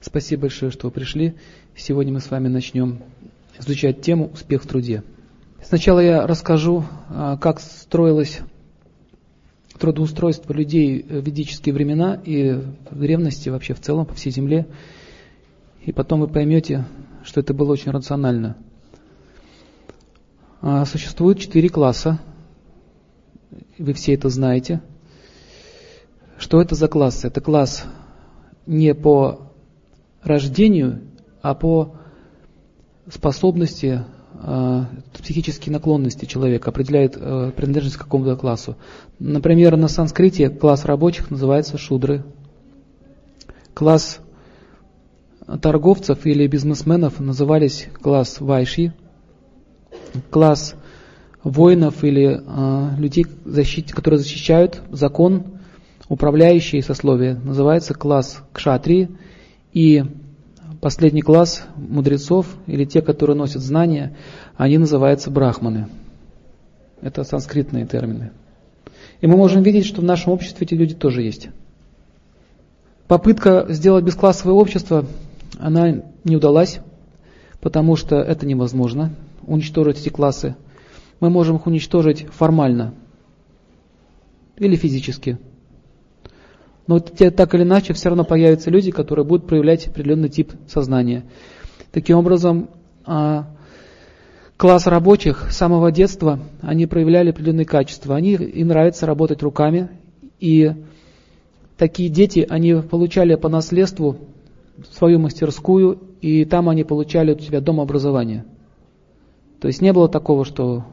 Спасибо большое, что вы пришли. Сегодня мы с вами начнем изучать тему «Успех в труде». Сначала я расскажу, а, как строилось трудоустройство людей в ведические времена и в древности вообще в целом по всей земле. И потом вы поймете, что это было очень рационально. А, существует четыре класса. Вы все это знаете. Что это за классы? Это класс не по рождению, а по способности, э, психические наклонности человека, определяет э, принадлежность к какому-то классу. Например, на санскрите класс рабочих называется шудры. Класс торговцев или бизнесменов назывались класс вайши. Класс воинов или э, людей, защит, которые защищают закон, управляющие сословия, называется класс кшатри. И последний класс мудрецов, или те, которые носят знания, они называются брахманы. Это санскритные термины. И мы можем видеть, что в нашем обществе эти люди тоже есть. Попытка сделать бесклассовое общество, она не удалась, потому что это невозможно, уничтожить эти классы. Мы можем их уничтожить формально или физически. Но так или иначе все равно появятся люди, которые будут проявлять определенный тип сознания. Таким образом, а, класс рабочих с самого детства, они проявляли определенные качества. Они, им нравится работать руками. И такие дети, они получали по наследству свою мастерскую, и там они получали у себя дом образования. То есть не было такого, что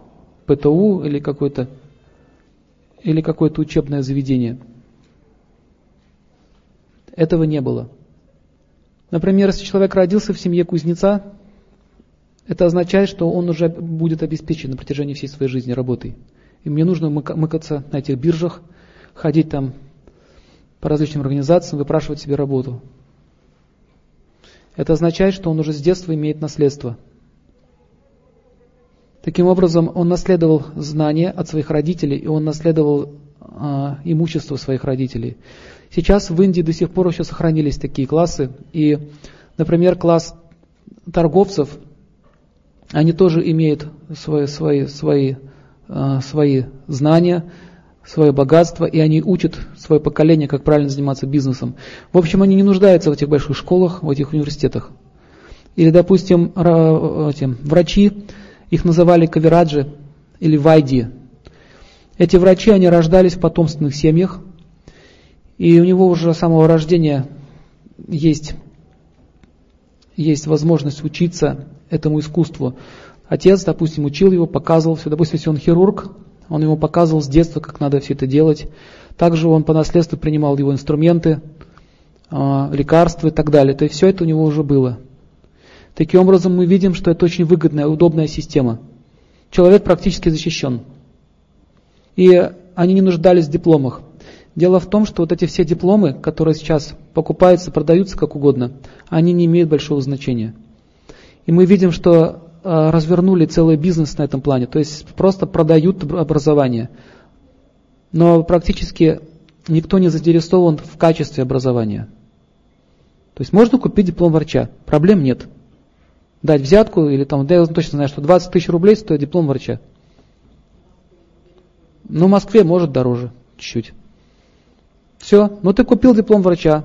ПТУ или какое-то или какое-то учебное заведение – этого не было. Например, если человек родился в семье кузнеца, это означает, что он уже будет обеспечен на протяжении всей своей жизни работой. И мне нужно мыкаться на этих биржах, ходить там по различным организациям, выпрашивать себе работу. Это означает, что он уже с детства имеет наследство. Таким образом, он наследовал знания от своих родителей, и он наследовал э, имущество своих родителей. Сейчас в Индии до сих пор еще сохранились такие классы. И, например, класс торговцев, они тоже имеют свои, свои, свои, э, свои знания, свое богатство, и они учат свое поколение, как правильно заниматься бизнесом. В общем, они не нуждаются в этих больших школах, в этих университетах. Или, допустим, эти, врачи, их называли кавираджи или вайди. Эти врачи, они рождались в потомственных семьях, и у него уже с самого рождения есть, есть возможность учиться этому искусству. Отец, допустим, учил его, показывал все. Допустим, если он хирург, он ему показывал с детства, как надо все это делать. Также он по наследству принимал его инструменты, а, лекарства и так далее. То есть все это у него уже было. Таким образом, мы видим, что это очень выгодная, удобная система. Человек практически защищен. И они не нуждались в дипломах. Дело в том, что вот эти все дипломы, которые сейчас покупаются, продаются как угодно, они не имеют большого значения. И мы видим, что э, развернули целый бизнес на этом плане, то есть просто продают образование. Но практически никто не заинтересован в качестве образования. То есть можно купить диплом врача, проблем нет. Дать взятку, или там, да я точно знаю, что 20 тысяч рублей стоит диплом врача. Но в Москве может дороже чуть-чуть. Все, ну ты купил диплом врача,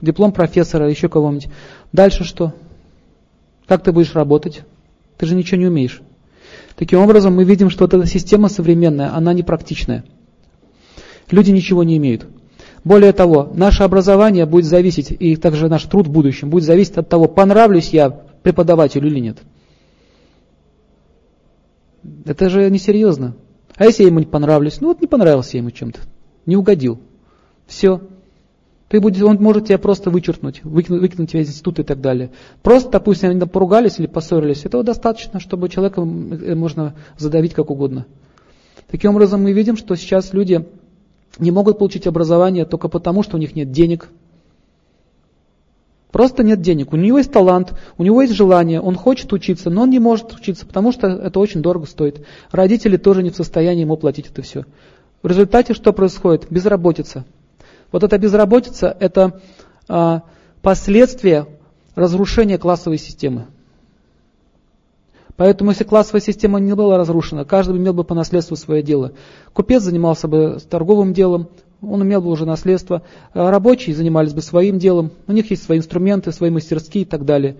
диплом профессора, еще кого-нибудь. Дальше что? Как ты будешь работать? Ты же ничего не умеешь. Таким образом, мы видим, что вот эта система современная, она непрактичная. Люди ничего не имеют. Более того, наше образование будет зависеть, и также наш труд в будущем будет зависеть от того, понравлюсь я преподавателю или нет. Это же несерьезно. А если я ему не понравлюсь? Ну вот не понравился я ему чем-то, не угодил. Все. Ты будешь, он может тебя просто вычеркнуть, выкинуть, выкинуть тебя из института и так далее. Просто, допустим, они поругались или поссорились, этого достаточно, чтобы человека э, можно задавить как угодно. Таким образом, мы видим, что сейчас люди не могут получить образование только потому, что у них нет денег. Просто нет денег. У него есть талант, у него есть желание, он хочет учиться, но он не может учиться, потому что это очень дорого стоит. Родители тоже не в состоянии ему платить это все. В результате что происходит? Безработица. Вот эта безработица – это а, последствия разрушения классовой системы. Поэтому, если классовая система не была разрушена, каждый имел бы по наследству свое дело. Купец занимался бы торговым делом, он имел бы уже наследство. А рабочие занимались бы своим делом, у них есть свои инструменты, свои мастерские и так далее.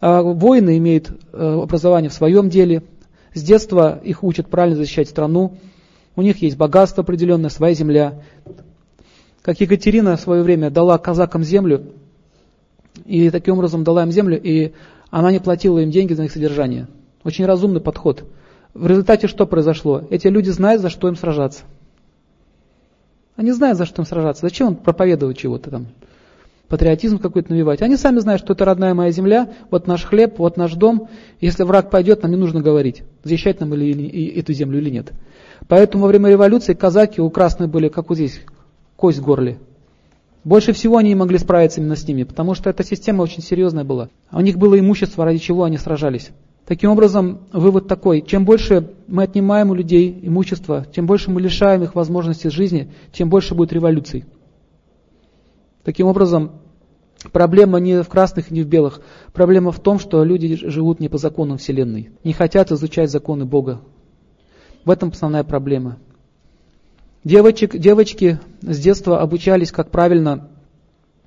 А воины имеют э, образование в своем деле, с детства их учат правильно защищать страну, у них есть богатство определенное, своя земля. Как Екатерина в свое время дала казакам землю, и таким образом дала им землю, и она не платила им деньги за их содержание. Очень разумный подход. В результате что произошло? Эти люди знают, за что им сражаться. Они знают, за что им сражаться. Зачем проповедовать чего-то там? Патриотизм какой-то навевать. Они сами знают, что это родная моя земля, вот наш хлеб, вот наш дом. Если враг пойдет, нам не нужно говорить, защищать нам или, или, эту землю или нет. Поэтому во время революции казаки у красных были, как вот здесь, кость в горле. Больше всего они не могли справиться именно с ними, потому что эта система очень серьезная была. У них было имущество, ради чего они сражались. Таким образом, вывод такой, чем больше мы отнимаем у людей имущество, тем больше мы лишаем их возможностей жизни, тем больше будет революций. Таким образом, проблема не в красных, не в белых. Проблема в том, что люди живут не по законам Вселенной, не хотят изучать законы Бога. В этом основная проблема. Девочек, девочки с детства обучались, как правильно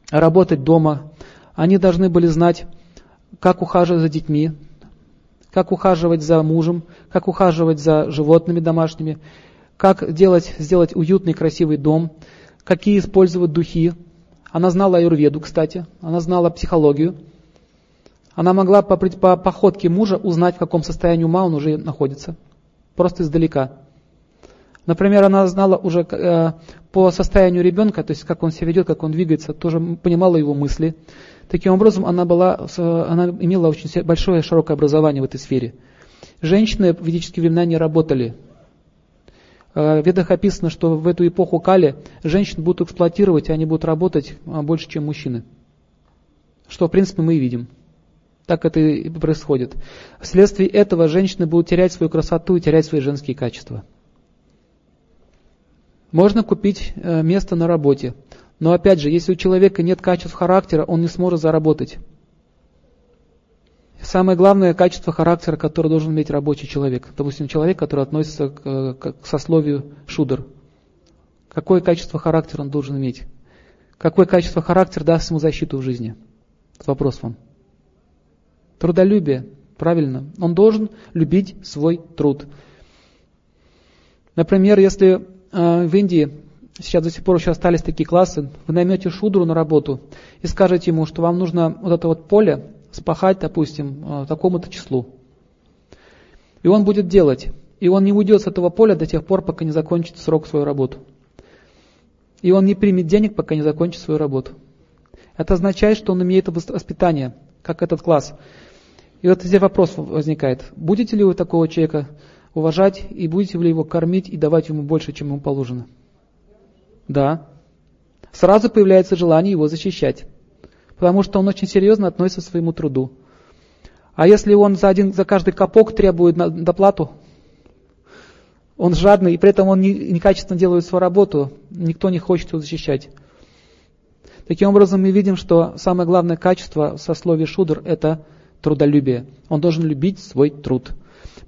работать дома. Они должны были знать, как ухаживать за детьми, как ухаживать за мужем, как ухаживать за животными домашними, как делать, сделать уютный красивый дом, какие использовать духи. Она знала аюрведу, кстати, она знала психологию. Она могла по, по походке мужа узнать, в каком состоянии ума он уже находится, просто издалека. Например, она знала уже э, по состоянию ребенка, то есть как он себя ведет, как он двигается, тоже понимала его мысли. Таким образом, она, была, она имела очень большое широкое образование в этой сфере. Женщины в ведические времена не работали. Э, в ведах описано, что в эту эпоху Кали женщин будут эксплуатировать, и они будут работать а, больше, чем мужчины. Что, в принципе, мы и видим. Так это и происходит. Вследствие этого женщины будут терять свою красоту и терять свои женские качества. Можно купить э, место на работе. Но опять же, если у человека нет качеств характера, он не сможет заработать. Самое главное качество характера, которое должен иметь рабочий человек. Допустим, человек, который относится к, к, к сословию шудер. Какое качество характера он должен иметь? Какое качество характера даст ему защиту в жизни? Вопрос вам. Трудолюбие. Правильно. Он должен любить свой труд. Например, если э, в Индии сейчас до сих пор еще остались такие классы, вы наймете шудру на работу и скажете ему, что вам нужно вот это вот поле спахать, допустим, э, такому-то числу. И он будет делать. И он не уйдет с этого поля до тех пор, пока не закончит срок свою работу. И он не примет денег, пока не закончит свою работу. Это означает, что он имеет воспитание, как этот класс. И вот здесь вопрос возникает. Будете ли вы такого человека уважать, и будете ли его кормить и давать ему больше, чем ему положено? Да. Сразу появляется желание его защищать. Потому что он очень серьезно относится к своему труду. А если он за, один, за каждый капок требует доплату, он жадный, и при этом он не, некачественно делает свою работу, никто не хочет его защищать. Таким образом, мы видим, что самое главное качество в сословии шудр – это трудолюбие. Он должен любить свой труд.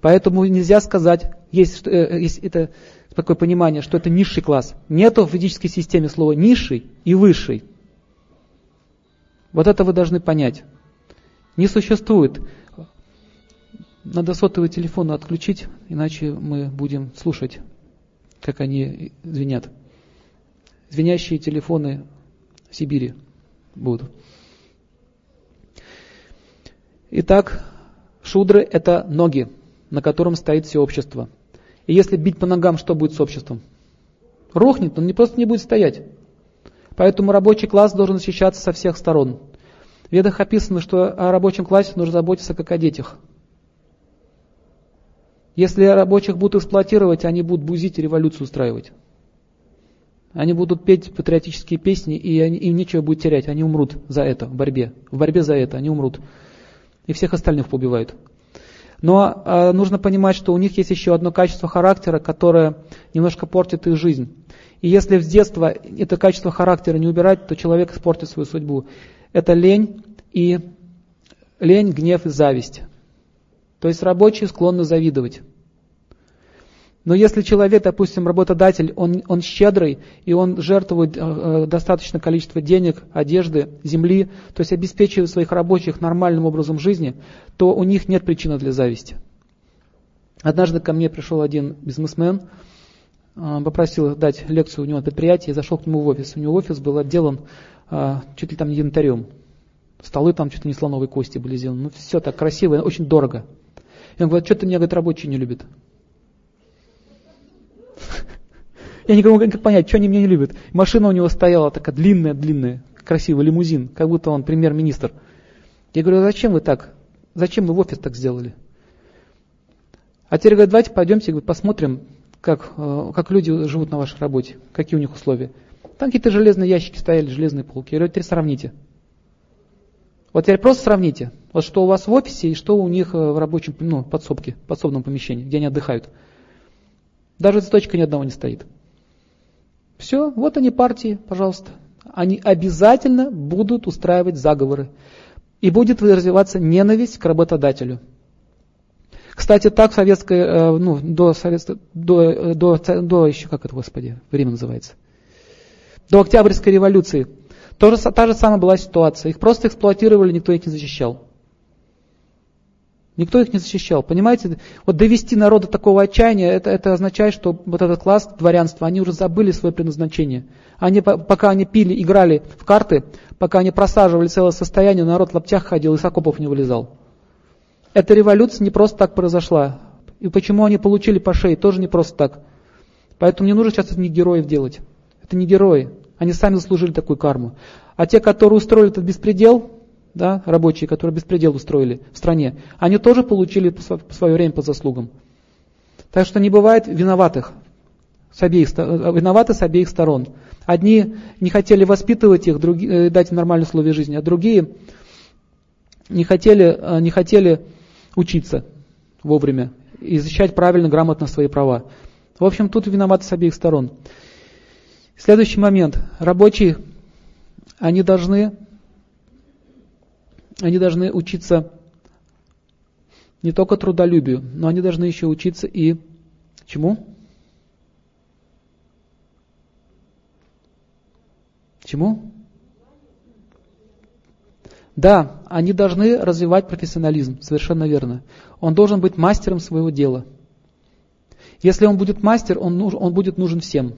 Поэтому нельзя сказать, есть, э, есть это такое понимание, что это низший класс. Нету в ведической системе слова низший и высший. Вот это вы должны понять. Не существует. Надо сотовый телефон отключить, иначе мы будем слушать, как они звенят. Звенящие телефоны в Сибири будут. Итак, шудры – это ноги, на котором стоит все общество – и если бить по ногам, что будет с обществом? Рухнет, он не просто не будет стоять. Поэтому рабочий класс должен защищаться со всех сторон. В ведах описано, что о рабочем классе нужно заботиться как о детях. Если рабочих будут эксплуатировать, они будут бузить и революцию устраивать. Они будут петь патриотические песни, и они, им нечего будет терять. Они умрут за это в борьбе. В борьбе за это они умрут. И всех остальных побивают. Но э, нужно понимать, что у них есть еще одно качество характера, которое немножко портит их жизнь. И если с детства это качество характера не убирать, то человек испортит свою судьбу. это лень и лень, гнев и зависть. То есть рабочие склонны завидовать. Но если человек, допустим, работодатель, он, он щедрый, и он жертвует э, э, достаточное количество денег, одежды, земли, то есть обеспечивает своих рабочих нормальным образом жизни, то у них нет причины для зависти. Однажды ко мне пришел один бизнесмен, э, попросил дать лекцию у него на предприятии, я зашел к нему в офис. У него офис был отделан э, чуть ли там не янтарем. Столы там ли не слоновой кости были сделаны. Ну все так красиво, очень дорого. И он говорит, что-то меня, говорит, рабочие не любят. Я не могу понять, что они меня не любят. Машина у него стояла такая длинная-длинная, красивый лимузин, как будто он премьер-министр. Я говорю, а зачем вы так? Зачем вы в офис так сделали? А теперь говорят, давайте пойдемте посмотрим, как, э, как люди живут на вашей работе, какие у них условия. Там какие-то железные ящики стояли, железные полки. Я говорю, теперь сравните. Вот теперь просто сравните, вот что у вас в офисе и что у них э, в рабочем, ну, подсобке, подсобном помещении, где они отдыхают. Даже цветочка ни одного не стоит. Все, вот они партии, пожалуйста. Они обязательно будут устраивать заговоры. И будет развиваться ненависть к работодателю. Кстати, так советское, э, ну, до, советского, до, э, до, до еще, как это, господи, время называется, до Октябрьской революции, тоже, та же самая была ситуация. Их просто эксплуатировали, никто их не защищал. Никто их не защищал. Понимаете, вот довести народ до такого отчаяния, это, это означает, что вот этот класс дворянства, они уже забыли свое предназначение. Они, пока они пили, играли в карты, пока они просаживали целое состояние, народ в лаптях ходил и с окопов не вылезал. Эта революция не просто так произошла. И почему они получили по шее, тоже не просто так. Поэтому не нужно сейчас из них героев делать. Это не герои. Они сами заслужили такую карму. А те, которые устроили этот беспредел, да, рабочие, которые беспредел устроили в стране, они тоже получили в свое время по заслугам. Так что не бывает виноватых, с обеих, э, виноваты с обеих сторон. Одни не хотели воспитывать их, другие, э, дать им нормальные условия жизни, а другие не хотели, э, не хотели учиться вовремя и защищать правильно, грамотно свои права. В общем, тут виноваты с обеих сторон. Следующий момент. Рабочие, они должны они должны учиться не только трудолюбию, но они должны еще учиться и чему? Чему? Да, они должны развивать профессионализм, совершенно верно. Он должен быть мастером своего дела. Если он будет мастер, он, он будет нужен всем.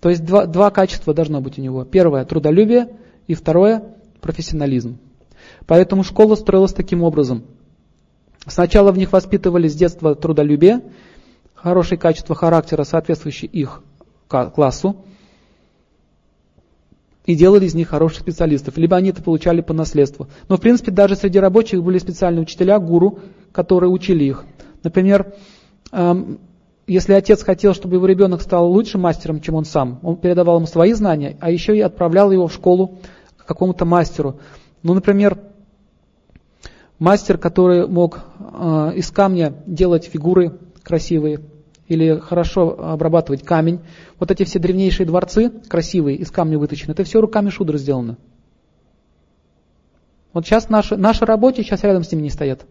То есть два, два качества должно быть у него. Первое – трудолюбие, и второе профессионализм. Поэтому школа строилась таким образом. Сначала в них воспитывали с детства трудолюбие, хорошие качества характера, соответствующие их классу, и делали из них хороших специалистов. Либо они это получали по наследству. Но в принципе даже среди рабочих были специальные учителя, гуру, которые учили их. Например, эм, если отец хотел, чтобы его ребенок стал лучшим мастером, чем он сам, он передавал ему свои знания, а еще и отправлял его в школу какому-то мастеру. Ну, например, мастер, который мог э, из камня делать фигуры красивые или хорошо обрабатывать камень. Вот эти все древнейшие дворцы, красивые, из камня выточены, это все руками шудра сделано. Вот сейчас наши, наши рабочие сейчас рядом с ними не стоят.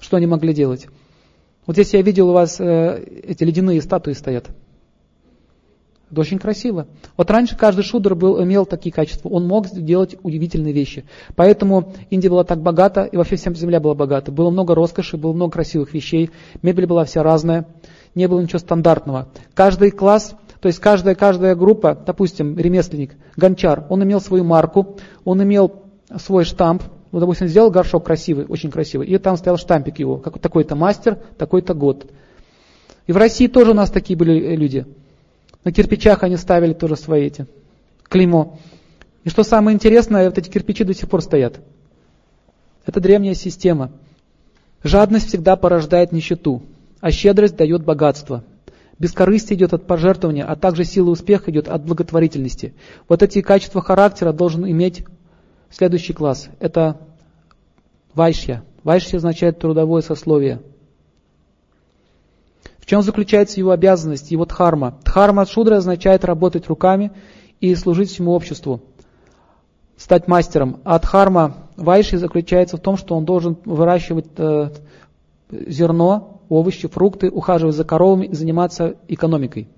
Что они могли делать? Вот здесь я видел у вас э, эти ледяные статуи стоят. Это очень красиво. Вот раньше каждый шудер был, имел такие качества. Он мог делать удивительные вещи. Поэтому Индия была так богата, и вообще вся земля была богата. Было много роскоши, было много красивых вещей. Мебель была вся разная. Не было ничего стандартного. Каждый класс, то есть каждая, каждая группа, допустим, ремесленник, гончар, он имел свою марку, он имел свой штамп. Вот, допустим, сделал горшок красивый, очень красивый, и там стоял штампик его, как такой-то мастер, такой-то год. И в России тоже у нас такие были люди. На кирпичах они ставили тоже свои эти, клеймо. И что самое интересное, вот эти кирпичи до сих пор стоят. Это древняя система. Жадность всегда порождает нищету, а щедрость дает богатство. Бескорыстие идет от пожертвования, а также сила успеха идет от благотворительности. Вот эти качества характера должен иметь следующий класс. Это вайшья. Вайшья означает трудовое сословие чем заключается его обязанность, его дхарма? Дхарма от шудры означает работать руками и служить всему обществу. стать мастером. А дхарма вайши заключается в том, что он должен выращивать э, зерно, овощи, фрукты, ухаживать за коровами и заниматься экономикой.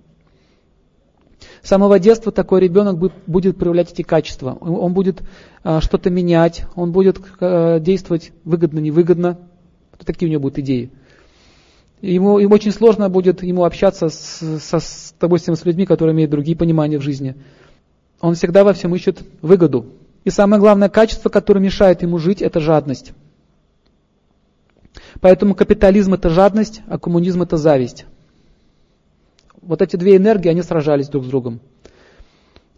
С самого детства такой ребенок будет проявлять эти качества. Он будет э, что-то менять, он будет э, действовать выгодно-невыгодно. Такие у него будут идеи. Ему, ему очень сложно будет ему общаться с, со, с, допустим, с людьми, которые имеют другие понимания в жизни. Он всегда во всем ищет выгоду. И самое главное качество, которое мешает ему жить, это жадность. Поэтому капитализм это жадность, а коммунизм это зависть. Вот эти две энергии, они сражались друг с другом.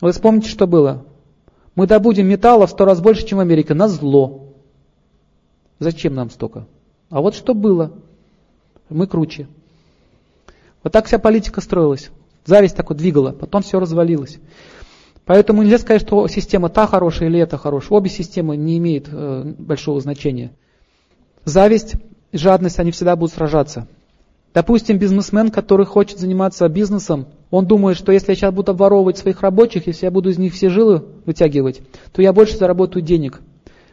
Вы вспомните, что было. Мы добудем металла в сто раз больше, чем Америка, на зло. Зачем нам столько? А вот что было. Мы круче. Вот так вся политика строилась. Зависть так вот двигала, потом все развалилось. Поэтому нельзя сказать, что система та хорошая или эта хорошая. Обе системы не имеют э, большого значения. Зависть и жадность, они всегда будут сражаться. Допустим, бизнесмен, который хочет заниматься бизнесом, он думает, что если я сейчас буду обворовывать своих рабочих, если я буду из них все жилы вытягивать, то я больше заработаю денег.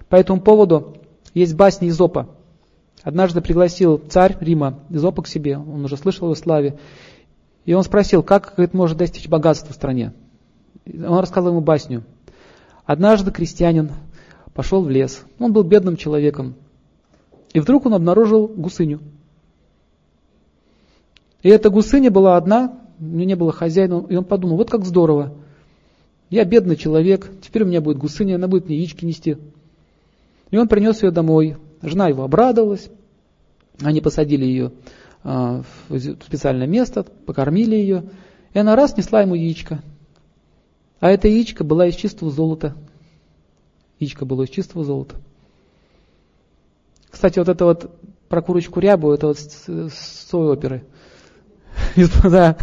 По этому поводу есть басня Изопа. Однажды пригласил царь Рима Изопа к себе, он уже слышал о славе, и он спросил, как говорит, может достичь богатства в стране. Он рассказал ему басню. Однажды крестьянин пошел в лес, он был бедным человеком, и вдруг он обнаружил гусыню. И эта гусыня была одна, у нее не было хозяина, и он подумал, вот как здорово. Я бедный человек, теперь у меня будет гусыня, она будет мне яички нести. И он принес ее домой. Жена его обрадовалась, они посадили ее а, в специальное место, покормили ее, и она раз несла ему яичко. А эта яичко была из чистого золота. Яичко было из чистого золота. Кстати, вот это вот про курочку рябу, это вот с той оперы. Да.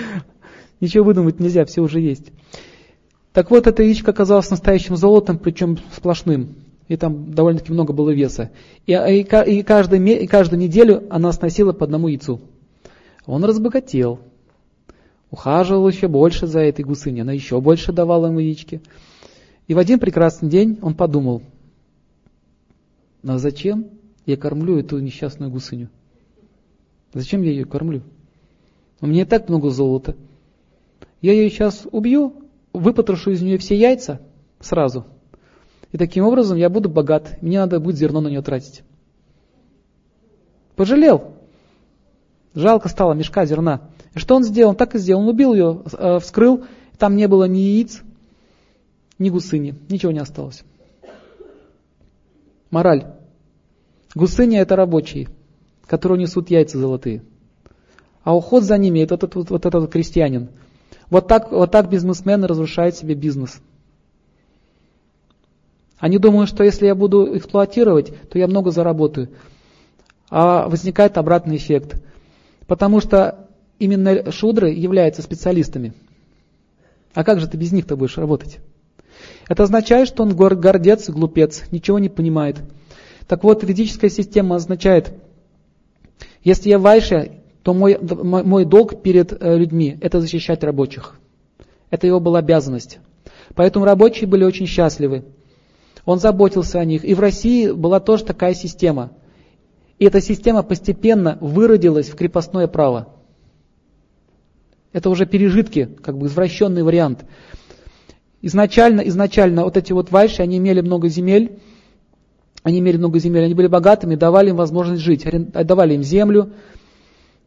Ничего выдумать нельзя, все уже есть. Так вот, эта яичко оказалась настоящим золотом, причем сплошным. И там довольно-таки много было веса. И, и, и, каждый, каждую неделю она сносила по одному яйцу. Он разбогател. Ухаживал еще больше за этой гусыней. Она еще больше давала ему яички. И в один прекрасный день он подумал, а зачем я кормлю эту несчастную гусыню? Зачем я ее кормлю? У меня и так много золота. Я ее сейчас убью, выпотрошу из нее все яйца сразу. И таким образом я буду богат. Мне надо будет зерно на нее тратить. Пожалел. Жалко стало мешка зерна. И что он сделал? Он так и сделал. Он убил ее, э, вскрыл. Там не было ни яиц, ни гусыни. Ничего не осталось. Мораль. Гусыня это рабочие, которые несут яйца золотые. А уход за ними это этот, вот, этот вот крестьянин. Вот так, вот так бизнесмены разрушают себе бизнес. Они думают, что если я буду эксплуатировать, то я много заработаю. А возникает обратный эффект. Потому что именно шудры являются специалистами. А как же ты без них-то будешь работать? Это означает, что он гордец глупец, ничего не понимает. Так вот, ведическая система означает, если я вайша, то мой, мой долг перед э, людьми – это защищать рабочих. Это его была обязанность. Поэтому рабочие были очень счастливы. Он заботился о них. И в России была тоже такая система. И эта система постепенно выродилась в крепостное право. Это уже пережитки, как бы извращенный вариант. Изначально, изначально вот эти вот вайши, они имели много земель, они имели много земель, они были богатыми, давали им возможность жить, давали им землю,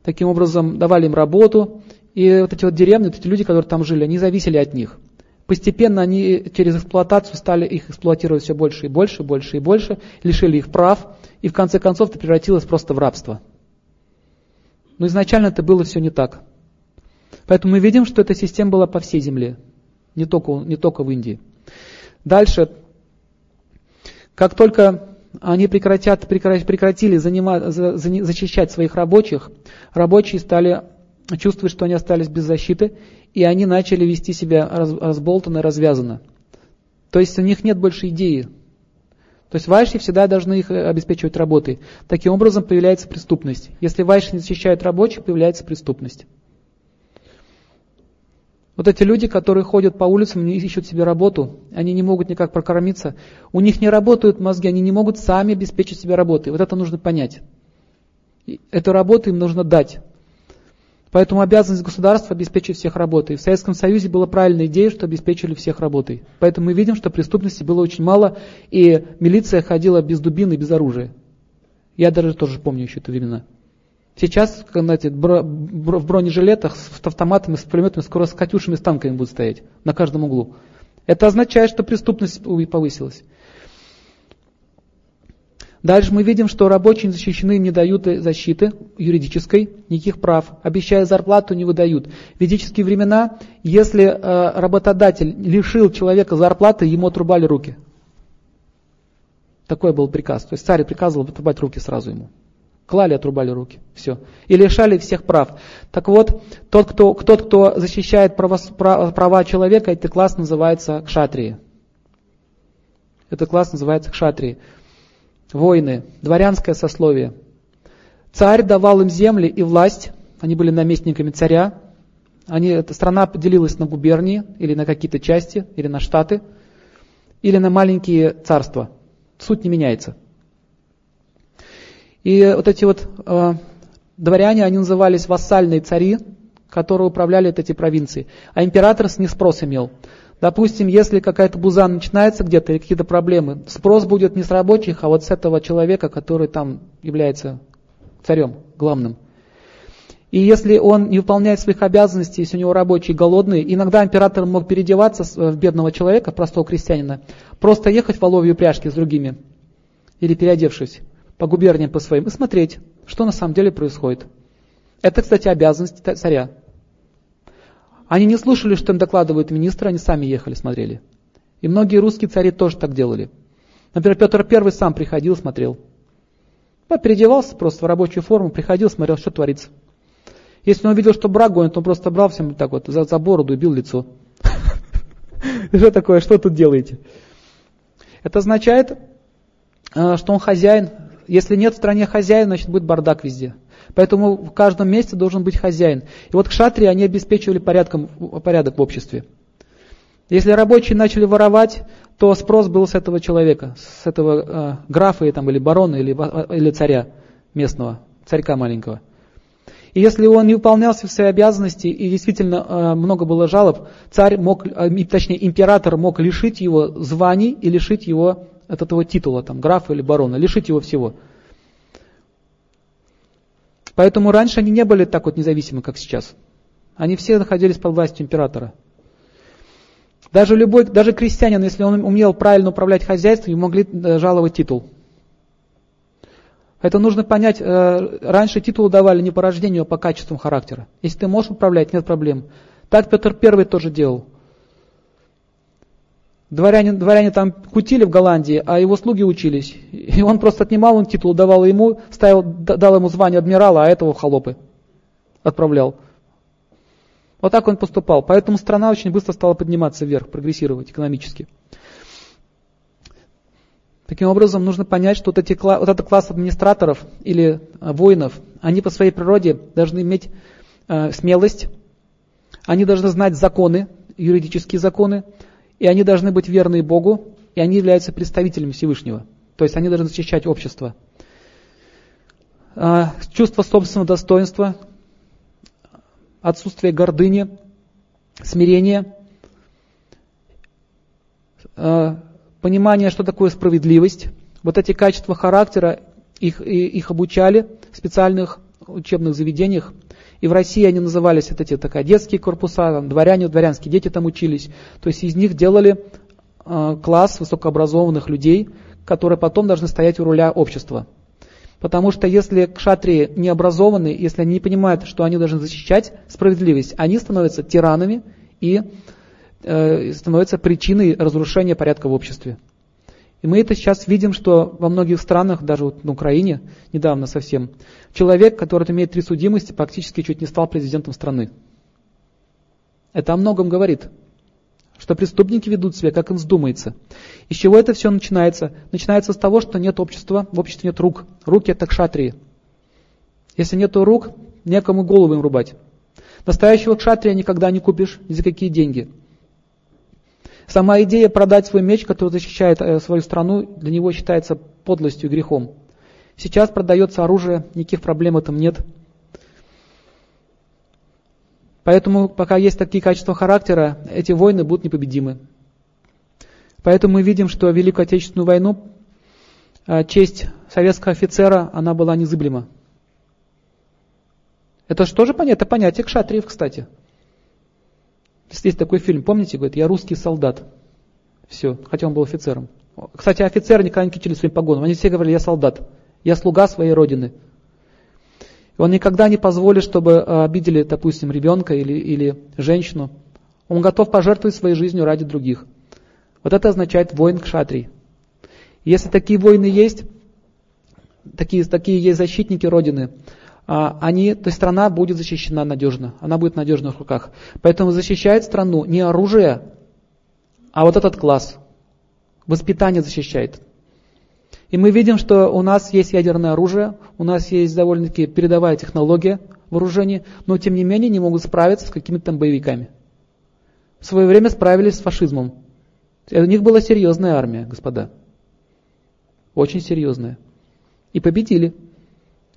таким образом давали им работу. И вот эти вот деревни, вот эти люди, которые там жили, они зависели от них. Постепенно они через эксплуатацию стали их эксплуатировать все больше и больше, больше и больше, лишили их прав, и в конце концов это превратилось просто в рабство. Но изначально это было все не так. Поэтому мы видим, что эта система была по всей земле, не только, не только в Индии. Дальше, как только они прекратят, прекратили занимать, защищать своих рабочих, рабочие стали чувствовать, что они остались без защиты, и они начали вести себя разболтанно, развязанно. То есть у них нет больше идеи. То есть вайши всегда должны их обеспечивать работой. Таким образом появляется преступность. Если вайши не защищают рабочих, появляется преступность. Вот эти люди, которые ходят по улицам, не ищут себе работу, они не могут никак прокормиться, у них не работают мозги, они не могут сами обеспечить себе работу. вот это нужно понять. Эту работу им нужно дать. Поэтому обязанность государства обеспечить всех работой. В Советском Союзе была правильная идея, что обеспечили всех работой. Поэтому мы видим, что преступности было очень мало, и милиция ходила без дубины, без оружия. Я даже тоже помню еще это времена. Сейчас, знаете, в бронежилетах с автоматами, с пулеметами, скоро с катюшами, с танками будут стоять на каждом углу. Это означает, что преступность повысилась. Дальше мы видим, что рабочие защищены, не дают защиты юридической, никаких прав. Обещая зарплату, не выдают. В ведические времена, если э, работодатель лишил человека зарплаты, ему отрубали руки. Такой был приказ. То есть царь приказывал отрубать руки сразу ему. Клали, отрубали руки. Все. И лишали всех прав. Так вот, тот, кто, тот, кто защищает права, права человека, этот класс называется кшатрии. Этот класс называется кшатрии. Воины, дворянское сословие. Царь давал им земли и власть. Они были наместниками царя. Они, эта страна поделилась на губернии, или на какие-то части, или на штаты, или на маленькие царства. Суть не меняется. И вот эти вот э, дворяне, они назывались вассальные цари, которые управляли эти провинции. А император с них спрос имел. Допустим, если какая-то буза начинается где-то или какие-то проблемы, спрос будет не с рабочих, а вот с этого человека, который там является царем главным. И если он не выполняет своих обязанностей, если у него рабочие голодные, иногда император мог переодеваться в бедного человека, простого крестьянина, просто ехать в воловьи упряжки с другими, или переодевшись по губерниям по своим и смотреть, что на самом деле происходит. Это, кстати, обязанность царя. Они не слушали, что им докладывают министры, они сами ехали, смотрели. И многие русские цари тоже так делали. Например, Петр I сам приходил, смотрел. Да, переодевался просто в рабочую форму, приходил, смотрел, что творится. Если он видел, что брак он просто брал всем так вот за, за бороду и бил лицо. Что такое, что тут делаете? Это означает, э, что он хозяин если нет в стране хозяина, значит будет бардак везде. Поэтому в каждом месте должен быть хозяин. И вот кшатри, они обеспечивали порядком, порядок в обществе. Если рабочие начали воровать, то спрос был с этого человека, с этого э, графа там, или барона, или, или царя местного, царька маленького. И если он не выполнял все свои обязанности, и действительно э, много было жалоб, царь мог, э, точнее император мог лишить его званий и лишить его от этого титула, там, графа или барона, лишить его всего. Поэтому раньше они не были так вот независимы, как сейчас. Они все находились под властью императора. Даже любой, даже крестьянин, если он умел правильно управлять хозяйством, ему могли э, жаловать титул. Это нужно понять, э, раньше титул давали не по рождению, а по качествам характера. Если ты можешь управлять, нет проблем. Так Петр I тоже делал. Дворяне, дворяне там кутили в Голландии, а его слуги учились. И он просто отнимал им титул, давал ему, ставил, дал ему звание адмирала, а этого в холопы отправлял. Вот так он поступал. Поэтому страна очень быстро стала подниматься вверх, прогрессировать экономически. Таким образом, нужно понять, что вот, эти, вот этот класс администраторов или э, воинов, они по своей природе должны иметь э, смелость, они должны знать законы, юридические законы, и они должны быть верны Богу, и они являются представителями Всевышнего. То есть они должны защищать общество. А, чувство собственного достоинства, отсутствие гордыни, смирение, а, понимание, что такое справедливость. Вот эти качества характера, их, их обучали в специальных учебных заведениях, и в России они назывались вот эти такая, детские корпуса, там, дворяне, дворянские дети там учились. То есть из них делали э, класс высокообразованных людей, которые потом должны стоять у руля общества. Потому что если кшатрии не образованы, если они не понимают, что они должны защищать справедливость, они становятся тиранами и э, становятся причиной разрушения порядка в обществе. И мы это сейчас видим, что во многих странах, даже вот на Украине, недавно совсем, человек, который имеет три судимости, практически чуть не стал президентом страны. Это о многом говорит, что преступники ведут себя, как им вздумается. Из чего это все начинается? Начинается с того, что нет общества, в обществе нет рук. Руки это кшатрии. Если нет рук, некому голову им рубать. Настоящего кшатрия никогда не купишь ни за какие деньги. Сама идея продать свой меч, который защищает э, свою страну, для него считается подлостью и грехом. Сейчас продается оружие, никаких проблем в этом нет. Поэтому, пока есть такие качества характера, эти войны будут непобедимы. Поэтому мы видим, что Великую Отечественную войну э, честь советского офицера, она была незыблема. Это же тоже понятие, понятие кшатриев, кстати. Есть такой фильм, помните, говорит, я русский солдат. Все, хотя он был офицером. Кстати, офицеры никогда не кичили своим погоном. Они все говорили, я солдат, я слуга своей родины. И он никогда не позволит, чтобы э, обидели, допустим, ребенка или, или женщину. Он готов пожертвовать своей жизнью ради других. Вот это означает воин кшатрий. Если такие воины есть, такие, такие есть защитники Родины, они, то есть страна будет защищена надежно, она будет в надежных руках. Поэтому защищает страну не оружие, а вот этот класс. Воспитание защищает. И мы видим, что у нас есть ядерное оружие, у нас есть довольно-таки передовая технология вооружений, но тем не менее не могут справиться с какими-то там боевиками. В свое время справились с фашизмом. У них была серьезная армия, господа. Очень серьезная. И победили.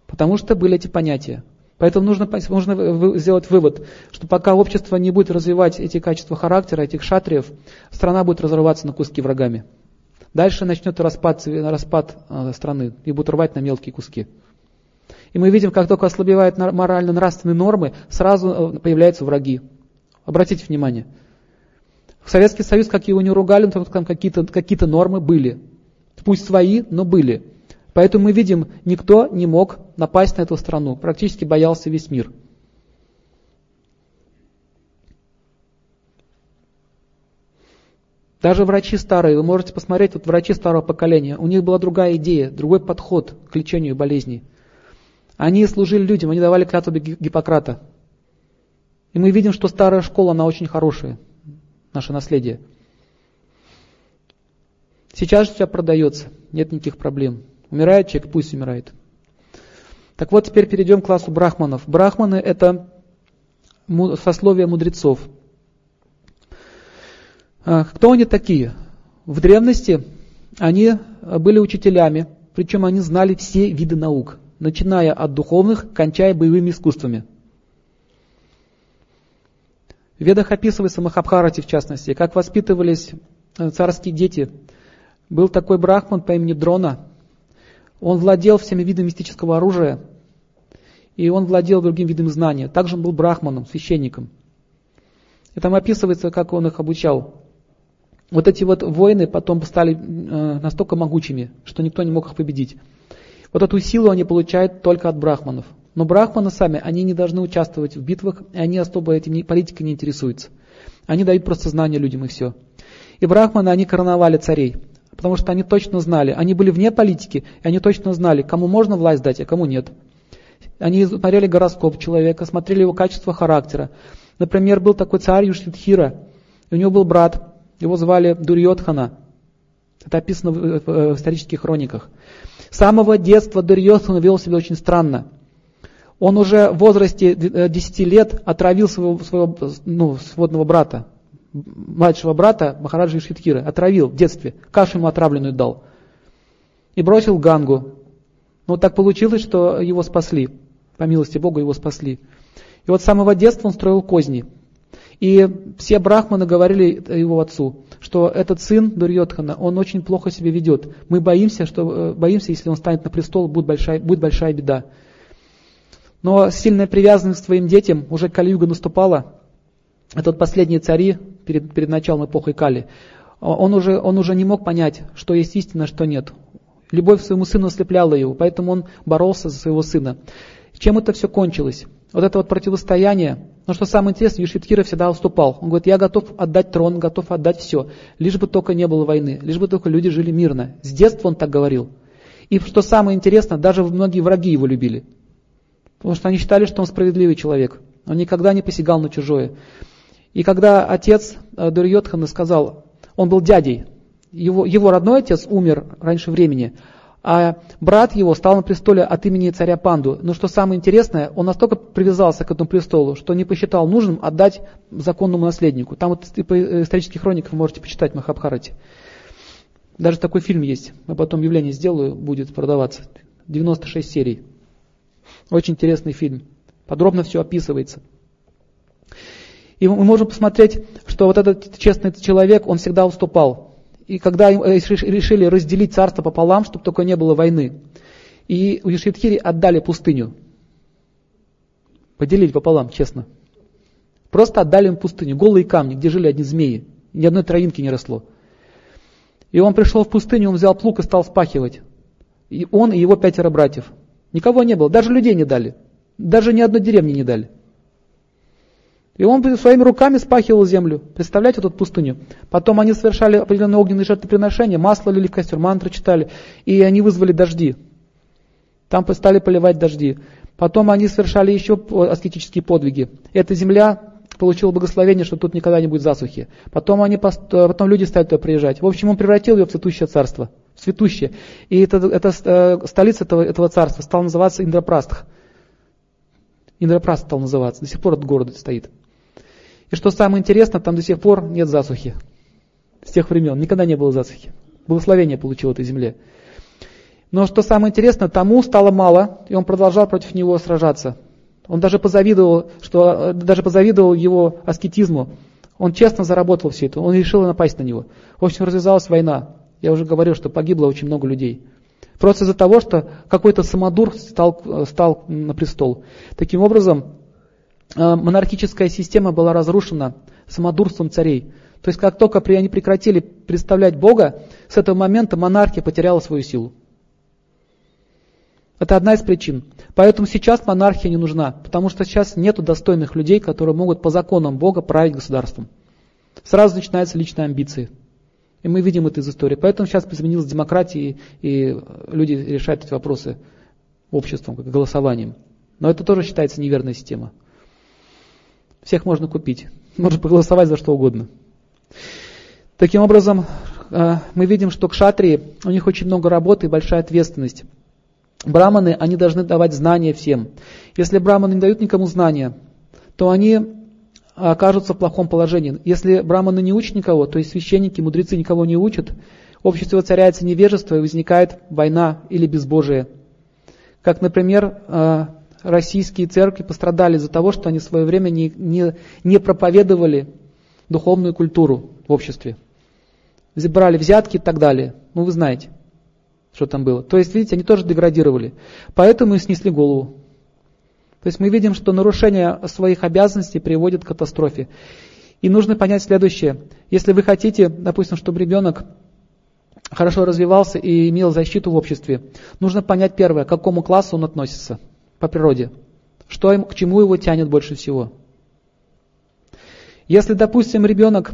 Потому что были эти понятия. Поэтому нужно, нужно сделать вывод, что пока общество не будет развивать эти качества характера, этих шатриев, страна будет разрываться на куски врагами. Дальше начнет распад, распад э, страны и будут рвать на мелкие куски. И мы видим, как только ослабевают морально-нравственные нормы, сразу э, появляются враги. Обратите внимание. В Советский Союз, как его не ругали, там какие-то какие нормы были. Пусть свои, но были. Поэтому мы видим, никто не мог напасть на эту страну. Практически боялся весь мир. Даже врачи старые, вы можете посмотреть, вот врачи старого поколения, у них была другая идея, другой подход к лечению болезней. Они служили людям, они давали клятву Гиппократа. И мы видим, что старая школа, она очень хорошая, наше наследие. Сейчас все продается, нет никаких проблем. Умирает человек, пусть умирает. Так вот, теперь перейдем к классу брахманов. Брахманы – это сословие мудрецов. А, кто они такие? В древности они были учителями, причем они знали все виды наук, начиная от духовных, кончая боевыми искусствами. В ведах описывается Махабхарати, в частности, как воспитывались э, царские дети. Был такой брахман по имени Дрона – он владел всеми видами мистического оружия, и он владел другим видом знания. Также он был брахманом, священником. И там описывается, как он их обучал. Вот эти вот воины потом стали э, настолько могучими, что никто не мог их победить. Вот эту силу они получают только от брахманов. Но брахманы сами, они не должны участвовать в битвах, и они особо этим политикой не интересуются. Они дают просто знания людям и все. И брахманы, они короновали царей. Потому что они точно знали, они были вне политики, и они точно знали, кому можно власть дать, а кому нет. Они смотрели гороскоп человека, смотрели его качество характера. Например, был такой царь Юшидхира, и у него был брат, его звали Дурьотхана. Это описано в, в, в исторических хрониках. С самого детства Дурьотхана вел себя очень странно. Он уже в возрасте 10 лет отравил своего, своего ну, сводного брата, младшего брата Махараджи Шиткира, отравил в детстве, кашу ему отравленную дал. И бросил Гангу. Но так получилось, что его спасли. По милости Бога его спасли. И вот с самого детства он строил козни. И все брахманы говорили его отцу, что этот сын Дурьотхана, он очень плохо себя ведет. Мы боимся, что, э, боимся, если он станет на престол, будет большая, будет большая беда. Но сильная привязанность к своим детям, уже Калиюга наступала, этот последний цари перед, перед началом эпохи Кали, он уже, он уже не мог понять, что есть истина, что нет. Любовь к своему сыну ослепляла его, поэтому он боролся за своего сына. Чем это все кончилось? Вот это вот противостояние, но что самое интересное, Юшиткира всегда уступал. Он говорит, я готов отдать трон, готов отдать все, лишь бы только не было войны, лишь бы только люди жили мирно. С детства он так говорил. И что самое интересное, даже многие враги его любили. Потому что они считали, что он справедливый человек. Он никогда не посягал на чужое. И когда отец э, Дурьотхана сказал, он был дядей, его, его родной отец умер раньше времени, а брат его стал на престоле от имени царя Панду. Но что самое интересное, он настолько привязался к этому престолу, что не посчитал нужным отдать законному наследнику. Там вот по исторических хрониках вы можете почитать Махабхарати. Даже такой фильм есть. Я потом явление сделаю, будет продаваться. 96 серий. Очень интересный фильм. Подробно все описывается. И мы можем посмотреть, что вот этот честный человек, он всегда уступал. И когда э, решили разделить царство пополам, чтобы только не было войны, и у Юшидхири отдали пустыню. Поделили пополам, честно. Просто отдали им пустыню, голые камни, где жили одни змеи. Ни одной травинки не росло. И он пришел в пустыню, он взял плуг и стал спахивать. И он и его пятеро братьев. Никого не было, даже людей не дали. Даже ни одной деревни не дали. И он своими руками спахивал землю. Представляете, тут пустыню. Потом они совершали определенные огненные жертвоприношения, масло лили в костер, мантры читали, и они вызвали дожди. Там стали поливать дожди. Потом они совершали еще аскетические подвиги. Эта земля получила благословение, что тут никогда не будет засухи. Потом, они, потом люди стали туда приезжать. В общем, он превратил ее в цветущее царство. В цветущее. И это, это, э, столица этого, этого царства стала называться Индрапрастх. Индрапраст стал называться. До сих пор этот город стоит. И что самое интересное, там до сих пор нет засухи. С тех времен. Никогда не было засухи. Благословение получил этой земле. Но что самое интересное, тому стало мало, и он продолжал против него сражаться. Он даже позавидовал, что, даже позавидовал его аскетизму. Он честно заработал все это, он решил напасть на него. В общем, развязалась война. Я уже говорил, что погибло очень много людей. Просто из-за того, что какой-то самодур стал, стал на престол. Таким образом, монархическая система была разрушена самодурством царей. То есть как только они прекратили представлять Бога, с этого момента монархия потеряла свою силу. Это одна из причин. Поэтому сейчас монархия не нужна, потому что сейчас нет достойных людей, которые могут по законам Бога править государством. Сразу начинаются личные амбиции. И мы видим это из истории. Поэтому сейчас изменилась демократия, и люди решают эти вопросы обществом, голосованием. Но это тоже считается неверная система. Всех можно купить. Можно проголосовать за что угодно. Таким образом, э, мы видим, что к шатрии у них очень много работы и большая ответственность. Браманы, они должны давать знания всем. Если браманы не дают никому знания, то они окажутся в плохом положении. Если браманы не учат никого, то есть священники, мудрецы никого не учат, общество царяется невежество и возникает война или безбожие. Как, например, э, российские церкви пострадали из-за того, что они в свое время не, не, не проповедовали духовную культуру в обществе. Брали взятки и так далее. Ну, вы знаете, что там было. То есть, видите, они тоже деградировали. Поэтому и снесли голову. То есть мы видим, что нарушение своих обязанностей приводит к катастрофе. И нужно понять следующее. Если вы хотите, допустим, чтобы ребенок хорошо развивался и имел защиту в обществе, нужно понять первое, к какому классу он относится – по природе. Что им, к чему его тянет больше всего? Если, допустим, ребенок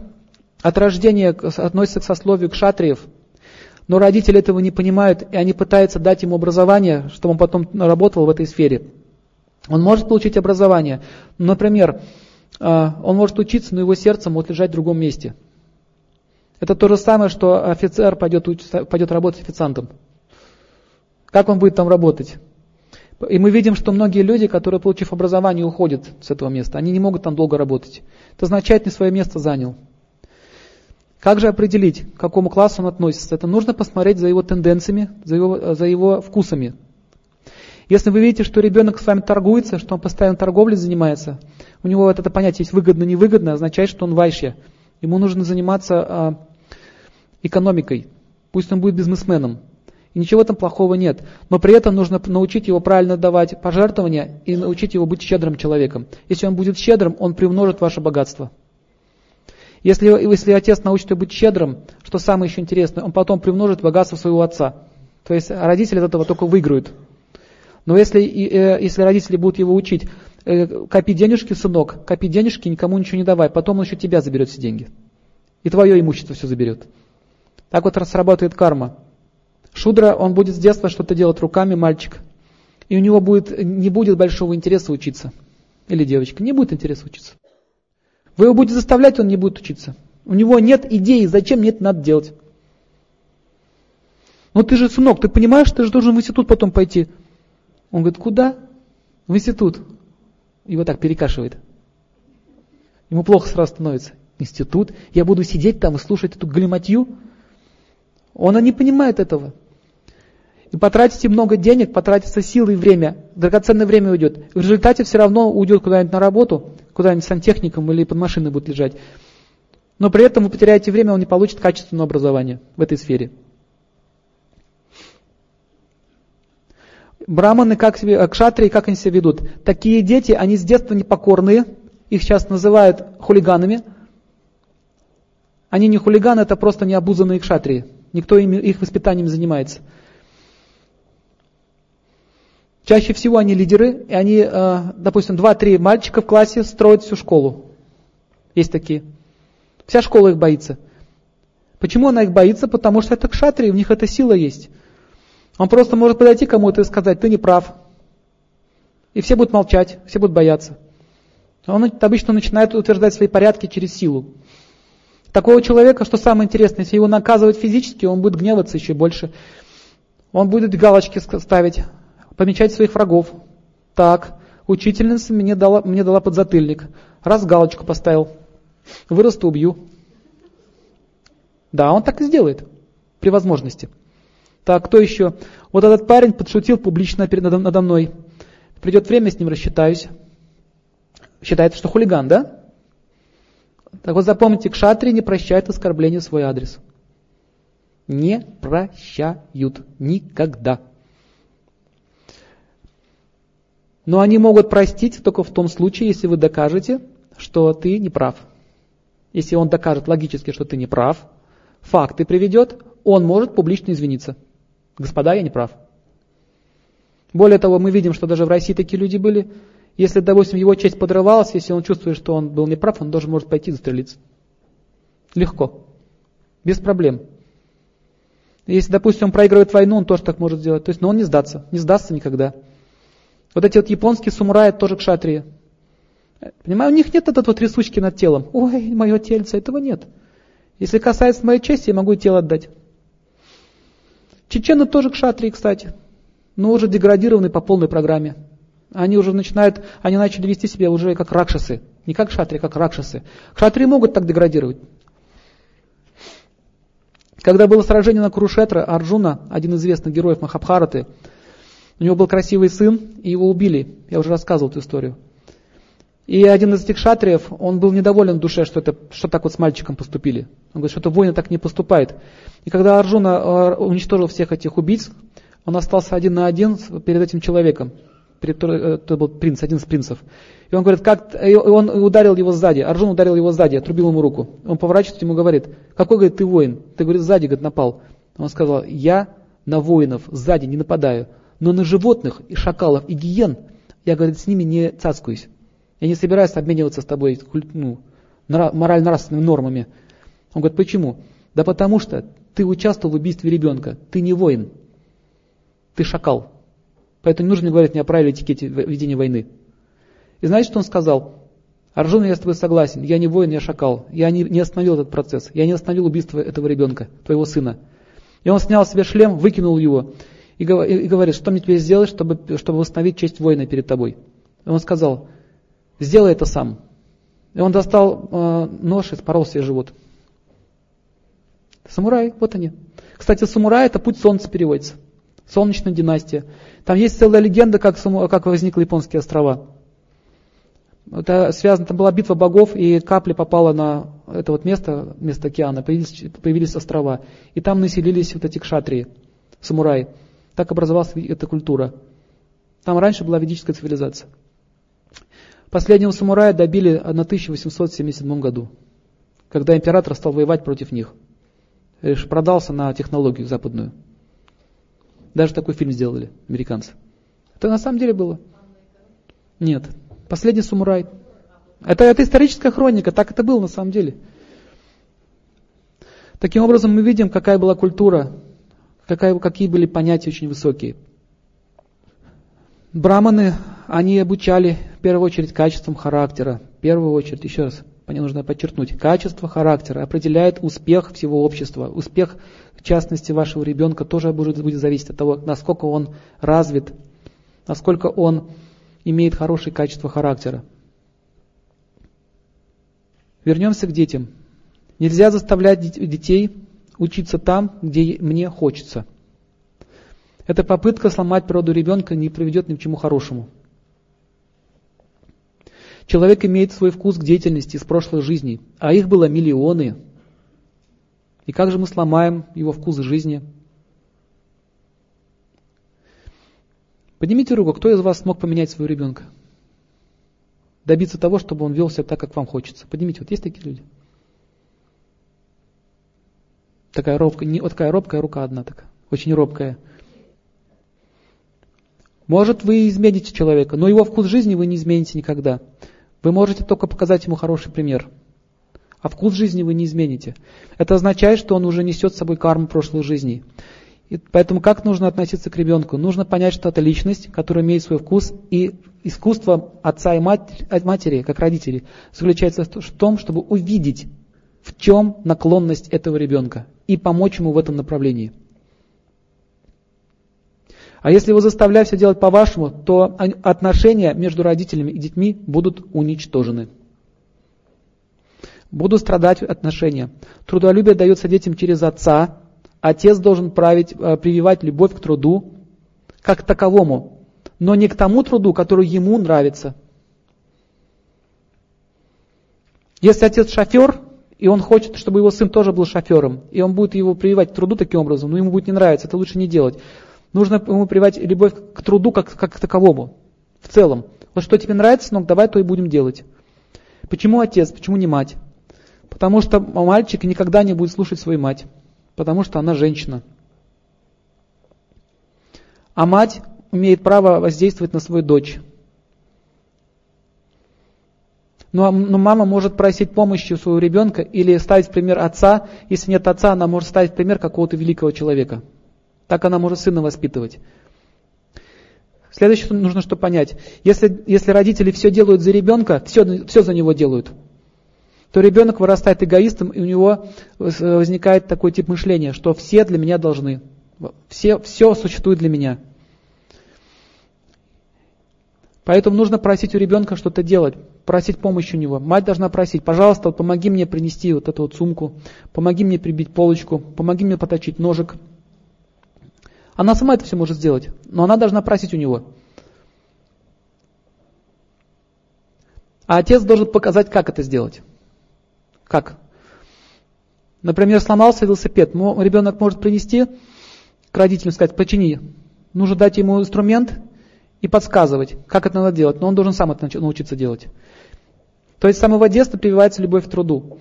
от рождения относится к сословию к шатриев, но родители этого не понимают, и они пытаются дать ему образование, чтобы он потом работал в этой сфере. Он может получить образование. Например, а, он может учиться, но его сердце может лежать в другом месте. Это то же самое, что офицер пойдет, пойдет работать официантом. Как он будет там работать? И мы видим, что многие люди, которые, получив образование, уходят с этого места. Они не могут там долго работать. Это означает, не свое место занял. Как же определить, к какому классу он относится? Это нужно посмотреть за его тенденциями, за его, за его вкусами. Если вы видите, что ребенок с вами торгуется, что он постоянно торговлей занимается, у него вот это понятие есть выгодно-невыгодно, означает, что он вайще. Ему нужно заниматься а, экономикой. Пусть он будет бизнесменом. И ничего там плохого нет. Но при этом нужно научить его правильно давать пожертвования и научить его быть щедрым человеком. Если он будет щедрым, он приумножит ваше богатство. Если, если отец научит его быть щедрым, что самое еще интересное, он потом приумножит богатство своего отца. То есть родители от этого только выиграют. Но если, э, если родители будут его учить, э, копи денежки, сынок, копи денежки, никому ничего не давай, потом он еще тебя заберет все деньги. И твое имущество все заберет. Так вот сработает карма. Шудра, он будет с детства что-то делать руками, мальчик. И у него будет, не будет большого интереса учиться. Или девочка, не будет интереса учиться. Вы его будете заставлять, он не будет учиться. У него нет идеи, зачем мне это надо делать. Ну ты же, сынок, ты понимаешь, ты же должен в институт потом пойти. Он говорит, куда? В институт. Его так перекашивает. Ему плохо сразу становится. Институт. Я буду сидеть там и слушать эту галиматью. Он не понимает этого. И потратите много денег, потратится силы и время, драгоценное время уйдет. в результате все равно уйдет куда-нибудь на работу, куда-нибудь сантехником или под машиной будет лежать. Но при этом вы потеряете время, он не получит качественное образование в этой сфере. Браманы, как себе, кшатрии, как они себя ведут? Такие дети, они с детства непокорные, их сейчас называют хулиганами. Они не хулиганы, это просто необузанные кшатрии. Никто им, их воспитанием занимается. Чаще всего они лидеры, и они, э, допустим, два-три мальчика в классе строят всю школу. Есть такие. Вся школа их боится. Почему она их боится? Потому что это кшатри, в них эта сила есть. Он просто может подойти кому-то и сказать, ты не прав. И все будут молчать, все будут бояться. Он обычно начинает утверждать свои порядки через силу. Такого человека, что самое интересное, если его наказывать физически, он будет гневаться еще больше. Он будет галочки ставить, помечать своих врагов. Так, учительница мне дала, мне дала подзатыльник. Раз галочку поставил. Вырасту, убью. Да, он так и сделает. При возможности. Так, кто еще? Вот этот парень подшутил публично перед, надо, надо мной. Придет время, с ним рассчитаюсь. Считается, что хулиган, да? Так вот запомните, кшатри не прощают оскорбления в свой адрес. Не прощают никогда. Но они могут простить только в том случае, если вы докажете, что ты не прав. Если он докажет логически, что ты не прав, факты приведет, он может публично извиниться. Господа, я не прав. Более того, мы видим, что даже в России такие люди были. Если, допустим, его честь подрывалась, если он чувствует, что он был неправ, он даже может пойти застрелиться. Легко. Без проблем. Если, допустим, он проигрывает войну, он тоже так может сделать. То есть, но он не сдаться. Не сдастся никогда. Вот эти вот японские самураи тоже кшатрии. Понимаю, у них нет этой вот трясучки над телом. Ой, мое тельце, этого нет. Если касается моей чести, я могу тело отдать. Чечены тоже кшатрии, кстати, но уже деградированы по полной программе. Они уже начинают, они начали вести себя уже как ракшасы. Не как шатри, как ракшасы. Шатрии могут так деградировать. Когда было сражение на Курушетра, Арджуна, один из известных героев Махабхараты, у него был красивый сын, и его убили. Я уже рассказывал эту историю. И один из этих шатриев, он был недоволен в душе, что, это, что так вот с мальчиком поступили. Он говорит, что это воины так не поступает. И когда Арджуна э, уничтожил всех этих убийц, он остался один на один перед этим человеком. Перед, э, это был принц, один из принцев. И он говорит, как, и он ударил его сзади, Арджун ударил его сзади, отрубил ему руку. Он поворачивается ему говорит, какой, говорит, ты воин? Ты, говорит, сзади, говорит, напал. Он сказал, я на воинов сзади не нападаю, но на животных и шакалов и гиен я, говорит, с ними не цацкаюсь. Я не собираюсь обмениваться с тобой ну, морально-нравственными нормами. Он говорит, почему? Да потому что ты участвовал в убийстве ребенка, ты не воин, ты шакал. Поэтому не нужно говорить мне о правиле этикете ведения войны. И знаете, что он сказал? Арджуна, я с тобой согласен, я не воин, я шакал. Я не, не остановил этот процесс, я не остановил убийство этого ребенка, твоего сына. И он снял себе шлем, выкинул его и, говорит, что мне теперь сделать, чтобы, чтобы восстановить честь воина перед тобой. И он сказал, Сделай это сам. И он достал э, нож и спорол себе живот. Самурай, вот они. Кстати, самурай это путь солнца переводится. Солнечная династия. Там есть целая легенда, как, как возникли японские острова. Это связано, там была битва богов, и капля попала на это вот место, место океана, появились, появились острова. И там населились вот эти кшатрии, самураи. Так образовалась эта культура. Там раньше была ведическая цивилизация. Последнего самурая добили на 1877 году, когда император стал воевать против них. Лишь продался на технологию западную. Даже такой фильм сделали американцы. Это на самом деле было? Нет. Последний самурай. Это, это историческая хроника, так это было на самом деле. Таким образом, мы видим, какая была культура, какая, какие были понятия очень высокие. Браманы, они обучали в первую очередь качеством характера. В первую очередь, еще раз, мне нужно подчеркнуть, качество характера определяет успех всего общества, успех в частности вашего ребенка, тоже будет, будет зависеть от того, насколько он развит, насколько он имеет хорошие качества характера. Вернемся к детям. Нельзя заставлять детей учиться там, где мне хочется. Эта попытка сломать природу ребенка не приведет ни к чему хорошему. Человек имеет свой вкус к деятельности из прошлой жизни, а их было миллионы. И как же мы сломаем его вкус жизни? Поднимите руку, кто из вас смог поменять своего ребенка? Добиться того, чтобы он вел себя так, как вам хочется. Поднимите, вот есть такие люди? Такая робкая, не, вот такая робкая рука одна такая, очень робкая. Может, вы измените человека, но его вкус жизни вы не измените никогда. Вы можете только показать ему хороший пример. А вкус жизни вы не измените. Это означает, что он уже несет с собой карму прошлой жизни. И поэтому как нужно относиться к ребенку? Нужно понять, что это личность, которая имеет свой вкус, и искусство отца и матери, матери как родителей, заключается в том, чтобы увидеть, в чем наклонность этого ребенка, и помочь ему в этом направлении. А если вы заставляете все делать по-вашему, то отношения между родителями и детьми будут уничтожены. Будут страдать отношения. Трудолюбие дается детям через отца. Отец должен править, э, прививать любовь к труду, как к таковому, но не к тому труду, который ему нравится. Если отец шофер, и он хочет, чтобы его сын тоже был шофером, и он будет его прививать к труду таким образом, но ему будет не нравиться, это лучше не делать. Нужно ему прививать любовь к труду как, как к таковому, в целом. Вот что тебе нравится, сынок, давай то и будем делать. Почему отец, почему не мать? Потому что мальчик никогда не будет слушать свою мать, потому что она женщина. А мать имеет право воздействовать на свою дочь. Но, но мама может просить помощи у своего ребенка или ставить пример отца. Если нет отца, она может ставить пример какого-то великого человека. Так она может сына воспитывать. Следующее нужно что понять. Если, если родители все делают за ребенка, все, все за него делают, то ребенок вырастает эгоистом, и у него возникает такой тип мышления, что все для меня должны. Все, все существует для меня. Поэтому нужно просить у ребенка что-то делать, просить помощи у него. Мать должна просить, пожалуйста, вот помоги мне принести вот эту вот сумку, помоги мне прибить полочку, помоги мне поточить ножик, она сама это все может сделать, но она должна просить у него. А отец должен показать, как это сделать. Как? Например, сломался велосипед. Ребенок может принести к родителям, сказать, почини. Нужно дать ему инструмент и подсказывать, как это надо делать. Но он должен сам это научиться делать. То есть с самого детства прививается любовь к труду.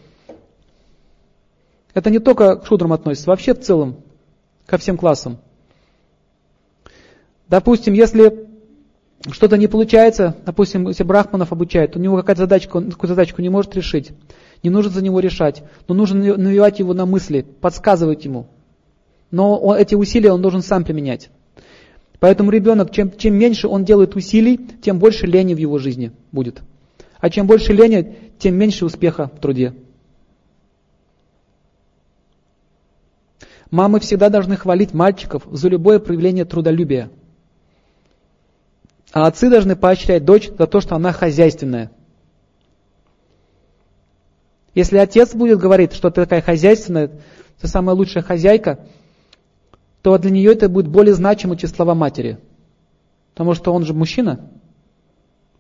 Это не только к шудрам относится, вообще в целом, ко всем классам. Допустим, если что-то не получается, допустим, если Брахманов обучает, у него какая-то задачка, он какую задачку не может решить, не нужно за него решать, но нужно навевать его на мысли, подсказывать ему. Но он, эти усилия он должен сам применять. Поэтому ребенок, чем, чем меньше он делает усилий, тем больше лени в его жизни будет. А чем больше лени, тем меньше успеха в труде. Мамы всегда должны хвалить мальчиков за любое проявление трудолюбия – а отцы должны поощрять дочь за то, что она хозяйственная. Если отец будет говорить, что ты такая хозяйственная, ты самая лучшая хозяйка, то для нее это будет более значимо, чем слова матери. Потому что он же мужчина.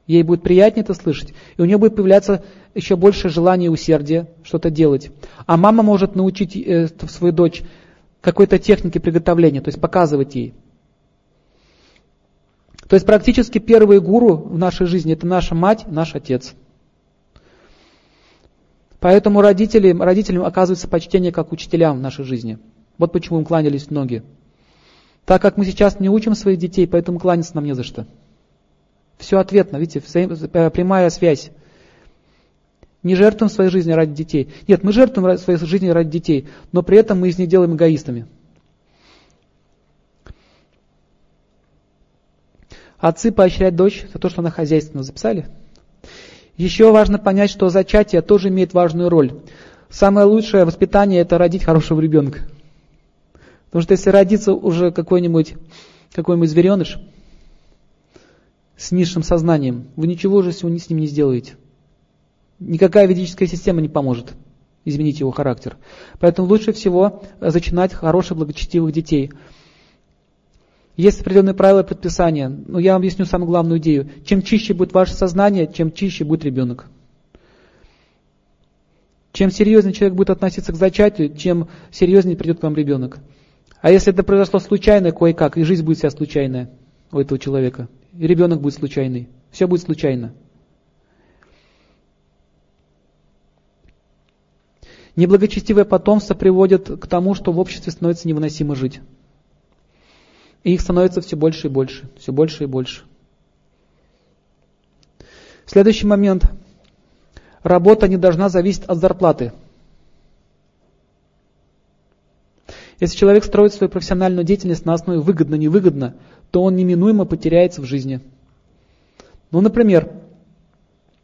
Ей будет приятнее это слышать. И у нее будет появляться еще больше желания и усердия что-то делать. А мама может научить э, свою дочь какой-то технике приготовления, то есть показывать ей. То есть практически первые гуру в нашей жизни это наша мать, наш отец. Поэтому родители, родителям оказывается почтение как учителям в нашей жизни. Вот почему им кланялись ноги. Так как мы сейчас не учим своих детей, поэтому кланяться нам не за что. Все ответно, видите, э, прямая связь. Не жертвуем своей жизни ради детей. Нет, мы жертвуем своей жизни ради детей, но при этом мы из них делаем эгоистами. Отцы поощряют дочь за то, что она хозяйственно записали. Еще важно понять, что зачатие тоже имеет важную роль. Самое лучшее воспитание – это родить хорошего ребенка. Потому что если родится уже какой-нибудь какой-нибудь звереныш с низшим сознанием, вы ничего уже с ним не сделаете. Никакая ведическая система не поможет изменить его характер. Поэтому лучше всего зачинать хороших, благочестивых детей. Есть определенные правила предписания. Но я вам объясню самую главную идею. Чем чище будет ваше сознание, чем чище будет ребенок. Чем серьезнее человек будет относиться к зачатию, тем серьезнее придет к вам ребенок. А если это произошло случайно, кое-как, и жизнь будет вся случайная у этого человека, и ребенок будет случайный, все будет случайно. Неблагочестивое потомство приводит к тому, что в обществе становится невыносимо жить. И их становится все больше и больше, все больше и больше. Следующий момент. Работа не должна зависеть от зарплаты. Если человек строит свою профессиональную деятельность на основе выгодно-невыгодно, то он неминуемо потеряется в жизни. Ну, например,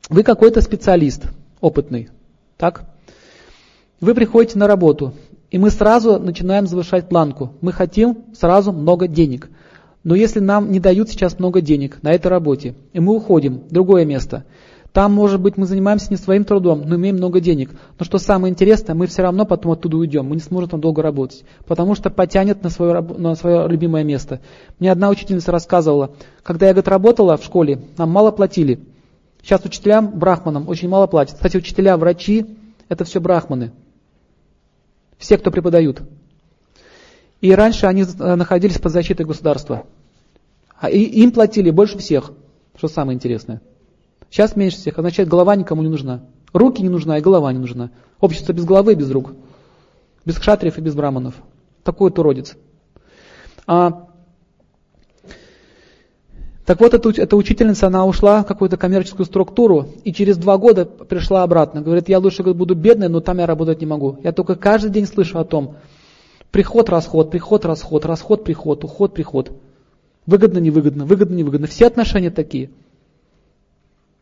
вы какой-то специалист, опытный, так? Вы приходите на работу, и мы сразу начинаем завышать планку. Мы хотим сразу много денег. Но если нам не дают сейчас много денег на этой работе, и мы уходим в другое место, там, может быть, мы занимаемся не своим трудом, но имеем много денег. Но что самое интересное, мы все равно потом оттуда уйдем, мы не сможем там долго работать, потому что потянет на свое, на свое любимое место. Мне одна учительница рассказывала, когда я, говорит, работала в школе, нам мало платили. Сейчас учителям, брахманам, очень мало платят. Кстати, учителя, врачи, это все брахманы. Все, кто преподают. И раньше они э, находились под защитой государства. А и им платили больше всех, что самое интересное. Сейчас меньше всех, означает, голова никому не нужна. Руки не нужна, и голова не нужна. Общество без головы и без рук. Без кшатриев и без браманов. Такой вот уродец. А, так вот, эта, эта учительница, она ушла в какую-то коммерческую структуру и через два года пришла обратно. Говорит, я лучше буду бедной, но там я работать не могу. Я только каждый день слышу о том, приход, расход, приход, расход, расход, приход, уход, приход. Выгодно, невыгодно, выгодно, невыгодно. Все отношения такие.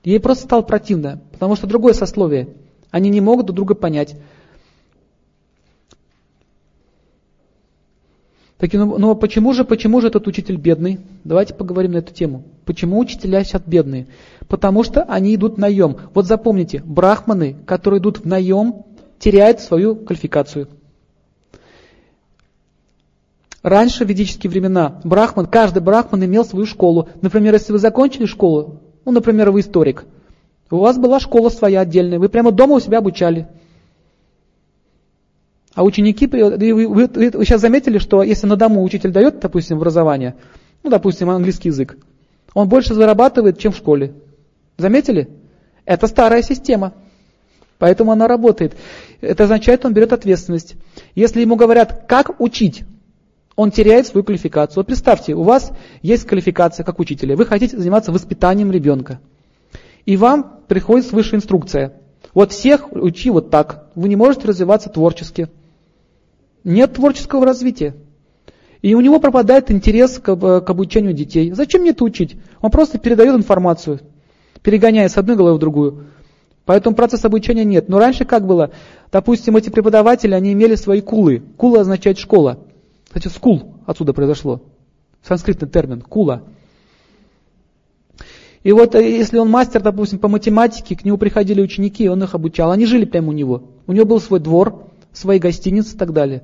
Ей просто стало противно, потому что другое сословие. Они не могут друг друга понять. Так, ну, ну почему же, почему же этот учитель бедный? Давайте поговорим на эту тему. Почему учителя сейчас бедные? Потому что они идут в наем. Вот запомните, брахманы, которые идут в наем, теряют свою квалификацию. Раньше, в ведические времена, брахман, каждый брахман имел свою школу. Например, если вы закончили школу, ну, например, вы историк, у вас была школа своя отдельная, вы прямо дома у себя обучали. А ученики, вы, вы, вы, сейчас заметили, что если на дому учитель дает, допустим, образование, ну, допустим, английский язык, он больше зарабатывает, чем в школе. Заметили? Это старая система. Поэтому она работает. Это означает, он берет ответственность. Если ему говорят, как учить, он теряет свою квалификацию. Вот представьте, у вас есть квалификация как учителя. Вы хотите заниматься воспитанием ребенка. И вам приходит свыше инструкция. Вот всех учи вот так. Вы не можете развиваться творчески. Нет творческого развития. И у него пропадает интерес к, к обучению детей. Зачем мне это учить? Он просто передает информацию, перегоняя с одной головы в другую. Поэтому процесса обучения нет. Но раньше как было? Допустим, эти преподаватели, они имели свои кулы. Кула означает школа. Кстати, скул отсюда произошло. Санскритный термин. Кула. И вот э, если он мастер, допустим, по математике, к нему приходили ученики, он их обучал. Они жили прямо у него. У него был свой двор, свои гостиницы и так далее.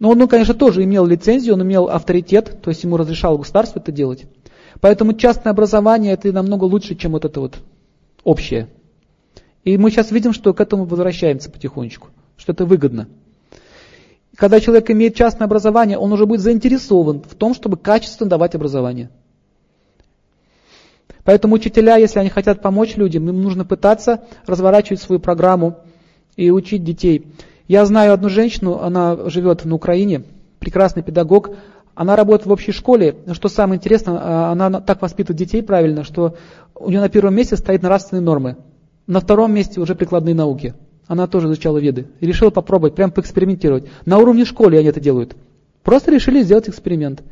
Но он, ну, конечно, тоже имел лицензию, он имел авторитет, то есть ему разрешало государство это делать. Поэтому частное образование это намного лучше, чем вот это вот общее. И мы сейчас видим, что к этому возвращаемся потихонечку, что это выгодно. Когда человек имеет частное образование, он уже будет заинтересован в том, чтобы качественно давать образование. Поэтому учителя, если они хотят помочь людям, им нужно пытаться разворачивать свою программу и учить детей. Я знаю одну женщину, она живет на Украине, прекрасный педагог, она работает в общей школе. Что самое интересное, а, она так воспитывает детей правильно, что у нее на первом месте стоит нравственные нормы. На втором месте уже прикладные науки. Она тоже изучала веды. И решила попробовать, прям поэкспериментировать. На уровне школы они это делают. Просто решили сделать эксперимент.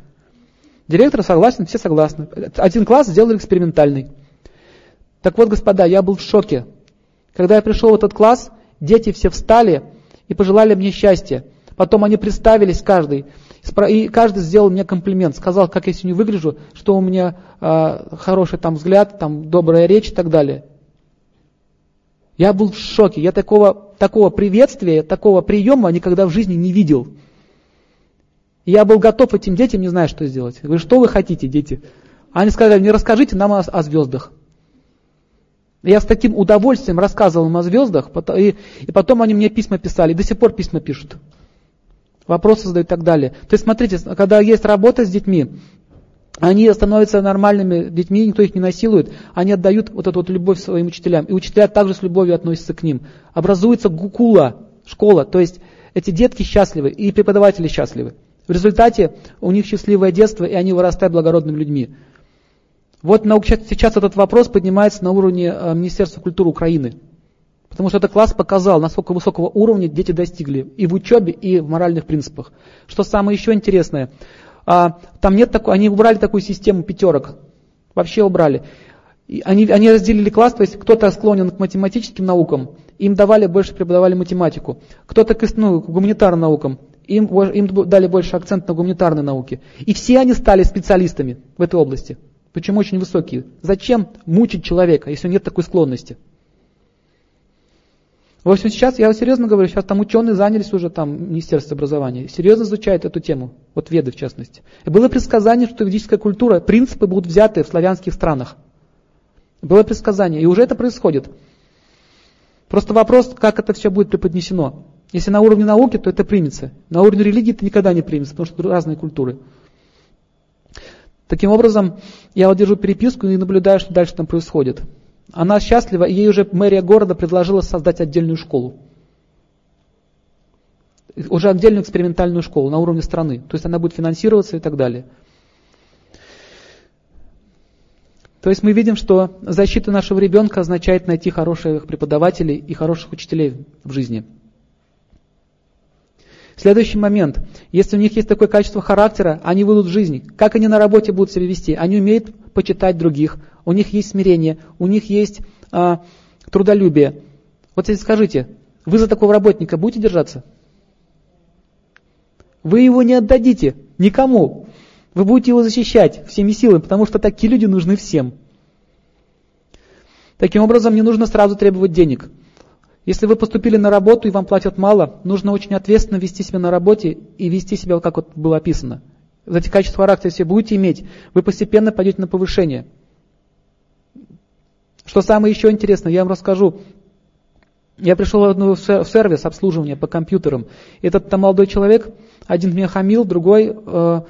Директор согласен, все согласны. Один класс сделали экспериментальный. Так вот, господа, я был в шоке. Когда я пришел в этот класс, дети все встали и пожелали мне счастья. Потом они представились каждый, и каждый сделал мне комплимент, сказал, как я сегодня выгляжу, что у меня э, хороший там взгляд, там добрая речь и так далее. Я был в шоке, я такого, такого приветствия, такого приема никогда в жизни не видел. я был готов этим детям, не знаю, что сделать. Говорю, что вы хотите, дети? Они сказали, не расскажите нам о, о звездах. Я с таким удовольствием рассказывал им о звездах, и, и потом они мне письма писали, до сих пор письма пишут. Вопросы задают и так далее. То есть, смотрите, когда есть работа с детьми, они становятся нормальными детьми, никто их не насилует, они отдают вот эту вот любовь своим учителям. И учителя также с любовью относятся к ним. Образуется гукула, школа, то есть эти детки счастливы, и преподаватели счастливы. В результате у них счастливое детство, и они вырастают благородными людьми. Вот сейчас этот вопрос поднимается на уровне э, Министерства культуры Украины. Потому что этот класс показал, насколько высокого уровня дети достигли и в учебе, и в моральных принципах. Что самое еще интересное, а, там нет такой, они убрали такую систему пятерок. Вообще убрали. они, они разделили класс, то есть кто-то склонен к математическим наукам, им давали больше, преподавали математику. Кто-то к, ну, к гуманитарным наукам, им, им дали больше акцент на гуманитарные науки. И все они стали специалистами в этой области. Почему очень высокие? Зачем мучить человека, если нет такой склонности? В общем, сейчас, я серьезно говорю, сейчас там ученые занялись уже, там, Министерство образования, серьезно изучают эту тему, вот веды в частности. И было предсказание, что ведическая культура, принципы будут взяты в славянских странах. Было предсказание, и уже это происходит. Просто вопрос, как это все будет преподнесено. Если на уровне науки, то это примется. На уровне религии это никогда не примется, потому что разные культуры. Таким образом, я вот держу переписку и наблюдаю, что дальше там происходит. Она счастлива, и ей уже мэрия города предложила создать отдельную школу. Уже отдельную экспериментальную школу на уровне страны. То есть она будет финансироваться и так далее. То есть мы видим, что защита нашего ребенка означает найти хороших преподавателей и хороших учителей в жизни. Следующий момент. Если у них есть такое качество характера, они выйдут в жизни. Как они на работе будут себя вести? Они умеют почитать других, у них есть смирение, у них есть а, трудолюбие. Вот скажите, вы за такого работника будете держаться? Вы его не отдадите никому. Вы будете его защищать всеми силами, потому что такие люди нужны всем. Таким образом, не нужно сразу требовать денег. Если вы поступили на работу и вам платят мало, нужно очень ответственно вести себя на работе и вести себя, как вот было описано. Эти качества характера, если будете иметь, вы постепенно пойдете на повышение. Что самое еще интересное, я вам расскажу. Я пришел в сервис обслуживания по компьютерам. Этот там молодой человек, один меня хамил, другой э,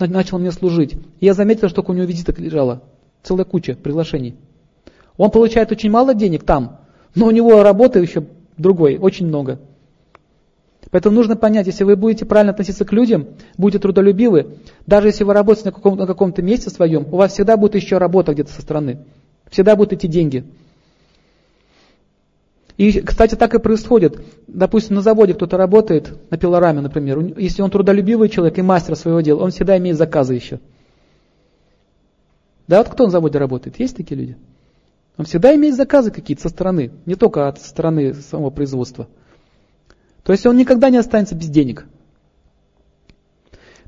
начал мне служить. Я заметил, что у него визиток лежала. Целая куча приглашений. Он получает очень мало денег там, но у него работы еще другой, очень много. Поэтому нужно понять, если вы будете правильно относиться к людям, будете трудолюбивы, даже если вы работаете на каком-то месте своем, у вас всегда будет еще работа где-то со стороны. Всегда будут идти деньги. И, кстати, так и происходит. Допустим, на заводе кто-то работает, на пилораме, например. Если он трудолюбивый человек и мастер своего дела, он всегда имеет заказы еще. Да, вот кто на заводе работает? Есть такие люди? Он всегда имеет заказы какие-то со стороны, не только от стороны самого производства. То есть он никогда не останется без денег.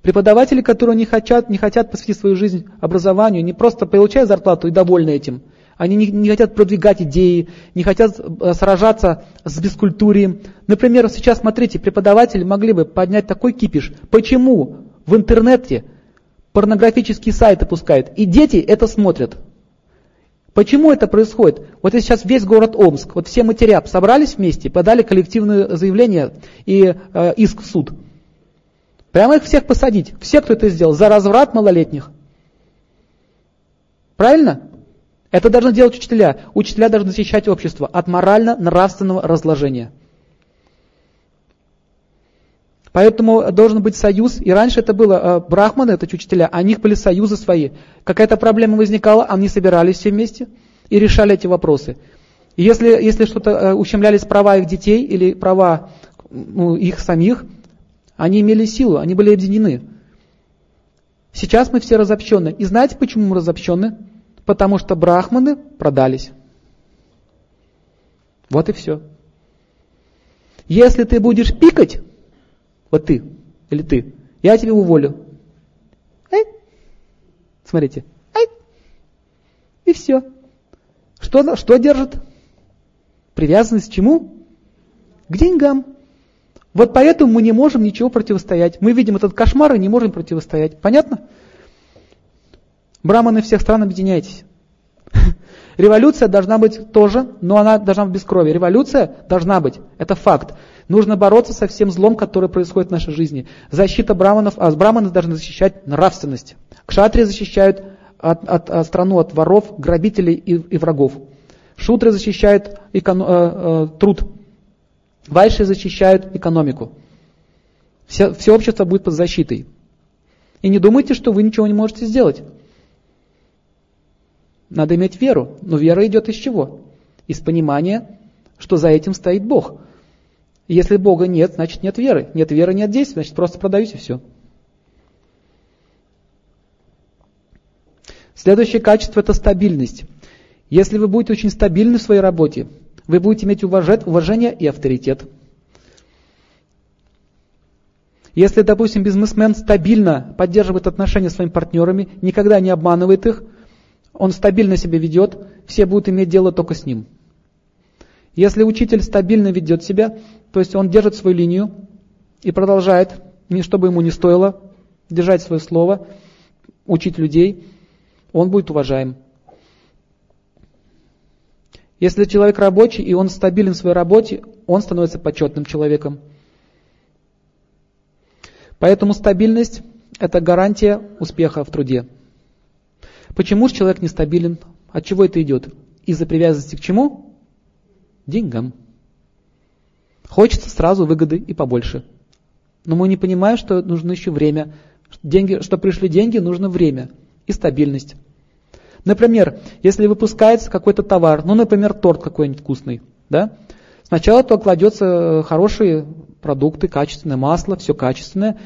Преподаватели, которые не хотят, не хотят посвятить свою жизнь образованию, не просто получают зарплату и довольны этим. Они не, не хотят продвигать идеи, не хотят э, сражаться с бескультурием. Например, сейчас, смотрите, преподаватели могли бы поднять такой кипиш. Почему в интернете порнографические сайты пускают, и дети это смотрят? Почему это происходит? Вот сейчас весь город Омск, вот все матеря собрались вместе, подали коллективное заявление и э, иск в суд. Прямо их всех посадить. Все, кто это сделал, за разврат малолетних. Правильно? Это должны делать учителя. Учителя должны защищать общество от морально-нравственного разложения. Поэтому должен быть союз. И раньше это было, э, брахманы, это учителя, у них были союзы свои. Какая-то проблема возникала, они собирались все вместе и решали эти вопросы. И если, если что-то э, ущемлялись права их детей или права ну, их самих, они имели силу, они были объединены. Сейчас мы все разобщены. И знаете, почему мы разобщены? Потому что брахманы продались. Вот и все. Если ты будешь пикать, Вот ты или ты. Я тебя уволю. Эй. Смотрите. Эй. И все. Что, что держит? Привязанность к чему? К деньгам. Вот поэтому мы не можем ничего противостоять. Мы видим этот кошмар и не можем противостоять. Понятно? Браманы всех стран объединяйтесь. Революция должна быть тоже, но она должна быть без крови. Революция должна быть, это факт. Нужно бороться со всем злом, которое происходит в нашей жизни. Защита браманов, а браманы должны защищать нравственность. Кшатрии защищают от, от, от страну от воров, грабителей и, и врагов. Шутры защищают эконом, э, э, труд. Вайши защищают экономику. Все, все общество будет под защитой. И не думайте, что вы ничего не можете сделать. Надо иметь веру. Но вера идет из чего? Из понимания, что за этим стоит Бог. если Бога нет, значит нет веры. Нет веры, нет действия, значит просто продаюсь и все. Следующее качество – это стабильность. Если вы будете очень стабильны в своей работе, вы будете иметь уважение и авторитет. Если, допустим, бизнесмен стабильно поддерживает отношения с своими партнерами, никогда не обманывает их, он стабильно себя ведет, все будут иметь дело только с ним. Если учитель стабильно ведет себя, то есть он держит свою линию и продолжает, ни чтобы ему не стоило, держать свое слово, учить людей, он будет уважаем. Если человек рабочий и он стабилен в своей работе, он становится почетным человеком. Поэтому стабильность – это гарантия успеха в труде. Почему же человек нестабилен? От чего это идет? Из-за привязанности к чему? Деньгам. Хочется сразу выгоды и побольше. Но мы не понимаем, что нужно еще время. Деньги, что пришли деньги, нужно время и стабильность. Например, если выпускается какой-то товар, ну, например, торт какой-нибудь вкусный, да, сначала то кладется хорошие продукты, качественное масло, все качественное,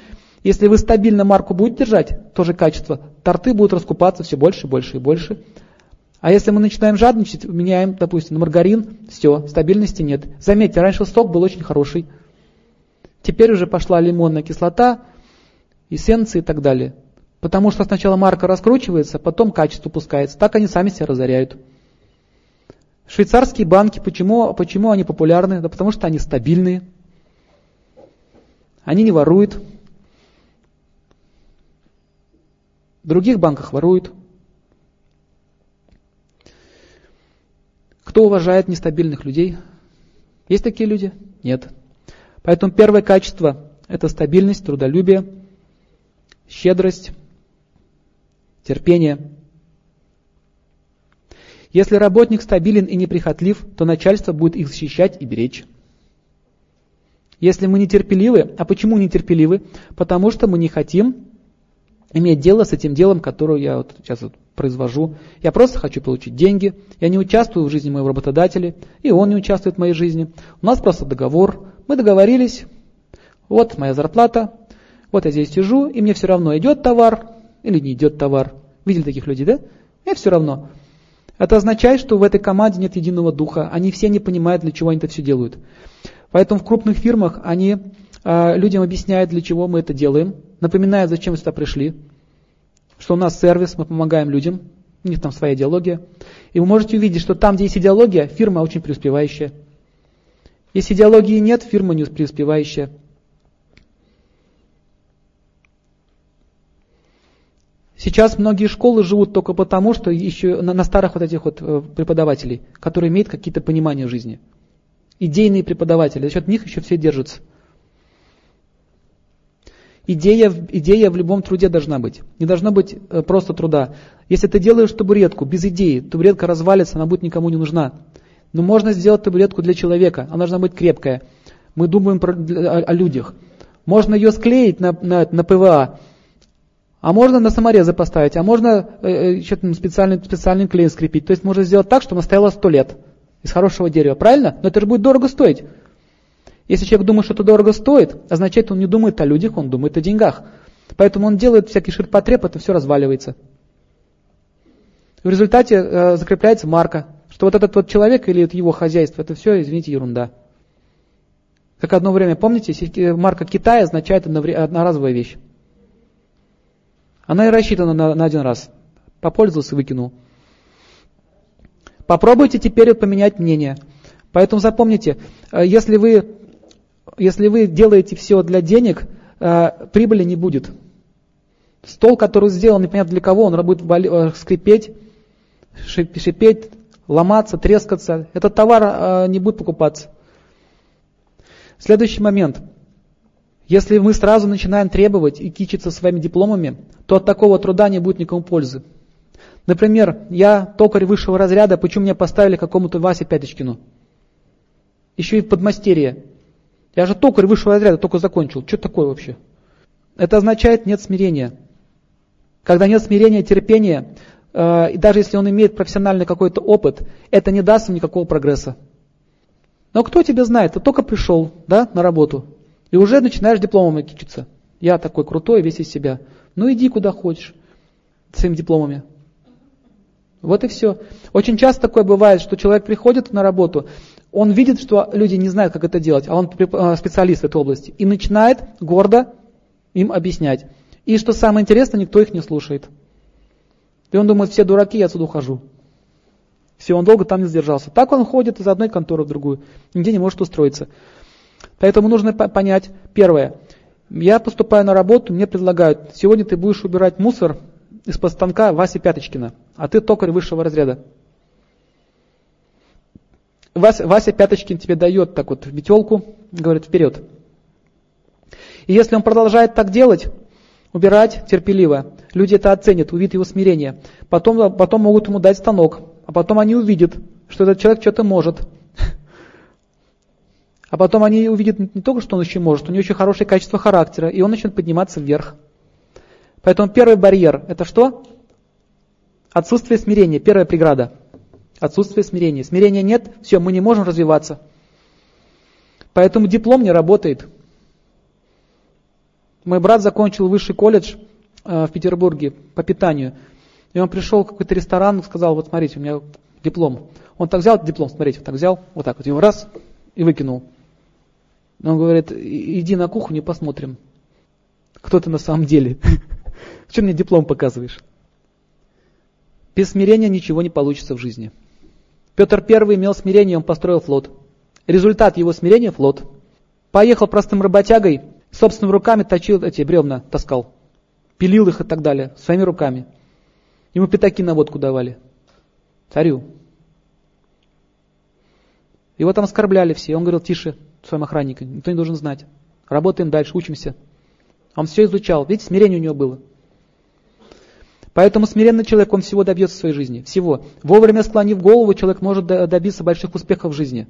если вы стабильно марку будете держать, тоже качество, торты будут раскупаться все больше, больше и больше. А если мы начинаем жадничать, меняем, допустим, на маргарин, все, стабильности нет. Заметьте, раньше сок был очень хороший. Теперь уже пошла лимонная кислота, эссенции и так далее. Потому что сначала марка раскручивается, потом качество пускается. Так они сами себя разоряют. Швейцарские банки, почему, почему они популярны? Да потому что они стабильные. Они не воруют, В других банках воруют. Кто уважает нестабильных людей? Есть такие люди? Нет. Поэтому первое качество – это стабильность, трудолюбие, щедрость, терпение. Если работник стабилен и неприхотлив, то начальство будет их защищать и беречь. Если мы нетерпеливы, а почему нетерпеливы? Потому что мы не хотим иметь дело с этим делом, которое я вот сейчас вот произвожу. Я просто хочу получить деньги, я не участвую в жизни моего работодателя, и он не участвует в моей жизни. У нас просто договор, мы договорились, вот моя зарплата, вот я здесь сижу, и мне все равно идет товар или не идет товар. Видели таких людей, да? Мне все равно. Это означает, что в этой команде нет единого духа, они все не понимают, для чего они это все делают. Поэтому в крупных фирмах они э, людям объясняют, для чего мы это делаем, напоминает, зачем мы сюда пришли, что у нас сервис, мы помогаем людям, у них там своя идеология. И вы можете увидеть, что там, где есть идеология, фирма очень преуспевающая. Если идеологии нет, фирма не преуспевающая. Сейчас многие школы живут только потому, что еще на, на старых вот этих вот э, преподавателей, которые имеют какие-то понимания жизни. Идейные преподаватели, за счет них еще все держатся. Идея, идея в любом труде должна быть. Не должно быть э, просто труда. Если ты делаешь табуретку без идеи, табуретка развалится, она будет никому не нужна. Но можно сделать табуретку для человека, она должна быть крепкая. Мы думаем про, о, о людях. Можно ее склеить на, на, на ПВА, а можно на саморезы поставить, а можно э, э, специальный, специальный клей скрепить. То есть можно сделать так, чтобы она стояла сто лет из хорошего дерева. Правильно? Но это же будет дорого стоить. Если человек думает, что это дорого стоит, означает, он не думает о людях, он думает о деньгах. Поэтому он делает всякий ширпотреб, это все разваливается. В результате э, закрепляется марка, что вот этот вот человек или его хозяйство, это все, извините, ерунда. Как одно время, помните, марка Китая означает одноразовая вещь. Она и рассчитана на, на один раз. Попользовался выкинул. Попробуйте теперь поменять мнение. Поэтому запомните, э, если вы, если вы делаете все для денег, э, прибыли не будет. Стол, который сделан непонятно для кого, он будет э, скрипеть, шипеть, ломаться, трескаться. Этот товар не будет покупаться. Следующий момент. Если мы сразу начинаем требовать и кичиться своими дипломами, то от такого труда не будет никому пользы. Например, я токарь высшего разряда, почему меня поставили какому-то Васе Пяточкину? Еще и подмастерье. Я же токарь высшего разряда, только закончил. Что такое вообще? Это означает нет смирения. Когда нет смирения, терпения, э, и даже если он имеет профессиональный какой-то опыт, это не даст ему никакого прогресса. Но кто тебя знает? Ты только пришел да, на работу, и уже начинаешь дипломами кичиться. Я такой крутой, весь из себя. Ну иди куда хочешь своими дипломами. Вот и все. Очень часто такое бывает, что человек приходит на работу, он видит, что люди не знают, как это делать, а он э, специалист в этой области, и начинает гордо им объяснять. И что самое интересное, никто их не слушает. И он думает, все дураки, я отсюда ухожу. Все, он долго там не сдержался. Так он ходит из одной конторы в другую, нигде не может устроиться. Поэтому нужно понять, первое, я поступаю на работу, мне предлагают, сегодня ты будешь убирать мусор из-под станка Васи Пяточкина, а ты токарь высшего разряда. Вася, Вася Пяточкин тебе дает так вот метелку, говорит, вперед. И если он продолжает так делать, убирать терпеливо, люди это оценят, увидят его смирение. Потом, потом могут ему дать станок, а потом они увидят, что этот человек что-то может. А потом они увидят не только, что он еще может, у него очень хорошее качество характера, и он начнет подниматься вверх. Поэтому первый барьер – это что? Отсутствие смирения, первая преграда. Отсутствие смирения. Смирения нет, все, мы не можем развиваться. Поэтому диплом не работает. Мой брат закончил высший колледж э, в Петербурге по питанию. И он пришел в какой-то ресторан и сказал, вот смотрите, у меня диплом. Он так взял диплом, смотрите, так взял, вот так вот его раз и выкинул. Он говорит, иди на кухню, посмотрим, кто ты на самом деле. Чем мне диплом показываешь? Без смирения ничего не получится в жизни. Петр I имел смирение, он построил флот. Результат его смирения – флот. Поехал простым работягой, собственными руками точил эти бревна, таскал. Пилил их и так далее, своими руками. Ему пятаки на водку давали. Царю. Его там оскорбляли все. Он говорил, тише, своим охранникам, никто не должен знать. Работаем дальше, учимся. Он все изучал. Видите, смирение у него было. Поэтому смиренный человек, он всего добьется в своей жизни. Всего. Вовремя склонив голову, человек может добиться больших успехов в жизни.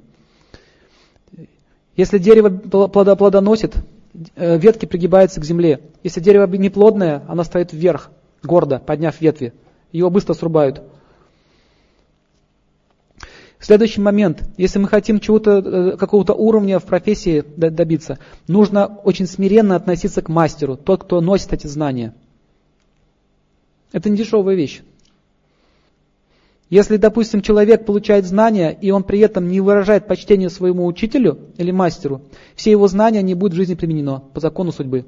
Если дерево плодоносит, э, ветки пригибаются к земле. Если дерево неплодное, оно стоит вверх, гордо, подняв ветви. Его быстро срубают. Следующий момент. Если мы хотим чего-то, э, какого-то уровня в профессии добиться, нужно очень смиренно относиться к мастеру, тот, кто носит эти знания. Это не дешевая вещь. Если, допустим, человек получает знания, и он при этом не выражает почтение своему учителю или мастеру, все его знания не будут в жизни применено по закону судьбы.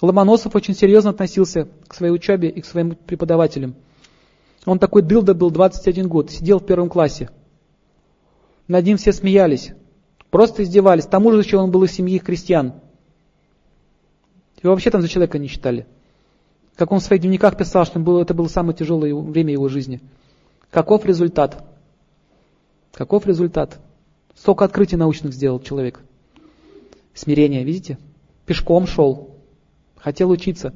Ломоносов очень серьезно относился к своей учебе и к своим преподавателям. Он такой дылда был 21 год, сидел в первом классе. Над ним все смеялись, просто издевались. К тому же еще он был из семьи крестьян. Его вообще там за человека не считали. Как он в своих дневниках писал, что это было самое тяжелое время его жизни. Каков результат? Каков результат? Столько открытий научных сделал человек. Смирение, видите? Пешком шел. Хотел учиться.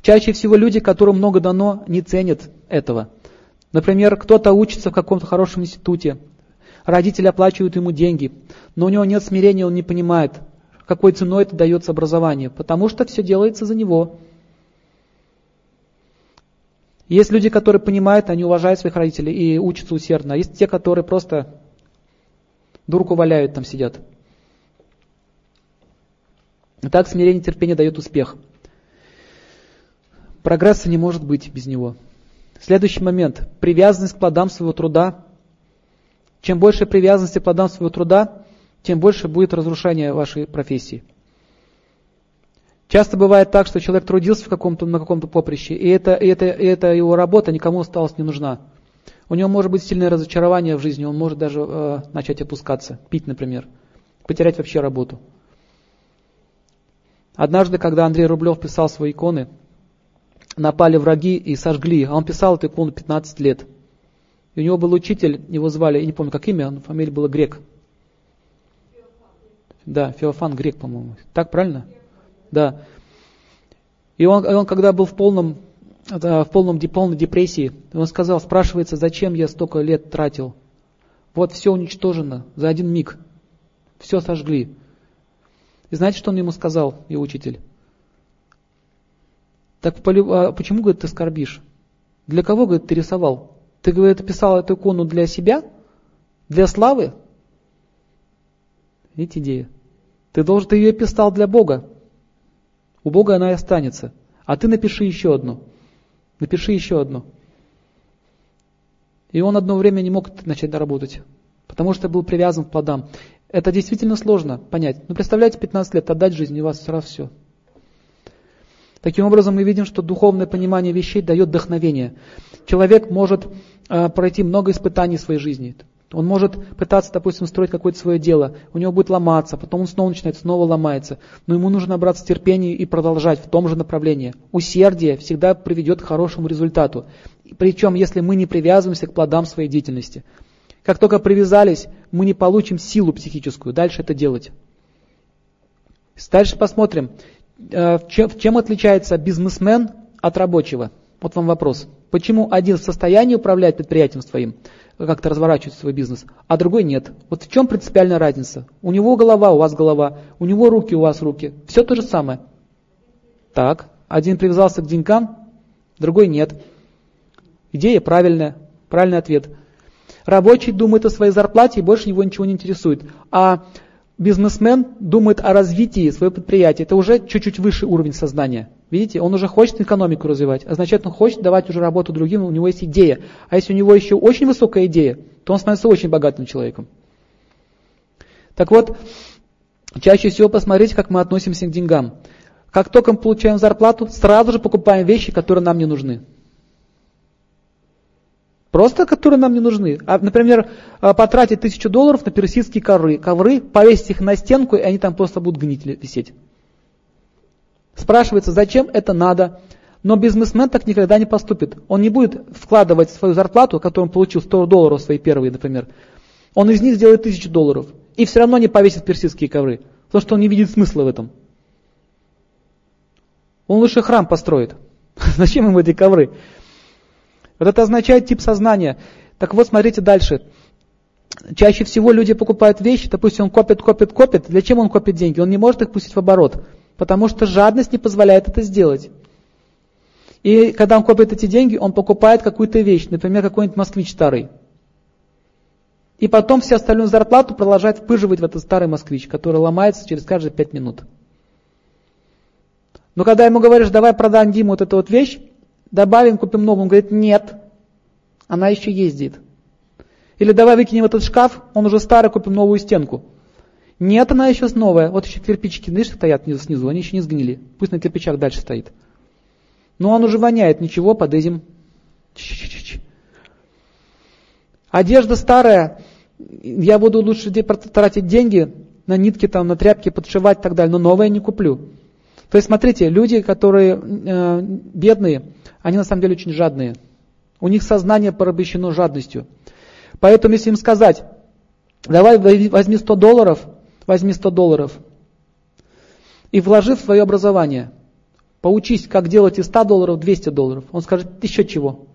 Чаще всего люди, которым много дано, не ценят этого. Например, кто-то учится в каком-то хорошем институте, родители оплачивают ему деньги, но у него нет смирения, он не понимает, какой ценой это дается образование, потому что все делается за него. Есть люди, которые понимают, они уважают своих родителей и учатся усердно. А есть те, которые просто дурку валяют, там сидят. И так смирение и терпение дает успех. Прогресса не может быть без него. Следующий момент. Привязанность к плодам своего труда Чем больше привязанности к плодам своего труда, тем больше будет разрушение вашей профессии. Часто бывает так, что человек трудился в каком-то, на каком-то поприще, и, это, и, это, и эта его работа никому осталась не нужна. У него может быть сильное разочарование в жизни, он может даже э, начать опускаться, пить, например, потерять вообще работу. Однажды, когда Андрей Рублев писал свои иконы, напали враги и сожгли. А он писал эту икону 15 лет. И у него был учитель, его звали, я не помню, как имя, но фамилия была Грек. Да, Феофан Грек, по-моему. Так правильно? Да. И он, он когда был в полном, в полном, полной депрессии, он сказал, спрашивается, зачем я столько лет тратил? Вот все уничтожено за один миг. Все сожгли. И знаете, что он ему сказал, и учитель? Так а почему, говорит, ты скорбишь? Для кого, говорит, ты рисовал? Ты, говорит, писал эту икону для себя? Для славы? Видите идея? Ты должен, ты ее писал для Бога. У Бога она и останется. А ты напиши еще одну. Напиши еще одну. И он одно время не мог начать работать, потому что был привязан к плодам. Это действительно сложно понять. Ну, представляете, 15 лет отдать жизнь, и у вас сразу все. Таким образом, мы видим, что духовное понимание вещей дает вдохновение. Человек может э, пройти много испытаний в своей жизни. Он может пытаться, допустим, строить какое-то свое дело, у него будет ломаться, потом он снова начинает, снова ломается. Но ему нужно набраться терпения и продолжать в том же направлении. Усердие всегда приведет к хорошему результату. Причем, если мы не привязываемся к плодам своей деятельности. Как только привязались, мы не получим силу психическую дальше это делать. Дальше посмотрим, э, в чем, отличается бизнесмен от рабочего. Вот вам вопрос. Почему один в состоянии управлять предприятием своим, как-то разворачивать свой бизнес, а другой нет? Вот в чем принципиальная разница? У него голова, у вас голова, у него руки, у вас руки. Все то же самое. Так, один привязался к деньгам, другой нет. Идея правильная, правильный ответ. Рабочий думает о своей зарплате и больше его ничего не интересует. А бизнесмен думает о развитии своего предприятия. Это уже чуть-чуть выше уровень сознания. Видите, он уже хочет экономику развивать, означает, он хочет давать уже работу другим, у него есть идея. А если у него еще очень высокая идея, то он становится очень богатым человеком. Так вот, чаще всего посмотрите, как мы относимся к деньгам. Как только мы получаем зарплату, сразу же покупаем вещи, которые нам не нужны. Просто которые нам не нужны. А, например, а, потратить тысячу долларов на персидские ковры, ковры, повесить их на стенку, и они там просто будут гнить висеть. Спрашивается, зачем это надо? Но бизнесмен так никогда не поступит. Он не будет вкладывать свою зарплату, которую он получил 100 долларов свои первые, например. Он из них сделает тысячу долларов. И все равно не повесит персидские ковры. Потому что он не видит смысла в этом. Он лучше храм построит. Зачем ему эти ковры? Вот это означает тип сознания. Так вот, смотрите дальше. Чаще всего люди покупают вещи, допустим, он копит, копит, копит. Для чего он копит деньги? Он не может их пустить в оборот, потому что жадность не позволяет это сделать. И когда он копит эти деньги, он покупает какую-то вещь, например, какой-нибудь москвич старый. И потом всю остальную зарплату продолжает впыживать в этот старый москвич, который ломается через каждые пять минут. Но когда ему говоришь, давай продам Диму вот эту вот вещь, добавим, купим новую. Он говорит, нет, она еще ездит. Или давай выкинем этот шкаф, он уже старый, купим новую стенку. Нет, она еще новая. Вот еще кирпичики, знаешь, стоят снизу, они еще не сгнили. Пусть на кирпичах дальше стоит. Но он уже воняет, ничего, подызим. Одежда старая, я буду лучше тратить деньги на нитки, там, на тряпки, подшивать и так далее, но новое не куплю. То есть, смотрите, люди, которые э, бедные, они на самом деле очень жадные. У них сознание порабощено жадностью. Поэтому если им сказать, давай возьми 100 долларов, возьми 100 долларов и вложи в свое образование, поучись, как делать из 100 долларов 200 долларов. Он скажет, еще чего?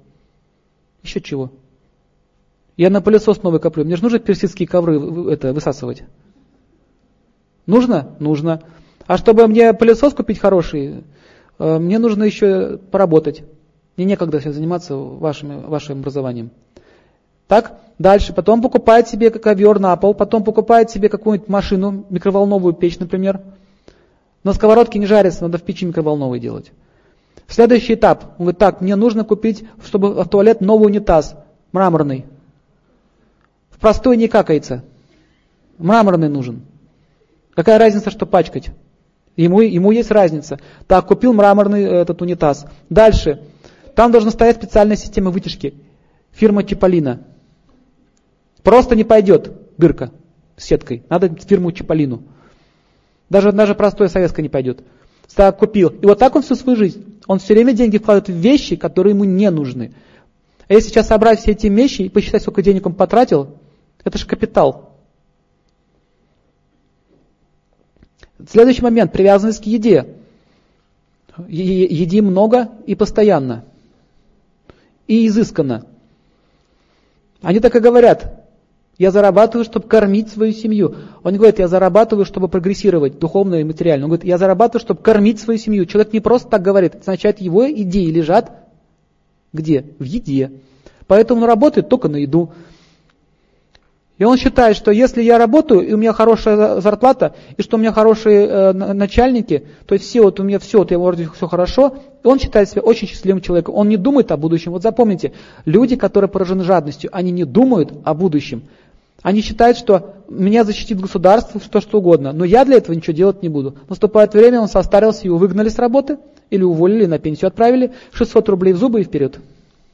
Еще чего? Я на пылесос новый коплю, мне же нужно персидские ковры это, высасывать. Нужно? Нужно. А чтобы мне пылесос купить хороший, э, мне нужно еще поработать. Мне некогда сейчас заниматься вашим, вашим образованием. Так, дальше. Потом покупает себе ковер на пол, потом покупает себе какую-нибудь машину, микроволновую печь, например. На сковородке не жарится, надо в печи микроволновой делать. Следующий этап. Он говорит, так, мне нужно купить, чтобы в туалет новый унитаз, мраморный. В простой не какается. Мраморный нужен. Какая разница, что пачкать? Ему, ему есть разница. Так, купил мраморный э, этот унитаз. Дальше. Там должна стоять специальная система вытяжки. Фирма Чиполлино. Просто не пойдет дырка с сеткой. Надо фирму Чиполлину. Даже, даже простое советское не пойдет. Так, купил. И вот так он всю свою жизнь. Он все время деньги вкладывает в вещи, которые ему не нужны. А если сейчас собрать все эти вещи и посчитать, сколько денег он потратил, это же капитал. Следующий момент, привязанность к еде. Еди много и постоянно. И изысканно. Они так и говорят, я зарабатываю, чтобы кормить свою семью. Он не говорит, я зарабатываю, чтобы прогрессировать духовно и материально. Он говорит, я зарабатываю, чтобы кормить свою семью. Человек не просто так говорит, это означает, его идеи лежат где? В еде. Поэтому он работает только на еду. И он считает, что если я работаю, и у меня хорошая зарплата, и что у меня хорошие э, начальники, то есть все, вот у меня все, вот я вроде все хорошо, он считает себя очень счастливым человеком. Он не думает о будущем. Вот запомните, люди, которые поражены жадностью, они не думают о будущем. Они считают, что меня защитит государство, что что угодно, но я для этого ничего делать не буду. Наступает время, он состарился, его выгнали с работы, или уволили, на пенсию отправили, 600 рублей в зубы и вперед.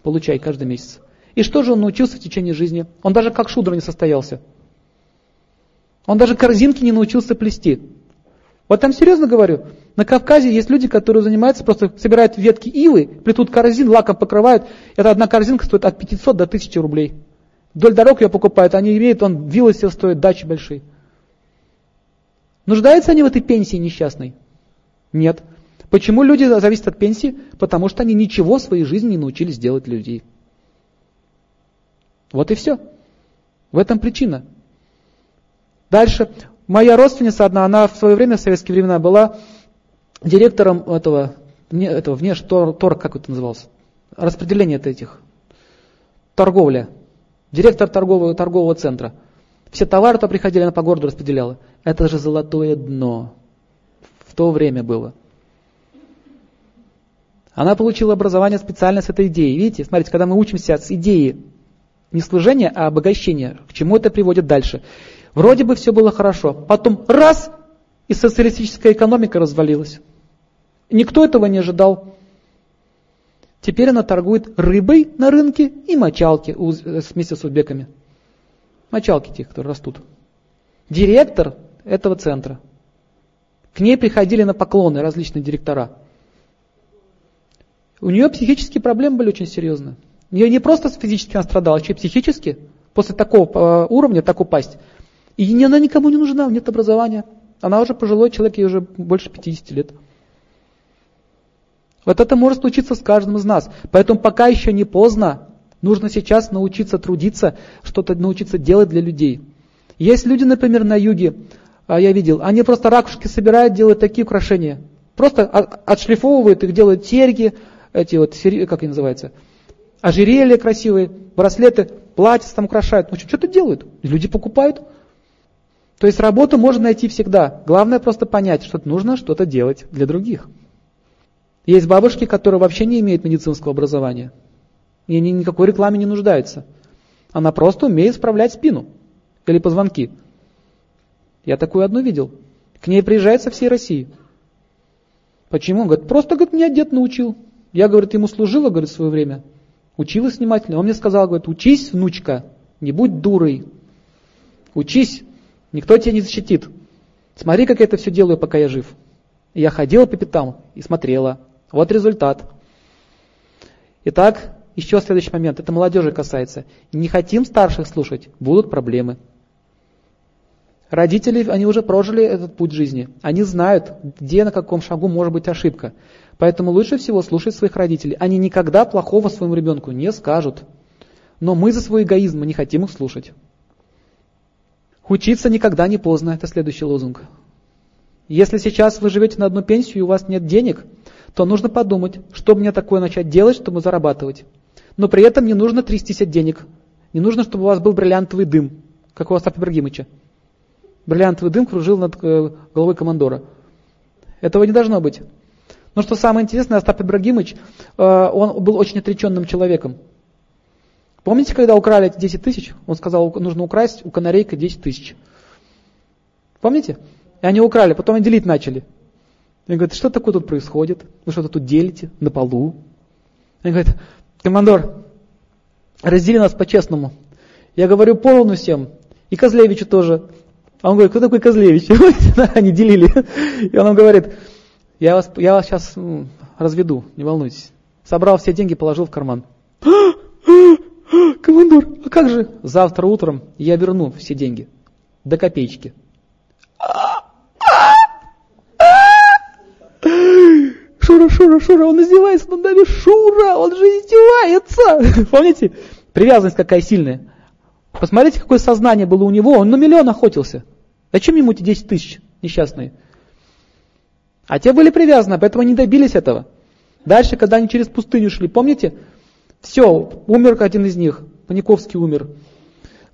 Получай каждый месяц. И что же он научился в течение жизни? Он даже как шудр не состоялся. Он даже корзинки не научился плести. Вот там серьезно говорю, на Кавказе есть люди, которые занимаются, просто собирают ветки ивы, плетут корзин, лаком покрывают. Это одна корзинка стоит от 500 до 1000 рублей. Вдоль дорог ее покупают, они имеют, он виллы себе стоят, дачи большие. Нуждаются они в этой пенсии несчастной? Нет. Почему люди зависят от пенсии? Потому что они ничего в своей жизни не научились делать людей. Вот и все. В этом причина. Дальше. Моя родственница одна, она в свое время, в советские времена, была директором этого, не, этого внеш, тор, тор, как это называлось? Распределение этих. Торговля. Директор торгового, торгового центра. Все товары то приходили, она по городу распределяла. Это же золотое дно. В то время было. Она получила образование специально с этой идеей. Видите, смотрите, когда мы учимся с идеи не служения, а обогащения. К чему это приводит дальше? Вроде бы все было хорошо. Потом раз, и социалистическая экономика развалилась. Никто этого не ожидал. Теперь она торгует рыбой на рынке и мочалки вместе с узбеками. Мочалки те, которые растут. Директор этого центра. К ней приходили на поклоны различные директора. У нее психические проблемы были очень серьезные. Я не просто физически она страдала, а еще и психически. После такого э, уровня так упасть. И она никому не нужна, нет образования. Она уже пожилой человек, ей уже больше 50 лет. Вот это может случиться с каждым из нас. Поэтому пока еще не поздно, нужно сейчас научиться трудиться, что-то научиться делать для людей. Есть люди, например, на юге, а, я видел, они просто ракушки собирают, делают такие украшения. Просто отшлифовывают их, делают серьги, эти вот, как они называются, ожерелья красивые, браслеты, платья там украшают. Ну что-то делают, люди покупают. То есть работу можно найти всегда. Главное просто понять, что нужно что-то делать для других. Есть бабушки, которые вообще не имеют медицинского образования. И они никакой рекламе не нуждаются. Она просто умеет справлять спину или позвонки. Я такую одну видел. К ней приезжает со всей России. Почему? Говорит, просто говорит, меня дед научил. Я, говорит, ему служила, говорит, в свое время. Училась внимательно. Он мне сказал, говорит, учись, внучка, не будь дурой. Учись, никто тебя не защитит. Смотри, как я это все делаю, пока я жив. Я ходила по пятам и смотрела. Вот результат. Итак, еще следующий момент. Это молодежи касается. Не хотим старших слушать, будут проблемы. Родители, они уже прожили этот путь жизни. Они знают, где, на каком шагу может быть ошибка. Поэтому лучше всего слушать своих родителей. Они никогда плохого своему ребенку не скажут. Но мы за свой эгоизм, мы не хотим их слушать. Учиться никогда не поздно, это следующий лозунг. Если сейчас вы живете на одну пенсию и у вас нет денег, то нужно подумать, что мне такое начать делать, чтобы зарабатывать. Но при этом не нужно трястись от денег. Не нужно, чтобы у вас был бриллиантовый дым, как у Остапа Ибрагимовича. Бриллиантовый дым кружил над э, головой командора. Этого не должно быть. Но что самое интересное, Остап Ибрагимович, э, он был очень отреченным человеком. Помните, когда украли эти 10 тысяч? Он сказал, нужно украсть у канарейка 10 тысяч. Помните? И они украли, потом они делить начали. И говорят, что такое тут происходит? Вы что-то тут делите на полу? Они говорят, командор, раздели нас по-честному. Я говорю поровну всем, и Козлевичу тоже. А он говорит, кто такой Козлевич? Они делили. И он нам говорит, я вас, я вас сейчас разведу, не волнуйтесь. Собрал все деньги, положил в карман. Командор, а как же? Завтра утром я верну все деньги. До копеечки. Шура, Шура, Шура, он издевается над нами, Шура, он же издевается. Помните? Привязанность какая сильная. Посмотрите, какое сознание было у него, он на миллион охотился. Зачем ему эти 10 тысяч несчастные? А те были привязаны, поэтому они добились этого. Дальше, когда они через пустыню шли, помните? Все, умер один из них, Паниковский умер.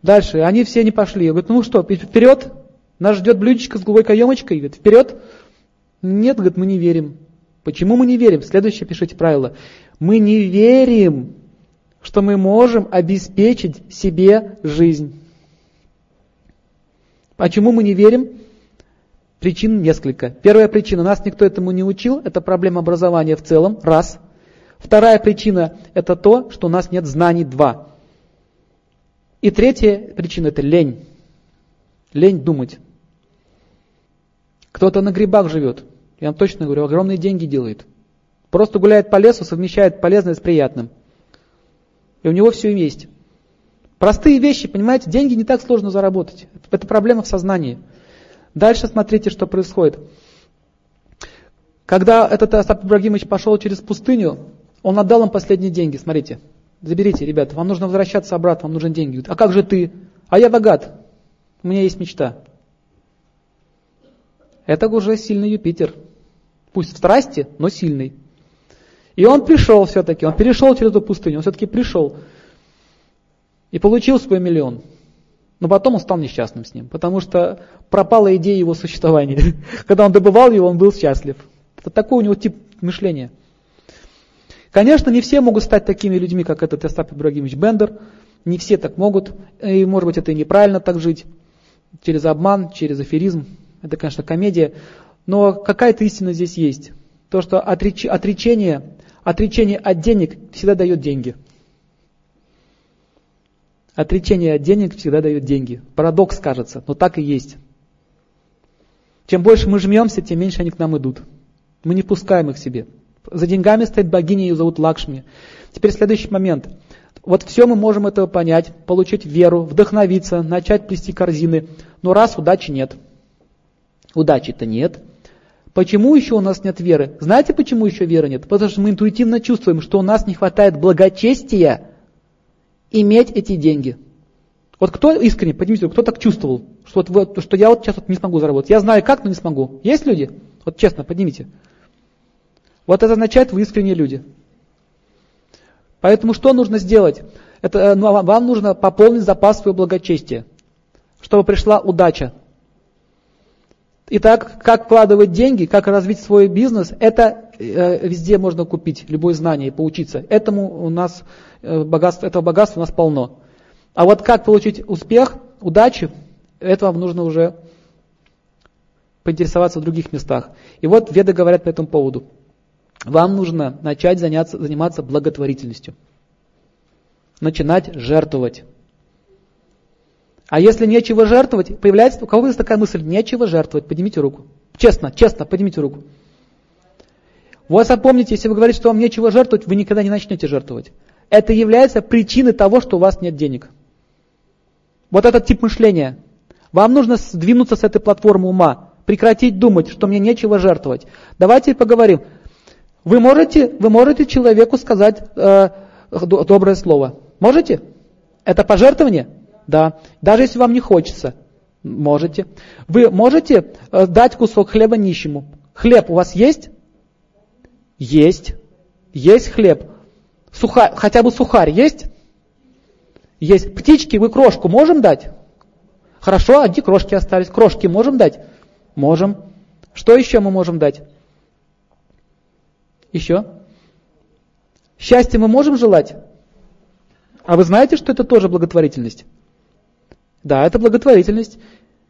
Дальше, они все не пошли. Говорят, ну что, вперед, нас ждет блюдечко с голубой каемочкой. Говорит, вперед. Нет, говорит, мы не верим. Почему мы не верим? Следующее пишите правило. Мы не верим, что мы можем обеспечить себе жизнь. Почему мы не верим? Причин несколько. Первая причина, нас никто этому не учил, это проблема образования в целом, раз. Вторая причина – это то, что у нас нет знаний, два. И третья причина – это лень. Лень думать. Кто-то на грибах живет, я вам точно говорю, огромные деньги делает. Просто гуляет по лесу, совмещает полезное с приятным. И у него все есть. Простые вещи, понимаете, деньги не так сложно заработать. Это проблема в сознании. Дальше смотрите, что происходит. Когда этот Остап Ибрагимович пошел через пустыню, он отдал им последние деньги. Смотрите, заберите, ребята, вам нужно возвращаться обратно, вам нужны деньги. А как же ты? А я богат, у меня есть мечта. Это уже сильный Юпитер. Пусть в страсти, но сильный. И он пришел все-таки, он перешел через эту пустыню, он все-таки пришел и получил свой миллион. Но потом он стал несчастным с ним, потому что пропала идея его существования. Когда он добывал его, он был счастлив. Это такой у него тип мышления. Конечно, не все могут стать такими людьми, как этот Остап Ибрагимович Бендер. Не все так могут. И, может быть, это и неправильно так жить. Через обман, через аферизм. Это, конечно, комедия. Но какая-то истина здесь есть. То, что отреч... отречение, отречение от денег всегда дает деньги. Отречение от денег всегда дает деньги. Парадокс кажется, но так и есть. Чем больше мы жмемся, тем меньше они к нам идут. Мы не пускаем их себе. За деньгами стоит богиня, ее зовут Лакшми. Теперь следующий момент. Вот все мы можем этого понять, получить веру, вдохновиться, начать плести корзины. Но раз удачи нет. Удачи-то нет. Почему еще у нас нет веры? Знаете, почему еще веры нет? Потому что мы интуитивно чувствуем, что у нас не хватает благочестия, иметь эти деньги. Вот кто искренне, поднимите кто так чувствовал, что, вот, что я вот сейчас вот не смогу заработать. Я знаю как, но не смогу. Есть люди? Вот честно, поднимите. Вот это означает, вы искренние люди. Поэтому что нужно сделать? Это, э, ну, вам нужно пополнить запас своего благочестия, чтобы пришла удача. Итак, как вкладывать деньги, как развить свой бизнес, это э, везде можно купить, любое знание, поучиться. Этому у нас Э, богатство, этого богатства у нас полно. А вот как получить успех, удачу, это вам нужно уже поинтересоваться в других местах. И вот веды говорят по этому поводу. Вам нужно начать заняться, заниматься благотворительностью. Начинать жертвовать. А если нечего жертвовать, появляется, у кого есть такая мысль, нечего жертвовать, поднимите руку. Честно, честно, поднимите руку. Вот запомните, если вы говорите, что вам нечего жертвовать, вы никогда не начнете жертвовать это является причиной того, что у вас нет денег. Вот этот тип мышления. Вам нужно сдвинуться с этой платформы ума, прекратить думать, что мне нечего жертвовать. Давайте поговорим. Вы можете, вы можете человеку сказать э, доброе слово? Можете? Это пожертвование? Да. Даже если вам не хочется. Можете. Вы можете э, дать кусок хлеба нищему? Хлеб у вас есть? Есть. Есть хлеб. Сухарь, хотя бы сухарь есть? Есть. Птички, вы крошку можем дать? Хорошо, одни крошки остались. Крошки можем дать? Можем. Что еще мы можем дать? Еще? Счастье мы можем желать? А вы знаете, что это тоже благотворительность? Да, это благотворительность.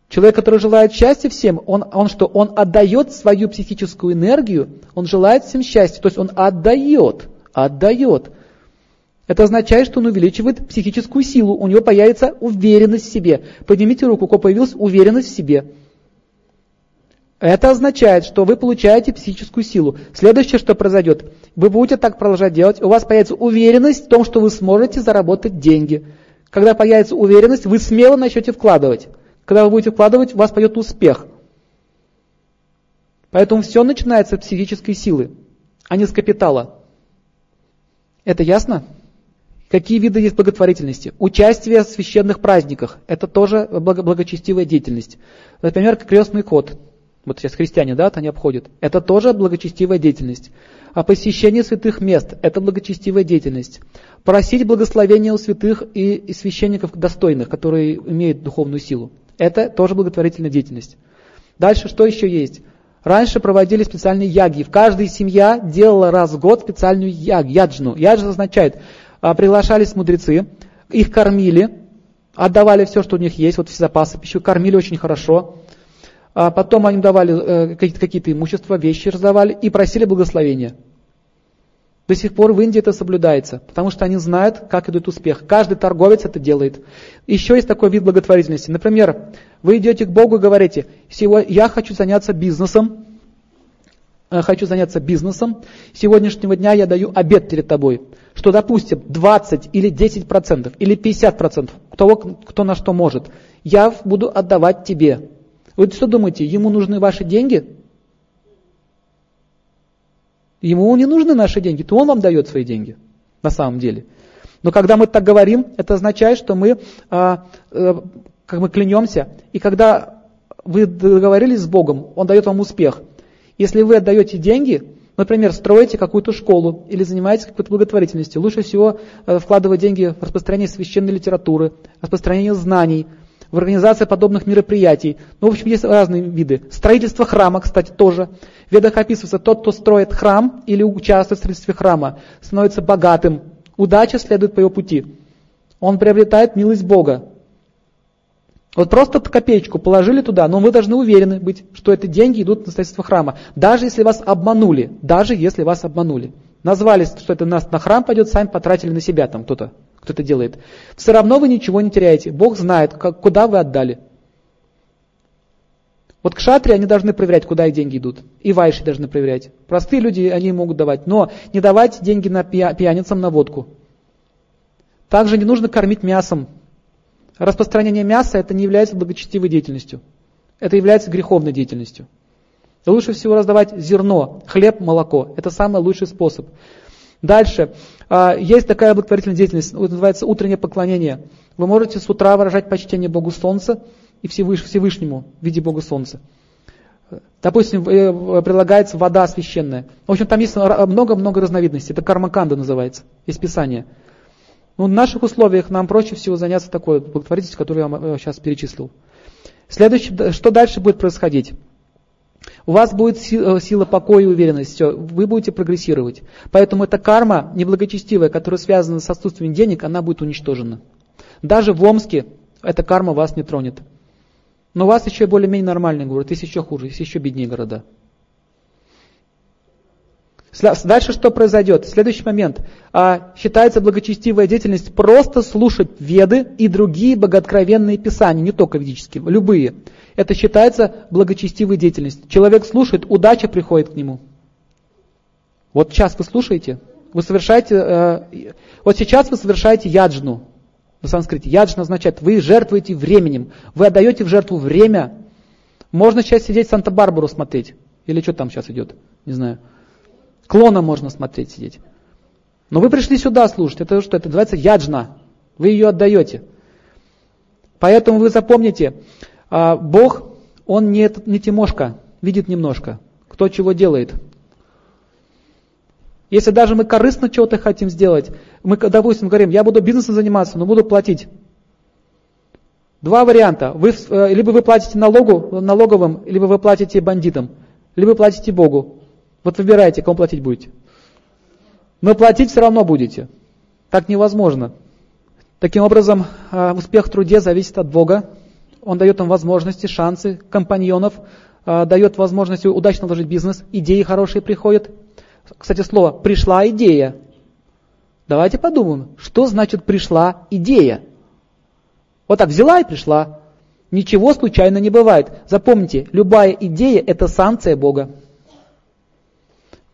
Человек, который желает счастья всем, он, он что? Он отдает свою психическую энергию, он желает всем счастья, то есть он отдает, отдает. Это означает, что он увеличивает психическую силу, у него появится уверенность в себе. Поднимите руку, у кого появилась уверенность в себе. Это означает, что вы получаете психическую силу. Следующее, что произойдет, вы будете так продолжать делать, у вас появится уверенность в том, что вы сможете заработать деньги. Когда появится уверенность, вы смело начнете вкладывать. Когда вы будете вкладывать, у вас пойдет успех. Поэтому все начинается с психической силы, а не с капитала. Это ясно? Какие виды есть благотворительности? Участие в священных праздниках – это тоже благочестивая деятельность. Например, крестный ход. Вот сейчас христиане, да, они обходят. Это тоже благочестивая деятельность. А посещение святых мест – это благочестивая деятельность. Просить благословения у святых и, священников достойных, которые имеют духовную силу. Это тоже благотворительная деятельность. Дальше что еще есть? Раньше проводили специальные яги. В каждой семье делала раз в год специальную яг, яджну. Яджна означает, а, приглашались мудрецы, их кормили, отдавали все, что у них есть, вот все запасы пищи, кормили очень хорошо. А потом они давали э, какие-то имущества, вещи раздавали и просили благословения. До сих пор в Индии это соблюдается, потому что они знают, как идет успех. Каждый торговец это делает. Еще есть такой вид благотворительности. Например, вы идете к Богу и говорите, я хочу заняться бизнесом, э, хочу заняться бизнесом, с сегодняшнего дня я даю обед перед тобой, что, допустим, 20 или 10 процентов, или 50 процентов, кто, кто на что может, я буду отдавать тебе. Вы что думаете, ему нужны ваши деньги? Ему не нужны наши деньги, то он вам дает свои деньги, на самом деле. Но когда мы так говорим, это означает, что мы, а, а, как мы клянемся, и когда вы договорились с Богом, Он дает вам успех. Если вы отдаете деньги, например, строите какую-то школу или занимаетесь какой-то благотворительностью, лучше всего э, вкладывать деньги в распространение священной литературы, распространение знаний, в организации подобных мероприятий. Ну, в общем, есть разные виды. Строительство храма, кстати, тоже. В ведах описывается, тот, кто строит храм или участвует в строительстве храма, становится богатым. Удача следует по его пути. Он приобретает милость Бога. Вот просто копеечку положили туда, но вы должны уверены быть, что эти деньги идут на строительство храма. Даже если вас обманули, даже если вас обманули. Назвали, что это на храм пойдет, сами потратили на себя там кто-то кто это делает. Все равно вы ничего не теряете. Бог знает, как, куда вы отдали. Вот к шатре они должны проверять, куда их деньги идут. И вайши должны проверять. Простые люди, они могут давать. Но не давать деньги на пьяницам на водку. Также не нужно кормить мясом. Распространение мяса это не является благочестивой деятельностью. Это является греховной деятельностью. Лучше всего раздавать зерно, хлеб, молоко. Это самый лучший способ. Дальше. А, есть такая благотворительная деятельность, называется утреннее поклонение. Вы можете с утра выражать почтение Богу Солнца и Всевышнему в виде Бога Солнца. Допустим, э, прилагается вода священная. В общем, там есть много-много разновидностей. Это кармаканда называется, из Писания. Но в наших условиях нам проще всего заняться такой благотворительностью, которую я вам сейчас перечислил. Следующее, что дальше будет происходить? У вас будет э, сила покоя и уверенность, все, вы будете прогрессировать. Поэтому эта карма неблагочестивая, которая связана с отсутствием денег, она будет уничтожена. Даже в Омске эта карма вас не тронет. Но у вас еще более-менее нормальный город, есть еще хуже, есть еще беднее города. Дальше что произойдет? Следующий момент. А, считается благочестивая деятельность просто слушать веды и другие богооткровенные писания, не только ведические, любые. Это считается благочестивой деятельностью. Человек слушает, удача приходит к нему. Вот сейчас вы слушаете, вы совершаете, э, вот сейчас вы совершаете яджну на санскрите. Яджна означает, вы жертвуете временем, вы отдаете в жертву время. Можно сейчас сидеть Санта-Барбару смотреть, или что там сейчас идет, не знаю. Клона можно смотреть, сидеть. Но вы пришли сюда слушать. Это что? Это называется яджна. Вы ее отдаете. Поэтому вы запомните, а, Бог, Он не, не Тимошка, видит немножко, кто чего делает. Если даже мы корыстно чего-то хотим сделать, мы, допустим, говорим, я буду бизнесом заниматься, но буду платить. Два варианта. Вы, э, либо вы платите налогу, налоговым, либо вы платите бандитам, либо платите Богу. Вот выбирайте, кому платить будете. Но платить все равно будете. Так невозможно. Таким образом, э, успех в труде зависит от Бога. Он дает нам возможности, шансы, компаньонов, э, дает возможность удачно вложить бизнес, идеи хорошие приходят. Кстати, слово «пришла идея». Давайте подумаем, что значит «пришла идея». Вот так взяла и пришла. Ничего случайно не бывает. Запомните, любая идея – это санкция Бога.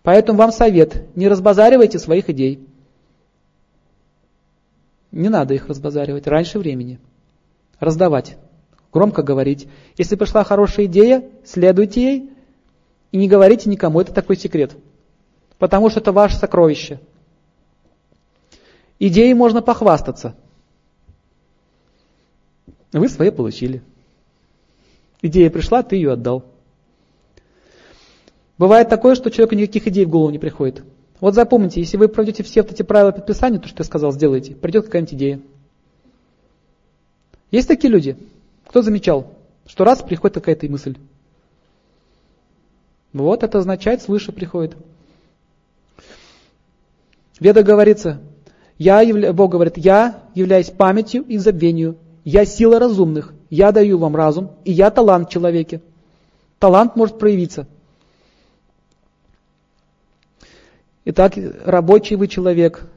Поэтому вам совет, не разбазаривайте своих идей. Не надо их разбазаривать раньше времени. Раздавать, громко говорить. Если пришла хорошая идея, следуйте ей и не говорите никому, это такой секрет. Потому что это ваше сокровище. Идеей можно похвастаться. Вы свои получили. Идея пришла, ты ее отдал. Бывает такое, что человеку никаких идей в голову не приходит. Вот запомните, если вы пройдете все вот эти правила подписания, то, что я сказал, сделаете, придет какая-нибудь идея. Есть такие люди? Кто замечал, что раз приходит какая-то мысль? Вот это означает, свыше приходит. Веда говорится, я явля... Бог говорит, я являюсь памятью и забвению, я сила разумных, я даю вам разум, и я талант в человеке. Талант может проявиться. Итак, рабочий вы человек,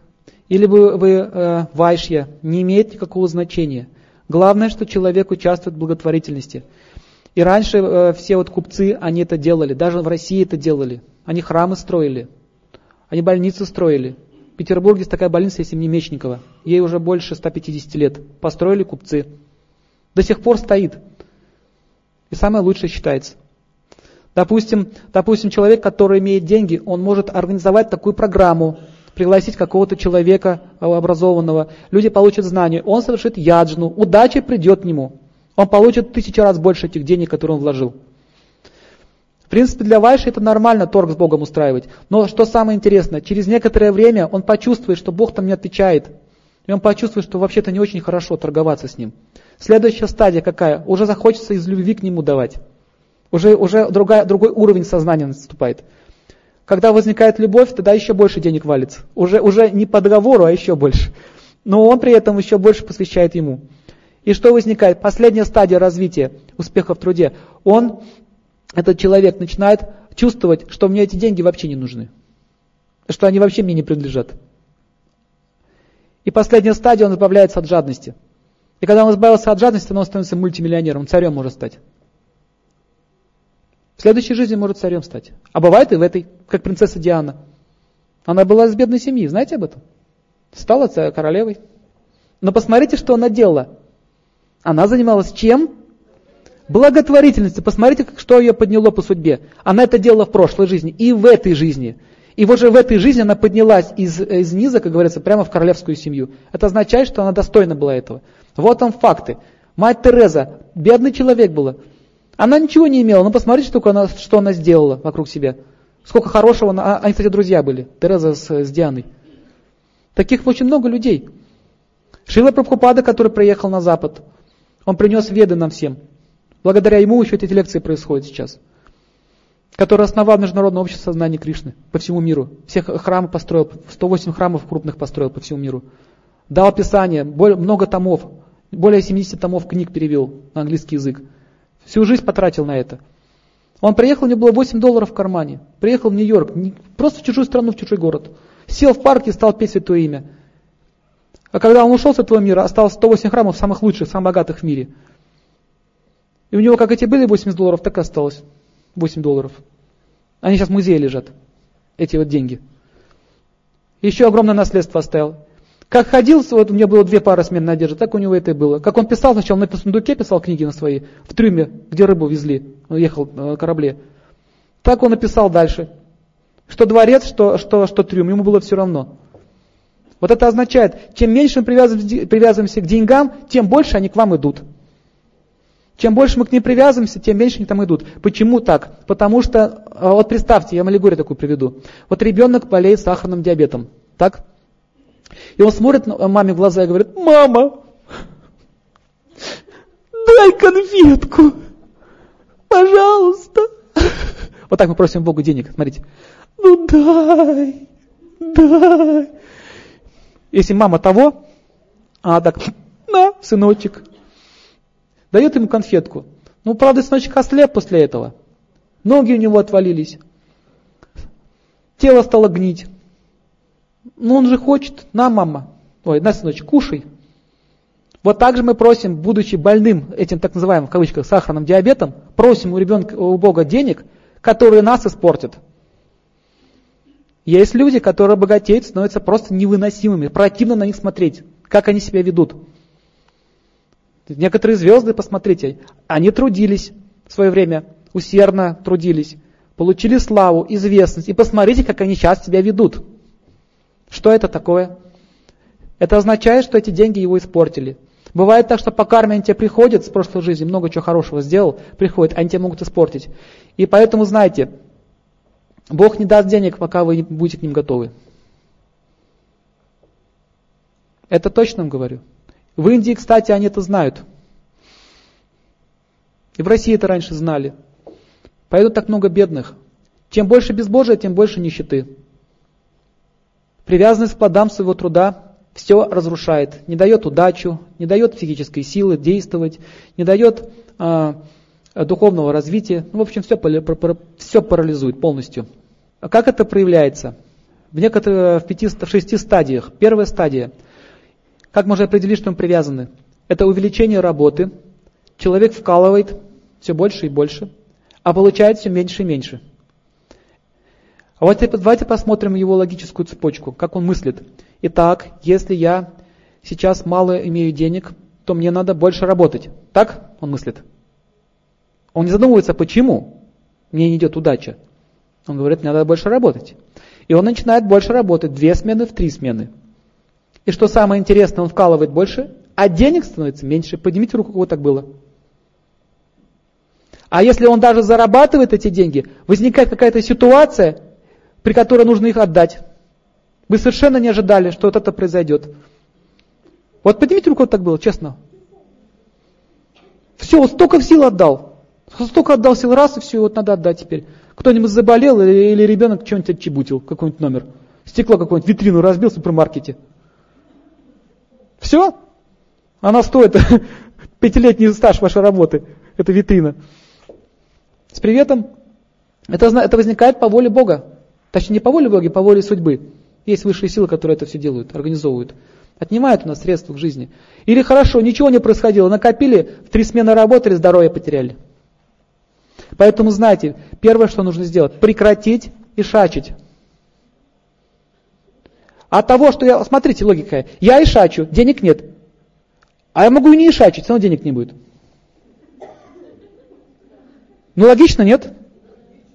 или вы, вы э, вайшья, не имеет никакого значения. Главное, что человек участвует в благотворительности. И раньше э, все вот купцы, они это делали, даже в России это делали. Они храмы строили, они больницы строили. В Петербурге есть такая больница, есть имени Мечникова. Ей уже больше 150 лет. Построили купцы. До сих пор стоит. И самое лучшее считается. Допустим, допустим, человек, который имеет деньги, он может организовать такую программу, пригласить какого-то человека э, образованного, люди получат знания, он совершит яджну, удача придет к нему. Он получит тысячу раз больше этих денег, которые он вложил. В принципе, для Вайши это нормально торг с Богом устраивать. Но что самое интересное, через некоторое время он почувствует, что Бог там не отвечает. И он почувствует, что вообще-то не очень хорошо торговаться с ним. Следующая стадия какая? Уже захочется из любви к нему давать. Уже, уже другая, другой уровень сознания наступает. Когда возникает любовь, тогда еще больше денег валится. Уже, уже не по договору, а еще больше. Но он при этом еще больше посвящает ему. И что возникает? Последняя стадия развития успеха в труде. Он, этот человек, начинает чувствовать, что мне эти деньги вообще не нужны. Что они вообще мне не принадлежат. И последняя стадия, он избавляется от жадности. И когда он избавился от жадности, он становится мультимиллионером, царем может стать. В следующей жизни может царем стать. А бывает и в этой, как принцесса Диана. Она была из бедной семьи, знаете об этом? Стала королевой. Но посмотрите, что она делала. Она занималась чем? Благотворительностью. Посмотрите, что ее подняло по судьбе. Она это делала в прошлой жизни и в этой жизни. И вот же в этой жизни она поднялась из, из низа, как говорится, прямо в королевскую семью. Это означает, что она достойна была этого. Вот там факты. Мать Тереза, бедный человек была. Она ничего не имела, но посмотрите, что она, что она сделала вокруг себя. Сколько хорошего, она, а, они, кстати, друзья были, Тереза с, с Дианой. Таких очень много людей. Шила Прабхупада, который приехал на Запад, он принес веды нам всем. Благодаря ему еще эти лекции происходят сейчас. Который основал Международное общество сознания Кришны по всему миру. Всех храмов построил, 108 храмов крупных построил по всему миру. Дал Писание, много томов, более 70 томов книг перевел на английский язык. Всю жизнь потратил на это. Он приехал, у него было 8 долларов в кармане. Приехал в Нью-Йорк, просто в чужую страну, в чужой город. Сел в парке и стал петь святое имя. А когда он ушел с этого мира, осталось 108 храмов самых лучших, самых богатых в мире. И у него как эти были 80 долларов, так и осталось. 8 долларов. Они сейчас в музее лежат, эти вот деньги. Еще огромное наследство оставил. Как ходил, вот у меня было две пары смен одежды, так у него это и было. Как он писал, сначала на сундуке писал книги на свои, в трюме, где рыбу везли, он ехал на корабле. Так он написал дальше. Что дворец, что, что, что трюм, ему было все равно. Вот это означает, чем меньше мы привязываемся, к деньгам, тем больше они к вам идут. Чем больше мы к ним привязываемся, тем меньше они там идут. Почему так? Потому что, а, вот представьте, я малегорию такую приведу. Вот ребенок болеет сахарным диабетом. Так? И он смотрит маме в глаза и говорит, мама, дай конфетку, пожалуйста. Вот так мы просим Богу денег, смотрите. Ну дай, дай. Если мама того, А так, на, сыночек. Дает ему конфетку. Ну, правда, сыночек ослеп после этого. Ноги у него отвалились. Тело стало гнить. Ну, он же хочет. На, мама. Ой, на, сыночек, кушай. Вот так же мы просим, будучи больным этим так называемым в кавычках сахарным диабетом, просим у ребенка, у Бога денег, которые нас испортят. Есть люди, которые богатеют, становятся просто невыносимыми, противно на них смотреть, как они себя ведут. Некоторые звезды, посмотрите, они трудились в свое время, усердно трудились, получили славу, известность, и посмотрите, как они сейчас себя ведут. Что это такое? Это означает, что эти деньги его испортили. Бывает так, что по карме они тебе приходят с прошлой жизни, много чего хорошего сделал, приходят, они тебя могут испортить. И поэтому знайте, Бог не даст денег, пока вы не будете к ним готовы. Это точно вам говорю. В Индии, кстати, они это знают. И в России это раньше знали. Поэтому так много бедных. Чем больше безбожия, тем больше нищеты. Привязанность к плодам своего труда все разрушает. Не дает удачу, не дает психической силы действовать, не дает а, духовного развития. Ну, в общем, все, все парализует полностью. А как это проявляется? В некоторых, в, пяти, в шести стадиях. Первая стадия. Как можно определить, что мы привязаны? Это увеличение работы. Человек вкалывает все больше и больше, а получает все меньше и меньше. А вот давайте посмотрим его логическую цепочку, как он мыслит. Итак, если я сейчас мало имею денег, то мне надо больше работать. Так он мыслит? Он не задумывается, почему мне не идет удача. Он говорит, мне надо больше работать. И он начинает больше работать, две смены в три смены. И что самое интересное, он вкалывает больше, а денег становится меньше. Поднимите руку, у кого так было. А если он даже зарабатывает эти деньги, возникает какая-то ситуация, при которой нужно их отдать. Вы совершенно не ожидали, что вот это произойдет. Вот поднимите руку, вот так было, честно. Все, столько сил отдал. Столько отдал сил раз, и все, вот надо отдать теперь. Кто-нибудь заболел или, или ребенок что-нибудь отчебутил, какой-нибудь номер. Стекло какое-нибудь, витрину разбил в супермаркете. Все? Она стоит пятилетний стаж вашей работы, эта витрина. С приветом. Это, это возникает по воле Бога. Точнее, не по воле Бога, а по воле судьбы. Есть высшие силы, которые это все делают, организовывают. Отнимают у нас средства к жизни. Или хорошо, ничего не происходило, накопили, в три смены работали, здоровье потеряли. Поэтому знаете, первое, что нужно сделать, прекратить и шачить. От того, что я, смотрите, логика, я и шачу, денег нет. А я могу и не ишачить, все равно денег не будет. Ну логично, нет?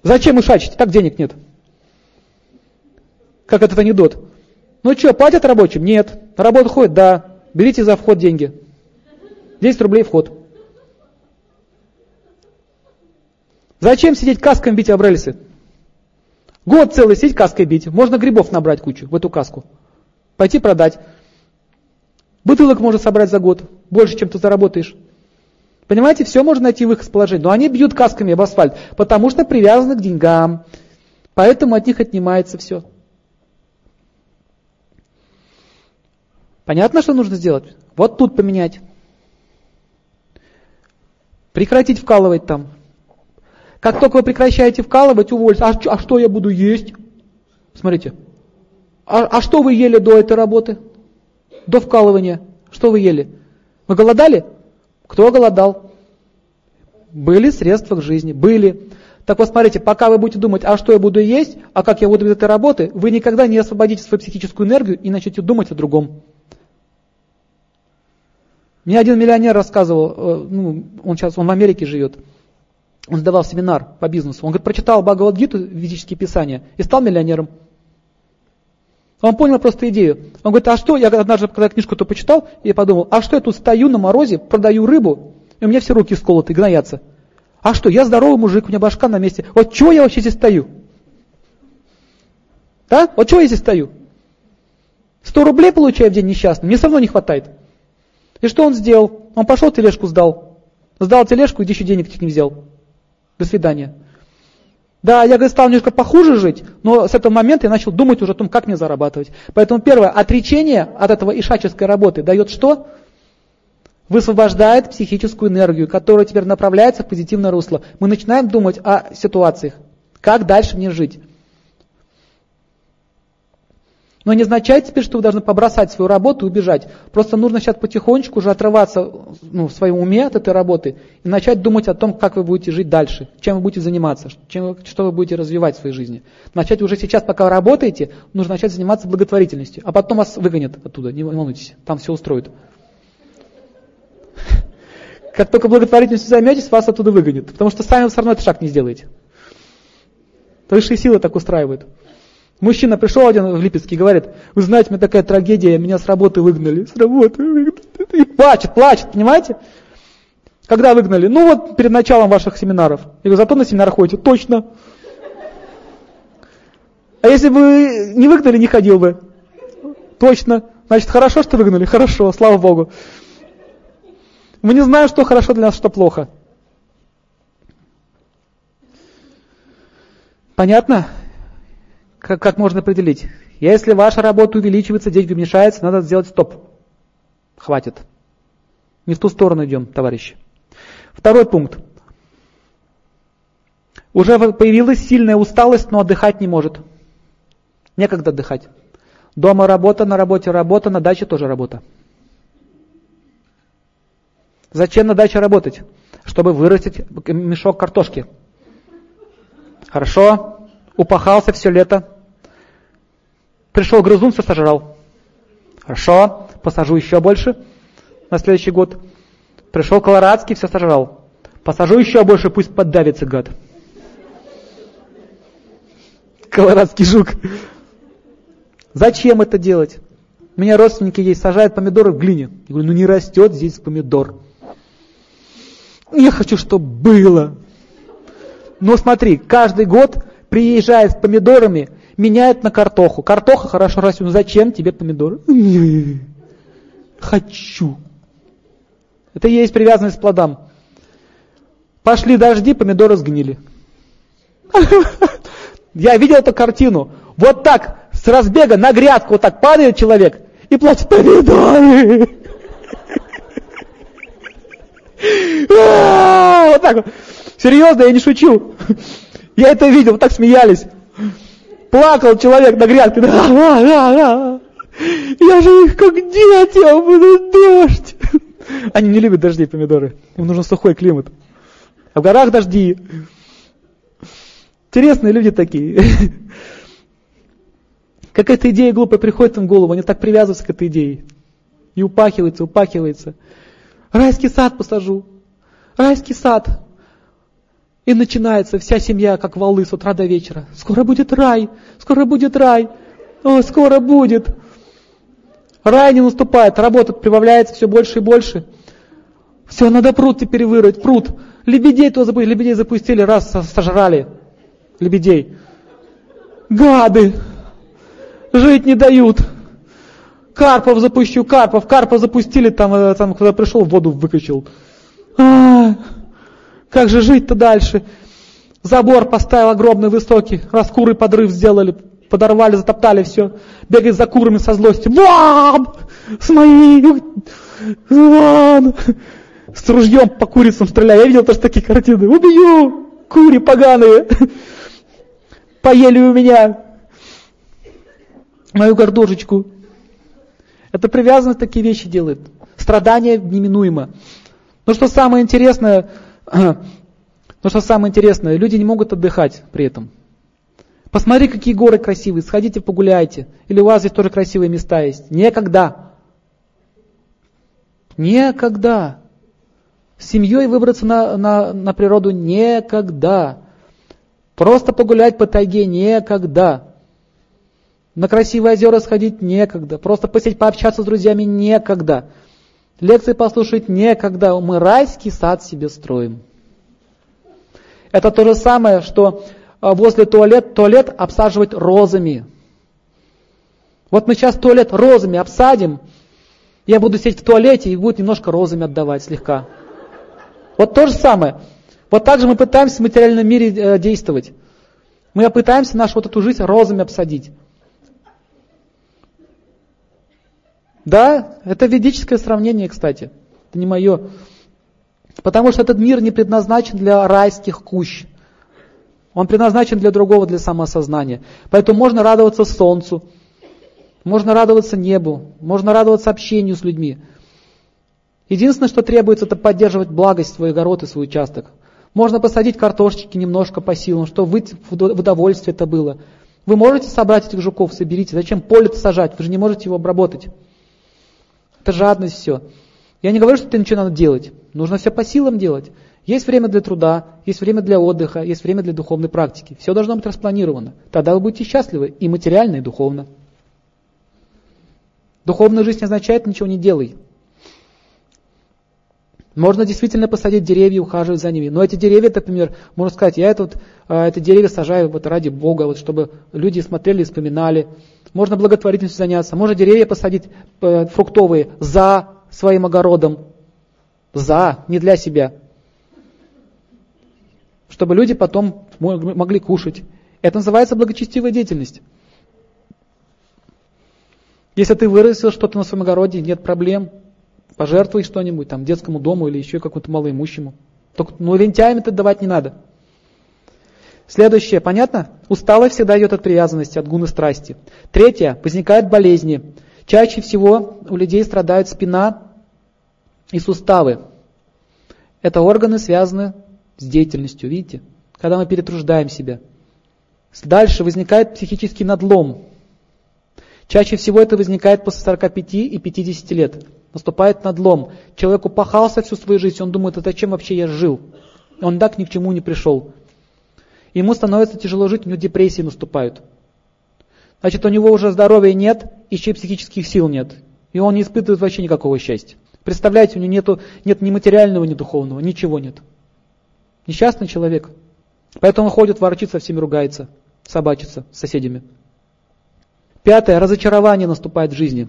Зачем ишачить? Так денег нет. Как этот анекдот. Ну что, платят рабочим? Нет. На работу ходят? Да. Берите за вход деньги. 10 рублей вход. Зачем сидеть каском бить об рельсы? Год целый сидеть каской бить. Можно грибов набрать кучу в эту каску. Пойти продать. Бутылок можно собрать за год. Больше, чем ты заработаешь. Понимаете, все можно найти выход из положения. Но они бьют касками об асфальт, потому что привязаны к деньгам. Поэтому от них отнимается все. Понятно, что нужно сделать? Вот тут поменять. Прекратить вкалывать там. Как только вы прекращаете вкалывать, увольте. А, а что я буду есть? Смотрите. А, а что вы ели до этой работы? До вкалывания? Что вы ели? Вы голодали? Кто голодал? Были средства к жизни, были. Так вот смотрите, пока вы будете думать, а что я буду есть, а как я буду без этой работы, вы никогда не освободите свою психическую энергию и начнете думать о другом. Мне один миллионер рассказывал, э, ну, он сейчас, он в Америке живет, он сдавал семинар по бизнесу. Он говорит, прочитал Бхагавадгиту, ведические писания, и стал миллионером. Он понял просто идею. Он говорит, а что, я однажды, когда книжку то почитал, я подумал, а что я тут стою на морозе, продаю рыбу, и у меня все руки сколоты, гноятся. А что, я здоровый мужик, у меня башка на месте. Вот чего я вообще здесь стою? Да? Вот чего я здесь стою? Сто рублей получаю в день несчастный, мне все равно не хватает. И что он сделал? Он пошел тележку сдал. Сдал тележку и еще денег не взял. До свидания. Да, я, говорит, стал немножко похуже жить, но с этого момента я начал думать уже о том, как мне зарабатывать. Поэтому первое, отречение от этого ишаческой работы дает что? Высвобождает психическую энергию, которая теперь направляется в позитивное русло. Мы начинаем думать о ситуациях, как дальше мне жить. Но не означает теперь, что вы должны побросать свою работу и убежать. Просто нужно сейчас потихонечку уже отрываться ну, в своем уме от этой работы и начать думать о том, как вы будете жить дальше, чем вы будете заниматься, чем, что вы будете развивать в своей жизни. Начать уже сейчас, пока вы работаете, нужно начать заниматься благотворительностью, а потом вас выгонят оттуда, не волнуйтесь, там все устроят. Как только благотворительностью займетесь, вас оттуда выгонят, потому что сами все равно этот шаг не сделаете. Высшие силы так устраивают. Мужчина пришел один в Липецке и говорит, вы знаете, у меня такая трагедия, меня с работы выгнали, с работы выгнали. И плачет, плачет, понимаете? Когда выгнали? Ну вот перед началом ваших семинаров. Я говорю, зато на семинар ходите. Точно. А если бы не выгнали, не ходил бы. Точно. Значит, хорошо, что выгнали? Хорошо, слава Богу. Мы не знаем, что хорошо для нас, что плохо. Понятно? Как, как можно определить? Если ваша работа увеличивается, деньги уменьшаются, надо сделать стоп. Хватит. Не в ту сторону идем, товарищи. Второй пункт. Уже появилась сильная усталость, но отдыхать не может. Некогда отдыхать. Дома работа, на работе работа, на даче тоже работа. Зачем на даче работать? Чтобы вырастить мешок картошки. Хорошо, упахался все лето. Пришел грызун, все сожрал. Хорошо, посажу еще больше на следующий год. Пришел колорадский, все сожрал. Посажу еще больше, пусть поддавится гад. Колорадский жук. Зачем это делать? У меня родственники есть, сажают помидоры в глине. Я говорю, ну не растет здесь помидор. Я хочу, чтобы было. Но смотри, каждый год приезжает с помидорами, меняет на картоху. Картоха хорошо растет. Ну зачем тебе помидоры? Хочу. Это и есть привязанность к плодам. Пошли дожди, помидоры сгнили. Я видел эту картину. Вот так, с разбега на грядку, вот так падает человек и плачет помидоры. Вот так вот. Серьезно, я не шучу. Я это видел, так смеялись. Плакал человек на грядке. Да, да, да. Я же их как дети, а буду дождь. Они не любят дожди, помидоры. Им нужен сухой климат. А в горах дожди. Интересные люди такие. Как эта идея глупая приходит им в голову, они так привязываются к этой идее. И упахивается, упахивается. Райский сад посажу. Райский сад. И начинается вся семья, как валы с утра до вечера. Скоро будет рай, скоро будет рай, о, скоро будет. Рай не наступает, работа прибавляется все больше и больше. Все, надо пруд теперь вырыть, пруд. Лебедей то запустили, лебедей запустили, раз сожрали. Лебедей. Гады. Жить не дают. Карпов запущу, Карпов, Карпа запустили, там, э, там когда пришел, воду выкачал. А-а-а. Как же жить-то дальше? Забор поставил огромный, высокий, раз куры подрыв сделали, подорвали, затоптали все. Бегает за курами со злостью. Вам! С моей... Ван! С ружьем по курицам стреляю. Я видел тоже такие картины. Убью! Кури поганые! Поели у меня мою гордожечку. Это привязанность такие вещи делает. Страдание неминуемо. Но что самое интересное, но что самое интересное, люди не могут отдыхать при этом. Посмотри, какие горы красивые, сходите погуляйте. Или у вас здесь тоже красивые места есть. Некогда. Некогда. С семьей выбраться на, на, на природу некогда. Просто погулять по тайге некогда. На красивые озера сходить некогда. Просто посидеть, пообщаться с друзьями некогда. Лекции послушать некогда, мы райский сад себе строим. Это то же самое, что а, возле туалет, туалет обсаживать розами. Вот мы сейчас туалет розами обсадим, я буду сидеть в туалете и будет немножко розами отдавать слегка. Вот то же самое. Вот так же мы пытаемся в материальном мире э, действовать. Мы пытаемся нашу вот эту жизнь розами обсадить. Да, это ведическое сравнение, кстати. Это не мое. Потому что этот мир не предназначен для райских кущ. Он предназначен для другого, для самоосознания. Поэтому можно радоваться солнцу, можно радоваться небу, можно радоваться общению с людьми. Единственное, что требуется, это поддерживать благость свой огород и свой участок. Можно посадить картошечки немножко по силам, чтобы в удовольствие это было. Вы можете собрать этих жуков, соберите. Зачем поле сажать? Вы же не можете его обработать. Это жадность все. Я не говорю, что это ничего надо делать. Нужно все по силам делать. Есть время для труда, есть время для отдыха, есть время для духовной практики. Все должно быть распланировано. Тогда вы будете счастливы и материально, и духовно. Духовная жизнь означает ничего не делай. Можно действительно посадить деревья, ухаживать за ними. Но эти деревья, например, можно сказать, я это, вот, а, это деревья сажаю вот ради Бога, вот, чтобы люди смотрели и вспоминали. Можно благотворительностью заняться. Можно деревья посадить э, фруктовые за своим огородом. За, не для себя. Чтобы люди потом могли кушать. Это называется благочестивая деятельность. Если ты вырастил что-то на своем огороде, нет проблем. Пожертвуй что-нибудь, там, детскому дому или еще какому-то малоимущему. Только, ну, лентяям это давать не надо. Следующее, понятно? Усталость всегда идет от привязанности, от гуны страсти. Третье, возникают болезни. Чаще всего у людей страдают спина и суставы. Это органы связаны с деятельностью, видите? Когда мы перетруждаем себя. Дальше возникает психический надлом. Чаще всего это возникает после 45 и 50 лет. Наступает надлом. Человек упахался всю свою жизнь, он думает, а зачем вообще я жил? Он так ни к чему не пришел. Ему становится тяжело жить, у него депрессии наступают. Значит, у него уже здоровья нет, еще и психических сил нет. И он не испытывает вообще никакого счастья. Представляете, у него нету, нет ни материального, ни духовного, ничего нет. Несчастный человек. Поэтому он ходит, ворчит, со всеми ругается, собачится с соседями. Пятое. Разочарование наступает в жизни.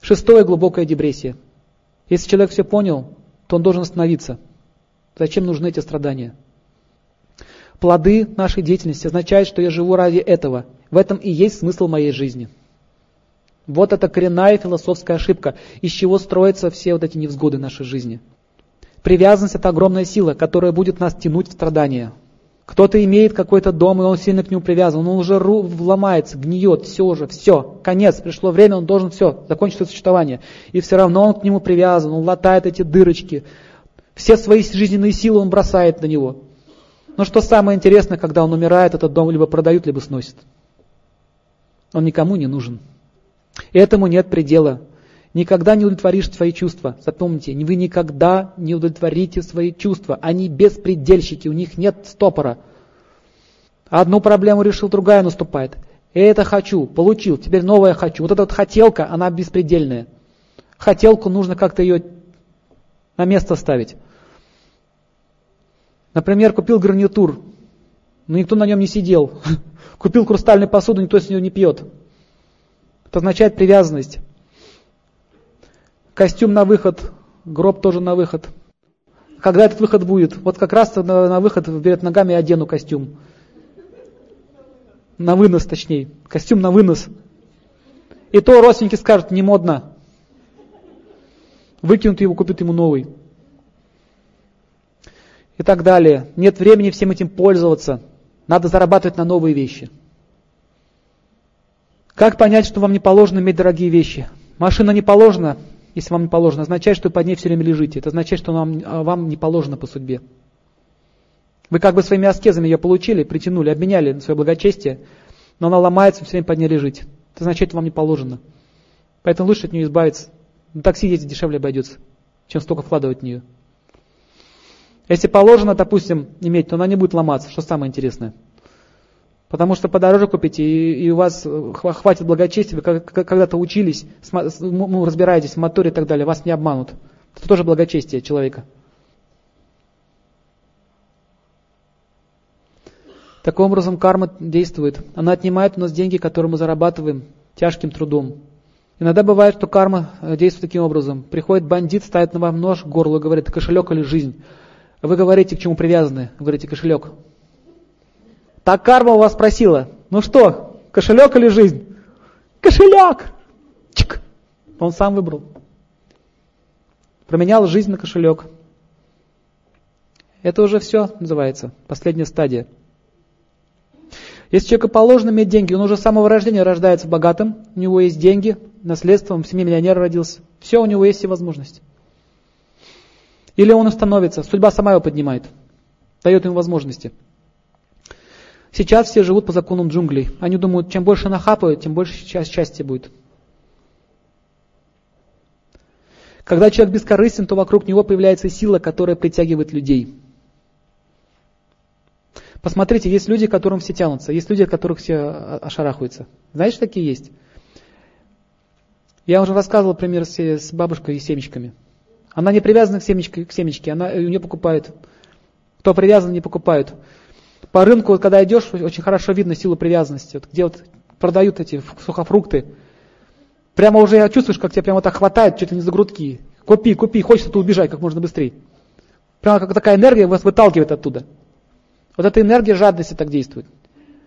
Шестое. Глубокая депрессия. Если человек все понял, то он должен остановиться. Зачем нужны эти страдания? Плоды нашей деятельности означают, что я живу ради этого. В этом и есть смысл моей жизни. Вот это коренная философская ошибка, из чего строятся все вот эти невзгоды нашей жизни. Привязанность – это огромная сила, которая будет нас тянуть в страдания. Кто-то имеет какой-то дом, и он сильно к нему привязан, он уже вломается, гниет, все уже, все, конец, пришло время, он должен все, закончить это существование. И все равно он к нему привязан, он латает эти дырочки, все свои жизненные силы он бросает на него. Но что самое интересное, когда он умирает, этот дом либо продают, либо сносят. Он никому не нужен. Этому нет предела. Никогда не удовлетворишь свои чувства. Запомните, вы никогда не удовлетворите свои чувства. Они беспредельщики, у них нет стопора. Одну проблему решил, другая наступает. Это хочу, получил, теперь новое хочу. Вот эта вот хотелка, она беспредельная. Хотелку нужно как-то ее на место ставить. Например, купил гарнитур, но никто на нем не сидел. Купил хрустальную посуду, никто с нее не пьет. Это означает привязанность. Костюм на выход, гроб тоже на выход. Когда этот выход будет? Вот как раз на, выход перед ногами одену костюм. На вынос, точнее. Костюм на вынос. И то родственники скажут, не модно. Выкинут его, купят ему новый. И так далее. Нет времени всем этим пользоваться. Надо зарабатывать на новые вещи. Как понять, что вам не положено иметь дорогие вещи? Машина не положена, если вам не положено, означает, что вы под ней все время лежите. Это означает, что вам, а, вам не положено по судьбе. Вы как бы своими аскезами ее получили, притянули, обменяли на свое благочестие, но она ломается, все время под ней лежите. Это означает, что вам не положено. Поэтому лучше от нее избавиться. На такси ездить дешевле обойдется, чем столько вкладывать в нее. Если положено, допустим, иметь, то она не будет ломаться, что самое интересное. Потому что подороже купите, и, и у вас э, хватит благочестия, вы когда-то учились, ну, разбираетесь в моторе и так далее, вас не обманут. Это тоже благочестие человека. Таким образом карма действует. Она отнимает у нас деньги, которые мы зарабатываем тяжким трудом. Иногда бывает, что карма э, действует таким образом. Приходит бандит, ставит на вам нож к горлу и говорит, кошелек или жизнь. Вы говорите, к чему привязаны? Говорите, кошелек. Так карма у вас спросила, ну что, кошелек или жизнь? Кошелек! Чик. Он сам выбрал. Променял жизнь на кошелек. Это уже все называется, последняя стадия. Если человеку положено иметь деньги, он уже с самого рождения рождается богатым, у него есть деньги, наследством, в семье миллионера родился. Все, у него есть все возможности. Или он установится, судьба сама его поднимает, дает ему возможности. Сейчас все живут по законам джунглей. Они думают, чем больше нахапают, тем больше счастья будет. Когда человек бескорыстен, то вокруг него появляется сила, которая притягивает людей. Посмотрите, есть люди, к которым все тянутся, есть люди, от которых все ошарахаются. Знаете, такие есть? Я уже рассказывал пример с бабушкой и семечками. Она не привязана к семечке, к семечке она, ее не покупают. Кто привязан, не покупают. По рынку, когда идешь, очень хорошо видно силу привязанности. Вот, где вот продают эти сухофрукты. Прямо уже чувствуешь, как тебя прямо так хватает, что-то не за грудки. Купи, купи, хочется тут убежать как можно быстрее. Прямо как такая энергия вас выталкивает оттуда. Вот эта энергия жадности так действует.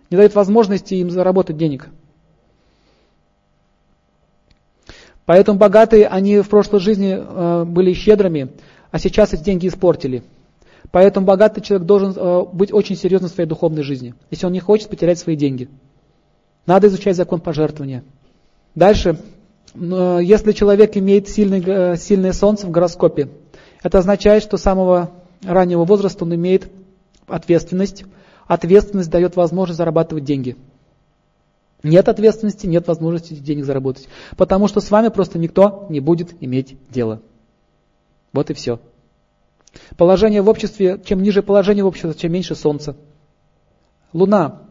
Не дает возможности им заработать денег. Поэтому богатые, они в прошлой жизни э, были щедрыми, а сейчас эти деньги испортили. Поэтому богатый человек должен э, быть очень серьезным в своей духовной жизни, если он не хочет потерять свои деньги. Надо изучать закон пожертвования. Дальше, э, если человек имеет сильный, сильное солнце в гороскопе, это означает, что с самого раннего возраста он имеет ответственность. Ответственность дает возможность зарабатывать деньги. Нет ответственности, нет возможности денег заработать. Потому что с вами просто никто не будет иметь дело. Вот и все. Положение в обществе, чем ниже положение в обществе, чем меньше солнца. Луна.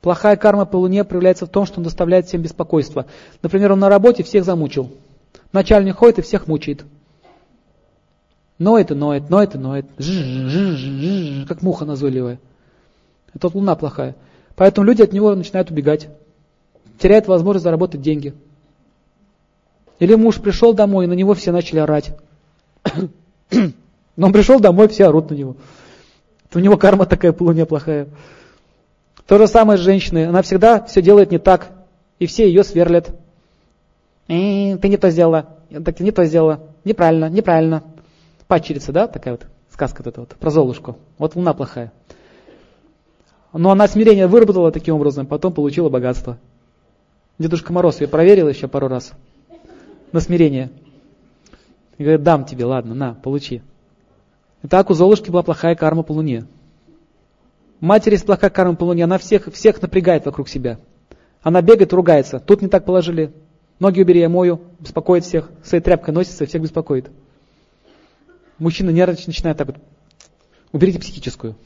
Плохая карма по Луне проявляется в том, что он доставляет всем беспокойство. Например, он на работе всех замучил. Начальник ходит и всех мучает. Ноет и ноет, ноет и ноет. как муха назойливая. Это вот луна плохая. Поэтому люди от него начинают убегать. Теряют возможность заработать деньги. Или муж пришел домой, и на него все начали орать. Но он пришел домой, все орут на него. у него карма такая по луне плохая. То же самое с женщиной. Она всегда все делает не так. И все ее сверлят. «Э, ты не то сделала. Так не то сделала. Неправильно, неправильно падчерица, да, такая вот сказка вот эта вот, про Золушку. Вот луна плохая. Но она смирение выработала таким образом, потом получила богатство. Дедушка Мороз ее проверил еще пару раз на смирение. И говорит, дам тебе, ладно, на, получи. И так у Золушки была плохая карма по луне. Матери есть плохая карма по луне, она всех, всех напрягает вокруг себя. Она бегает, ругается. Тут не так положили. Ноги убери, я мою, беспокоит всех. Своей тряпкой носится, всех беспокоит. Мужчина нервничать начинает так вот. Уберите психическую.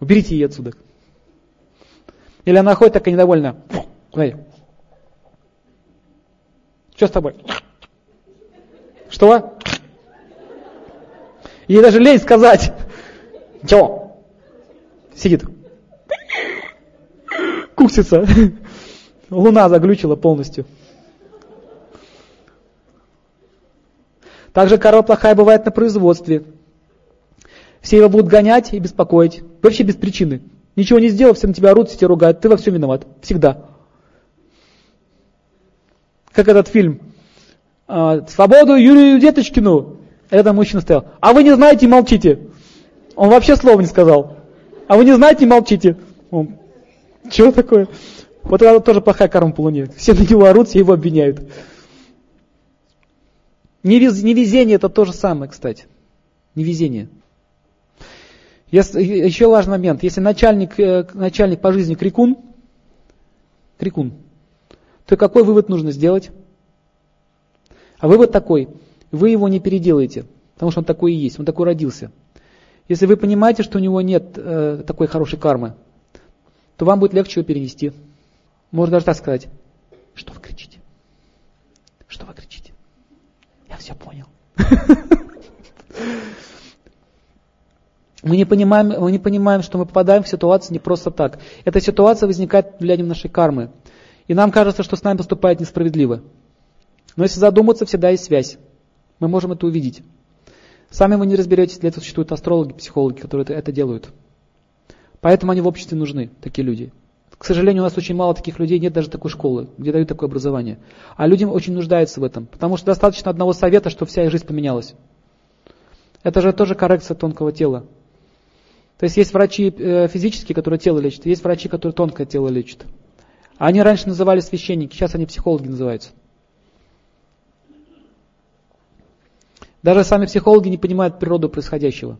Уберите ее отсюда. Или она ходит такая недовольна. Говори. Что с тобой? Что? Ей даже лень сказать. Чего? Сидит. Куксится. Луна заглючила полностью. Также корова плохая бывает на производстве. Все его будут гонять и беспокоить. Вообще без причины. Ничего не сделал, все на тебя орут, все тебя ругают. Ты во всем виноват. Всегда. Как этот фильм. А, Свободу Юрию Деточкину. Этот мужчина стоял. А вы не знаете, молчите. Он вообще слова не сказал. А вы не знаете, молчите. Он, Чего такое? Вот это тоже плохая карма по луне. Все на него орут, все его обвиняют. Невез, невезение это то же самое, кстати. Невезение. Если, еще важный момент. Если начальник, э, начальник по жизни крикун, крикун, то какой вывод нужно сделать? А вывод такой, вы его не переделаете, потому что он такой и есть, он такой родился. Если вы понимаете, что у него нет э, такой хорошей кармы, то вам будет легче его перенести. Можно даже так сказать. Что вы кричите? Что вы кричите? Я все понял. Мы не, понимаем, мы не понимаем, что мы попадаем в ситуацию не просто так. Эта ситуация возникает под влиянием нашей кармы. И нам кажется, что с нами поступает несправедливо. Но если задуматься, всегда есть связь. Мы можем это увидеть. Сами вы не разберетесь, для этого существуют астрологи, психологи, которые это, это делают. Поэтому они в обществе нужны, такие люди. К сожалению, у нас очень мало таких людей, нет даже такой школы, где дают такое образование. А людям очень нуждаются в этом, потому что достаточно одного совета, чтобы вся их жизнь поменялась. Это же тоже коррекция тонкого тела. То есть есть врачи э, физические, которые тело лечат, есть врачи, которые тонкое тело лечат. Они раньше называли священники, сейчас они психологи называются. Даже сами психологи не понимают природу происходящего.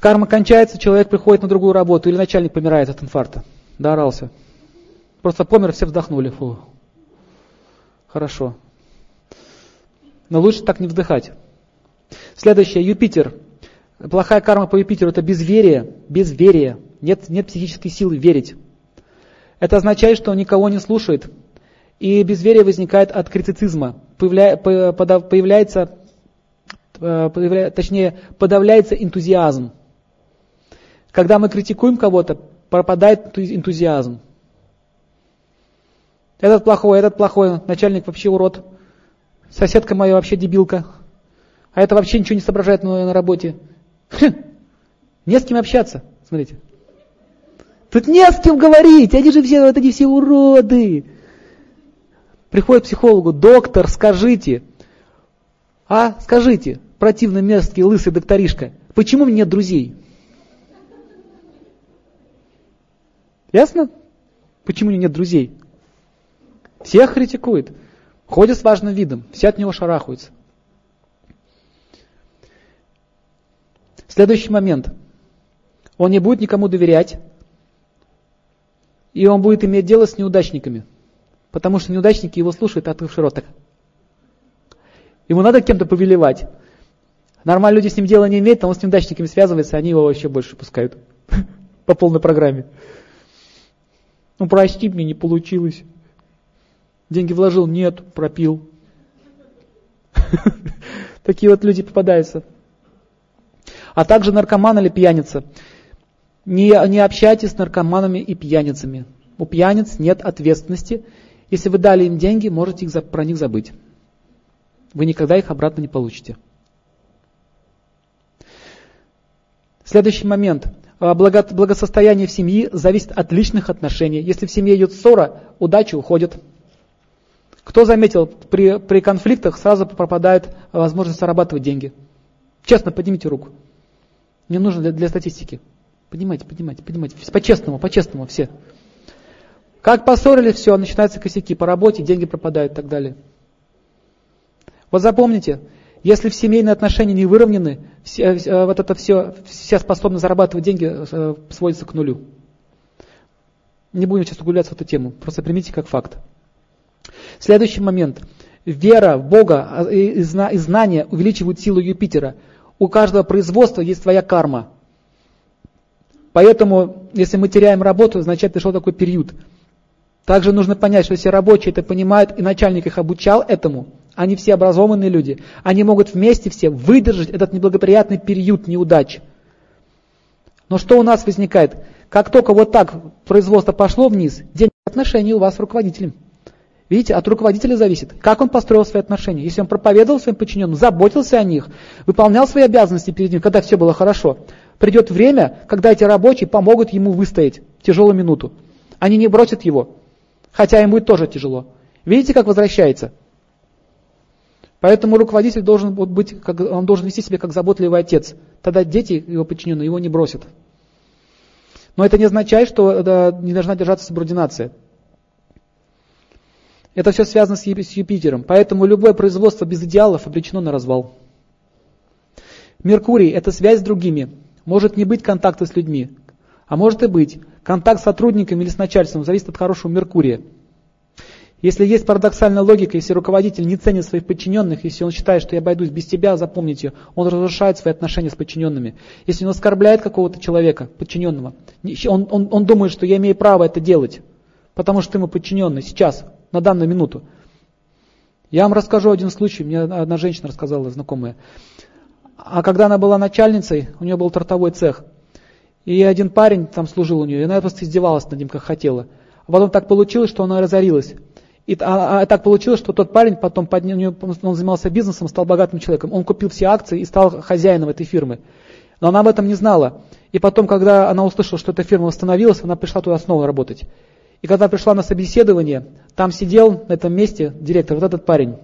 Карма кончается, человек приходит на другую работу, или начальник помирает от инфаркта. Доорался. Просто помер, все вздохнули. Фу. Хорошо. Но лучше так не вздыхать. Следующее, Юпитер. Плохая карма по Юпитеру – это безверие, безверие. Нет, нет психической силы верить. Это означает, что он никого не слушает. И безверие возникает от критицизма. Появля, появляется, э, точнее, подавляется энтузиазм. Когда мы критикуем кого-то, пропадает энтузиазм. Этот плохой, этот плохой, начальник вообще урод. Соседка моя вообще дебилка. А это вообще ничего не соображает на работе. Хм, не с кем общаться, смотрите. Тут не с кем говорить, они же все, вот эти все уроды. Приходит к психологу, доктор, скажите, а, скажите, противный мерзкий лысый докторишка, почему у меня нет друзей? Ясно? Почему у него нет друзей? Всех критикует. Ходит с важным видом, все от него шарахаются. Следующий момент. Он не будет никому доверять, и он будет иметь дело с неудачниками, потому что неудачники его слушают, открывший рот так. Ему надо кем-то повелевать. Нормально люди с ним дела не имеют, а он с неудачниками связывается, они его вообще больше пускают по полной программе. Ну прости, мне не получилось. Деньги вложил, нет, пропил. Такие вот люди попадаются. А также наркоман или пьяница. Не, не общайтесь с наркоманами и пьяницами. У пьяниц нет ответственности. Если вы дали им деньги, можете их, про них забыть. Вы никогда их обратно не получите. Следующий момент. А, благосостояние в семье зависит от личных отношений. Если в семье идет ссора, удача уходит. Кто заметил, при, при конфликтах сразу пропадает возможность зарабатывать деньги. Честно, поднимите руку. Мне нужно для, для статистики. Поднимайте, поднимайте, поднимайте. По-честному, по-честному все. Как поссорили, все, начинаются косяки по работе, деньги пропадают и так далее. Вот запомните, если в семейные отношения не выровнены, все, э, вот это все, вся способность зарабатывать деньги э, сводится к нулю. Не будем сейчас углубляться в эту тему, просто примите как факт. Следующий момент. Вера в Бога а, и знания увеличивают силу Юпитера. У каждого производства есть своя карма. Поэтому, если мы теряем работу, значит пришел такой период. Также нужно понять, что все рабочие это понимают, и начальник их обучал этому – они все образованные люди. Они могут вместе все выдержать этот неблагоприятный период неудач. Но что у нас возникает? Как только вот так производство пошло вниз, день отношений у вас с руководителем. Видите, от руководителя зависит, как он построил свои отношения. Если он проповедовал своим подчиненным, заботился о них, выполнял свои обязанности перед ним, когда все было хорошо, придет время, когда эти рабочие помогут ему выстоять в тяжелую минуту. Они не бросят его, хотя им будет тоже тяжело. Видите, как возвращается? Поэтому руководитель должен быть, как, он должен вести себя как заботливый отец. Тогда дети, его подчиненные, его не бросят. Но это не означает, что да, не должна держаться субординация. Это все связано с Юпитером. Поэтому любое производство без идеалов обречено на развал. Меркурий – это связь с другими. Может не быть контакта с людьми, а может и быть. Контакт с сотрудниками или с начальством зависит от хорошего Меркурия. Если есть парадоксальная логика, если руководитель не ценит своих подчиненных, если он считает, что я обойдусь без тебя, запомните, он разрушает свои отношения с подчиненными. Если он оскорбляет какого-то человека, подчиненного, он, он, он думает, что я имею право это делать, потому что ты ему подчиненный сейчас, на данную минуту. Я вам расскажу один случай, мне одна женщина рассказала, знакомая. А когда она была начальницей, у нее был тортовой цех, и один парень там служил у нее, и она просто издевалась над ним, как хотела. А потом так получилось, что она разорилась. И а, а, так получилось, что тот парень потом поднял, он занимался бизнесом, стал богатым человеком. Он купил все акции и стал хозяином этой фирмы. Но она об этом не знала. И потом, когда она услышала, что эта фирма восстановилась, она пришла туда снова работать. И когда пришла на собеседование, там сидел на этом месте директор, вот этот парень.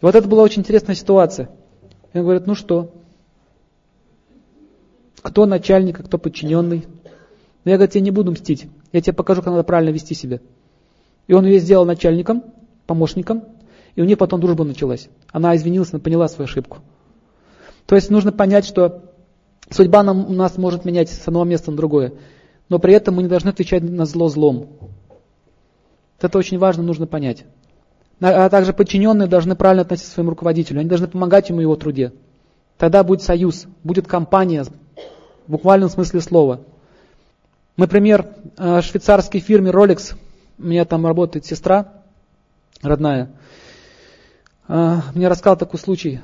И вот это была очень интересная ситуация. И он говорит, ну что? Кто начальник, а кто подчиненный? Но я, говорит, тебе не буду мстить. Я тебе покажу, как надо правильно вести себя. И он ее сделал начальником, помощником, и у них потом дружба началась. Она извинилась, она поняла свою ошибку. То есть нужно понять, что судьба нам, у нас может менять с одного места на другое, но при этом мы не должны отвечать на зло злом. Это очень важно, нужно понять. А также подчиненные должны правильно относиться к своему руководителю, они должны помогать ему в его труде. Тогда будет союз, будет компания, в буквальном смысле слова. Например, в э, швейцарской фирме Rolex, у меня там работает сестра родная, э, мне рассказал такой случай.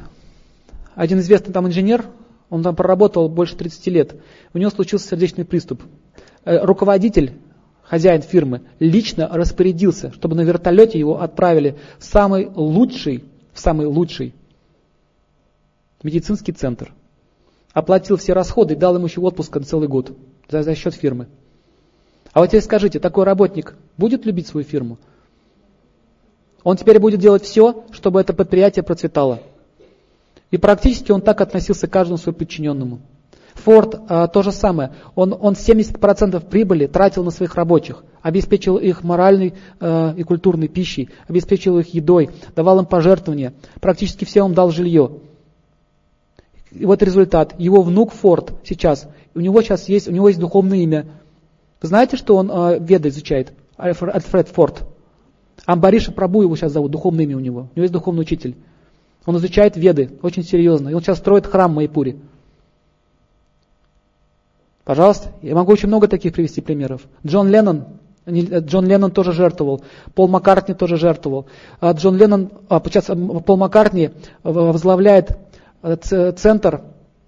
Один известный там инженер, он там проработал больше 30 лет, у него случился сердечный приступ. Э, руководитель, хозяин фирмы, лично распорядился, чтобы на вертолете его отправили в самый лучший, в самый лучший медицинский центр. Оплатил все расходы и дал ему еще отпуск на целый год за, за счет фирмы. А вот теперь скажите, такой работник будет любить свою фирму? Он теперь будет делать все, чтобы это предприятие процветало. И практически он так относился к каждому своему подчиненному. Форд а, то же самое. Он, он 70% прибыли тратил на своих рабочих, обеспечил их моральной а, и культурной пищей, обеспечил их едой, давал им пожертвования, практически всем дал жилье. И вот результат. Его внук Форд сейчас, у него сейчас есть, у него есть духовное имя. Вы знаете, что он э, Веда изучает? Альфред Форд. Амбариша Прабу его сейчас зовут, духовное имя у него. У него есть духовный учитель. Он изучает Веды, очень серьезно. И он сейчас строит храм в Майпуре. Пожалуйста, я могу очень много таких привести примеров. Джон Леннон, э, Джон Леннон тоже жертвовал, Пол Маккартни тоже жертвовал. А Джон Леннон, а, сейчас Пол Маккартни возглавляет э, центр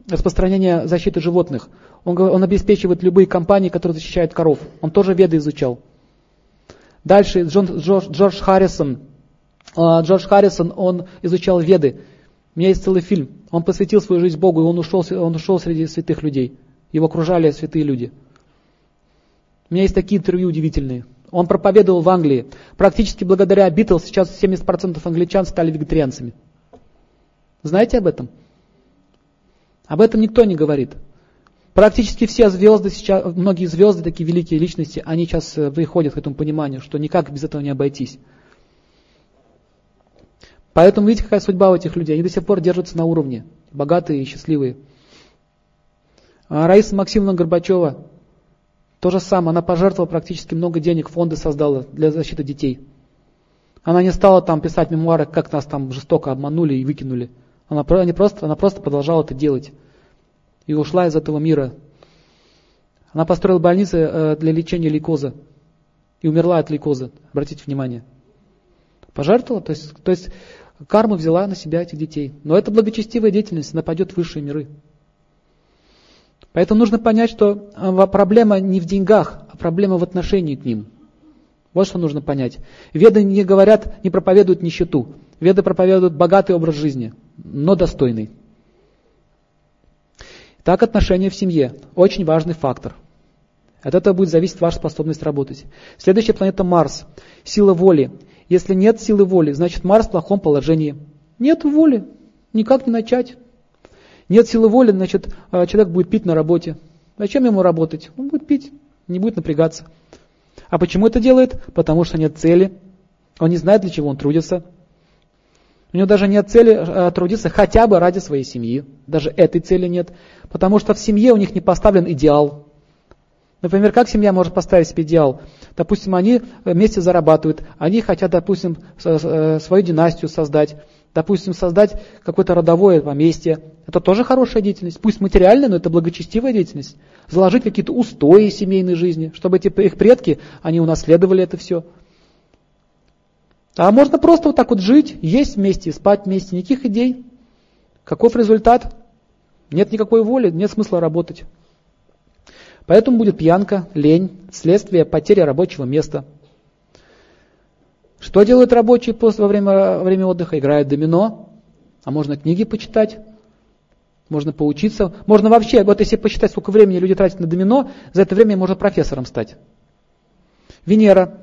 распространения защиты животных. Он, он обеспечивает любые компании, которые защищают коров. Он тоже веды изучал. Дальше Джон, Джордж, Джордж Харрисон. А, Джордж Харрисон, он изучал веды. У меня есть целый фильм. Он посвятил свою жизнь Богу, и он ушел, он ушел среди святых людей. Его окружали святые люди. У меня есть такие интервью удивительные. Он проповедовал в Англии. Практически благодаря Битлз сейчас 70% англичан стали вегетарианцами. Знаете об этом? Об этом никто не говорит. Практически все звезды сейчас, многие звезды, такие великие личности, они сейчас э, приходят к этому пониманию, что никак без этого не обойтись. Поэтому видите, какая судьба у этих людей. Они до сих пор держатся на уровне, богатые и счастливые. А Раиса Максимовна Горбачева, то же самое, она пожертвовала практически много денег, фонды создала для защиты детей. Она не стала там писать мемуары, как нас там жестоко обманули и выкинули. Она, не просто, она просто продолжала это делать. И ушла из этого мира. Она построила больницы э, для лечения лейкоза. И умерла от лейкоза. Обратите внимание. Пожертвовала, то есть, то есть карму взяла на себя этих детей. Но это благочестивая деятельность, она пойдет в высшие миры. Поэтому нужно понять, что э, проблема не в деньгах, а проблема в отношении к ним. Вот что нужно понять. Веды не говорят, не проповедуют нищету. Веды проповедуют богатый образ жизни, но достойный. Так отношения в семье – очень важный фактор. От этого будет зависеть ваша способность работать. Следующая планета Марс. Сила воли. Если нет силы воли, значит Марс в плохом положении. Нет воли, никак не начать. Нет силы воли, значит э, человек будет пить на работе. Зачем ему работать? Он будет пить, не будет напрягаться. А почему это делает? Потому что нет цели. Он не знает, для чего он трудится. У него даже нет цели э, трудиться хотя бы ради своей семьи. Даже этой цели нет. Потому что в семье у них не поставлен идеал. Например, как семья может поставить себе идеал? Допустим, они вместе зарабатывают, они хотят, допустим, э, свою династию создать, допустим, создать какое-то родовое поместье. Это тоже хорошая деятельность. Пусть материальная, но это благочестивая деятельность. Заложить какие-то устои семейной жизни, чтобы эти, их предки, они унаследовали это все. А можно просто вот так вот жить, есть вместе, спать вместе, никаких идей. Каков результат? Нет никакой воли, нет смысла работать. Поэтому будет пьянка, лень, следствие потери рабочего места. Что делают рабочие после, во время, во время отдыха? Играют домино, а можно книги почитать. Можно поучиться. Можно вообще, вот если посчитать, сколько времени люди тратят на домино, за это время можно профессором стать. Венера.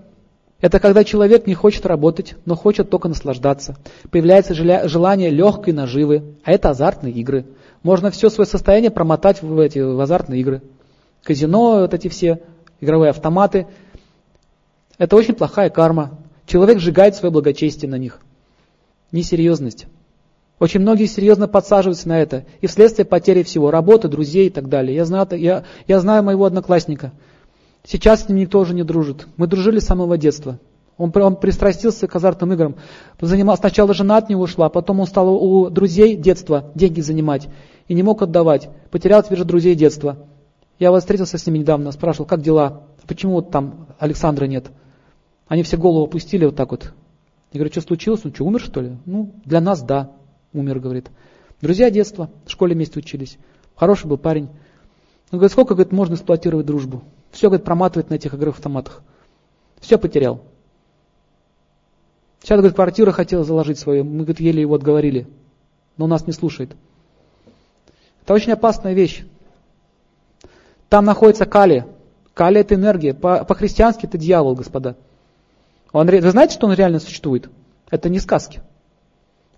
Это когда человек не хочет работать, но хочет только наслаждаться. Появляется желание легкой наживы, а это азартные игры. Можно все свое состояние промотать в эти в азартные игры. Казино, вот эти все, игровые автоматы. Это очень плохая карма. Человек сжигает свое благочестие на них. Несерьезность. Очень многие серьезно подсаживаются на это. И вследствие потери всего, работы, друзей и так далее. Я знаю, я, я знаю моего одноклассника. Сейчас с ним никто уже не дружит. Мы дружили с самого детства. Он, он пристрастился к азартным играм. Занимал, сначала жена от него ушла, потом он стал у друзей детства деньги занимать. И не мог отдавать. Потерял теперь же друзей детства. Я вот встретился с ними недавно, спрашивал, как дела? Почему вот там Александра нет? Они все голову опустили вот так вот. Я говорю, что случилось? Он что, умер что ли? Ну, для нас да умер, говорит. Друзья детства, в школе вместе учились. Хороший был парень. Он говорит, сколько, говорит, можно эксплуатировать дружбу? Все, говорит, проматывает на этих игровых автоматах. Все потерял. Сейчас, говорит, квартиру хотел заложить свою. Мы, говорит, еле его отговорили. Но он нас не слушает. Это очень опасная вещь. Там находится калий. Калий это энергия. По- по-христиански это дьявол, господа. Он, вы знаете, что он реально существует? Это не сказки.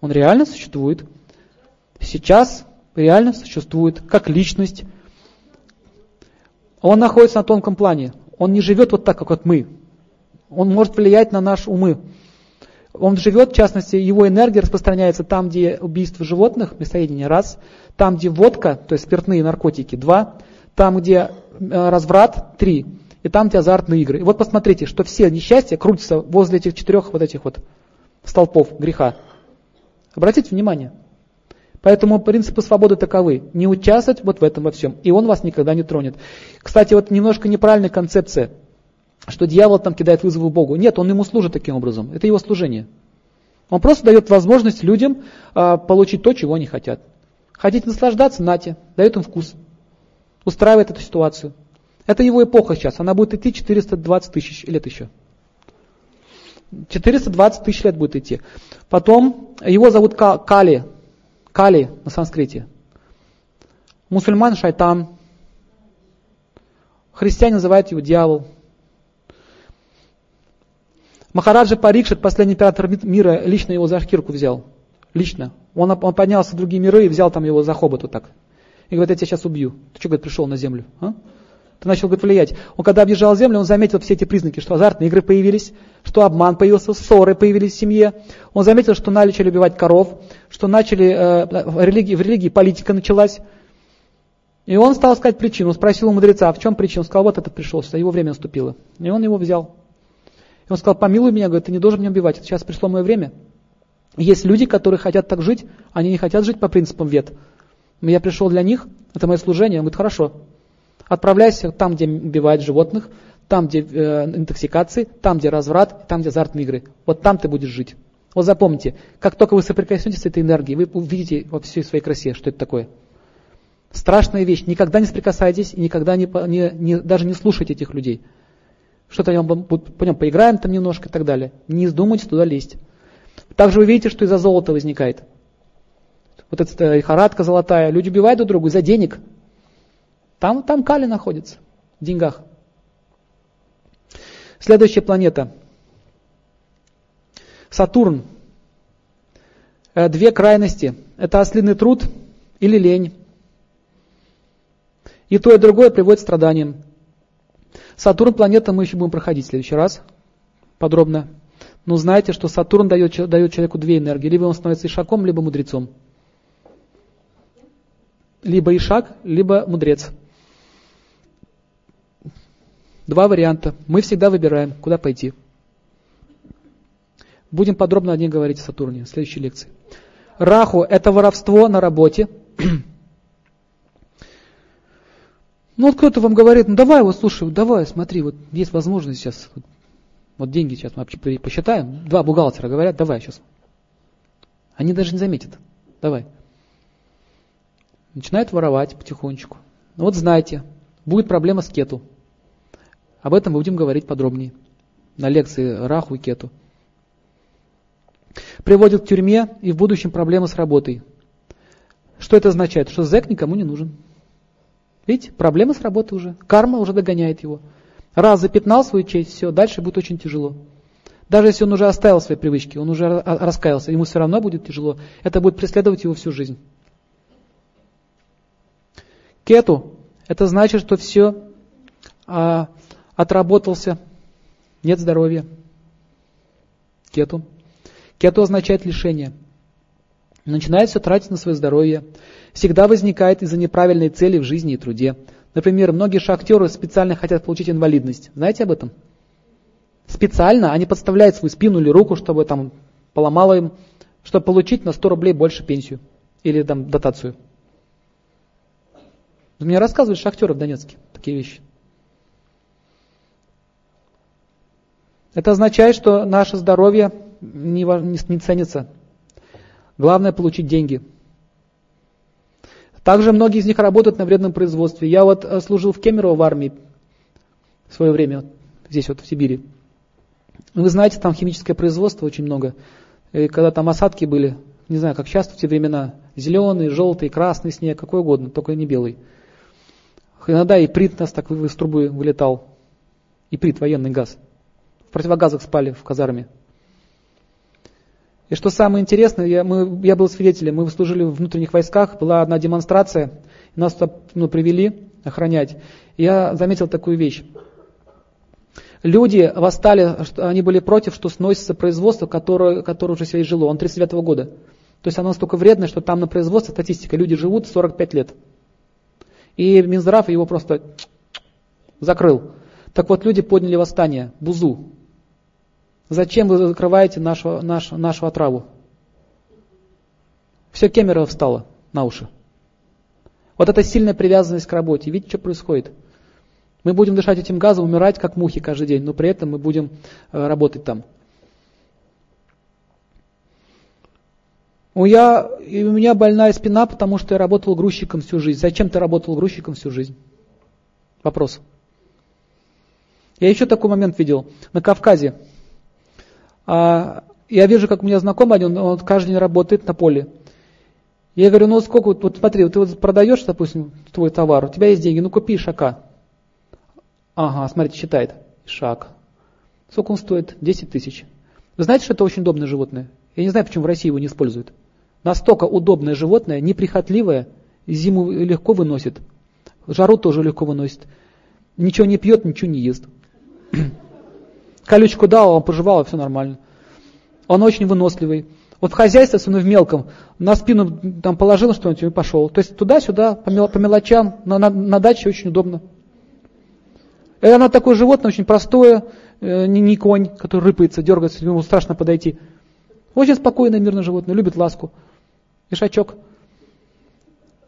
Он реально существует. Сейчас реально существует как личность. Он находится на тонком плане. Он не живет вот так, как вот мы. Он может влиять на наши умы. Он живет, в частности, его энергия распространяется там, где убийство животных, мясоедение, раз, там, где водка, то есть спиртные наркотики, два, там, где э, разврат, три, и там, где азартные игры. И вот посмотрите, что все несчастья крутятся возле этих четырех вот этих вот столпов греха. Обратите внимание. Поэтому принципы свободы таковы. Не участвовать вот в этом во всем. И он вас никогда не тронет. Кстати, вот немножко неправильная концепция, что дьявол там кидает вызовы Богу. Нет, он ему служит таким образом. Это его служение. Он просто дает возможность людям а, получить то, чего они хотят. Хотите наслаждаться? Нате. Дает им вкус. Устраивает эту ситуацию. Это его эпоха сейчас. Она будет идти 420 тысяч лет еще. 420 тысяч лет будет идти. Потом его зовут Кали. Кали на санскрите. Мусульман шайтан. Христиане называют его дьявол. Махараджа Парикшит, последний император мира, лично его за шкирку взял. Лично. Он, он поднялся в другие миры и взял там его за хобот вот так. И говорит, я тебя сейчас убью. Ты что, говорит, пришел на землю? А? Ты начал, говорит, влиять. Он когда объезжал землю, он заметил все эти признаки, что азартные игры появились, что обман появился, ссоры появились в семье. Он заметил, что начали убивать коров, что начали, э, в, религии, в религии политика началась. И он стал искать причину, спросил у мудреца, «А в чем причина? Он сказал, вот это пришел, его время наступило. И он его взял. И он сказал, помилуй меня, говорит, ты не должен меня убивать, сейчас пришло мое время. Есть люди, которые хотят так жить, они не хотят жить по принципам вет. Я пришел для них, это мое служение. Он говорит, хорошо, Отправляйся там, где убивают животных, там, где э, интоксикации, там, где разврат, там, где азартные игры. Вот там ты будешь жить. Вот запомните, как только вы соприкоснетесь с этой энергией, вы увидите во всей своей красе, что это такое. Страшная вещь. Никогда не соприкасайтесь и никогда не, не, не, даже не слушайте этих людей. Что-то пойдем поиграем там немножко и так далее. Не вздумайте туда лезть. Также вы видите, что из-за золота возникает. Вот эта лихорадка золотая. Люди убивают друг друга из-за денег. Там, там Кали находится, в деньгах. Следующая планета. Сатурн. Э, две крайности. Это ослиный труд или лень. И то, и другое приводит к страданиям. Сатурн планета мы еще будем проходить в следующий раз подробно. Но знаете, что Сатурн дает, дает человеку две энергии. Либо он становится ишаком, либо мудрецом. Либо ишак, либо мудрец. Два варианта. Мы всегда выбираем, куда пойти. Будем подробно о ней говорить в Сатурне в следующей лекции. Раху – это воровство на работе. Ну вот кто-то вам говорит, ну давай, вот слушай, давай, смотри, вот есть возможность сейчас, вот, вот деньги сейчас мы посчитаем, два бухгалтера говорят, давай сейчас. Они даже не заметят, давай. Начинают воровать потихонечку. Ну вот знайте, будет проблема с кету. Об этом мы будем говорить подробнее на лекции Раху и Кету. Приводит к тюрьме и в будущем проблемы с работой. Что это означает? Что зэк никому не нужен. Видите, проблема с работы уже. Карма уже догоняет его. Раз запятнал свою честь, все, дальше будет очень тяжело. Даже если он уже оставил свои привычки, он уже раскаялся, ему все равно будет тяжело. Это будет преследовать его всю жизнь. Кету – это значит, что все а, отработался, нет здоровья. Кету. Кету означает лишение. Начинает все тратить на свое здоровье. Всегда возникает из-за неправильной цели в жизни и труде. Например, многие шахтеры специально хотят получить инвалидность. Знаете об этом? Специально они подставляют свою спину или руку, чтобы там поломало им, чтобы получить на 100 рублей больше пенсию или там дотацию. Мне рассказывают шахтеры в Донецке такие вещи. Это означает, что наше здоровье не, не, не ценится. Главное получить деньги. Также многие из них работают на вредном производстве. Я вот э, служил в Кемерово в армии в свое время, здесь вот в Сибири. Вы знаете, там химическое производство очень много. И когда там осадки были, не знаю, как часто в те времена, зеленый, желтый, красный снег, какой угодно, только не белый. Иногда и прит нас так из трубы вылетал. И прит, военный газ. В противогазах спали в казарме. И что самое интересное, я, мы, я был свидетелем, мы служили в внутренних войсках, была одна демонстрация, нас туда ну, привели охранять. И я заметил такую вещь. Люди восстали, они были против, что сносится производство, которое, которое уже себе жило. Он 39 -го года. То есть оно настолько вредное, что там на производстве статистика, люди живут 45 лет. И Минздрав его просто закрыл. Так вот, люди подняли восстание, бузу. Зачем вы закрываете нашу, нашу, нашу отраву? Все Кемерово встало на уши. Вот это сильная привязанность к работе. Видите, что происходит? Мы будем дышать этим газом, умирать как мухи каждый день, но при этом мы будем э, работать там. У, я, и у меня больная спина, потому что я работал грузчиком всю жизнь. Зачем ты работал грузчиком всю жизнь? Вопрос. Я еще такой момент видел. На Кавказе а, я вижу, как у меня знакомый один, он каждый день работает на поле. Я говорю, ну сколько, вот смотри, вот ты вот продаешь, допустим, твой товар, у тебя есть деньги, ну купи шака. Ага, смотрите, считает. Шаг. Сколько он стоит? 10 тысяч. Вы знаете, что это очень удобное животное? Я не знаю, почему в России его не используют. Настолько удобное животное, неприхотливое, зиму легко выносит. Жару тоже легко выносит. Ничего не пьет, ничего не ест. Колючку дал, он пожевал, и все нормально. Он очень выносливый. Вот в хозяйстве, особенно в мелком, на спину там положил что-нибудь и пошел. То есть туда-сюда, по, мелочам, на, на, на даче очень удобно. И она такое животное, очень простое, э, не, не конь, который рыпается, дергается, ему страшно подойти. Очень спокойное, мирное животное, любит ласку. Ишачок.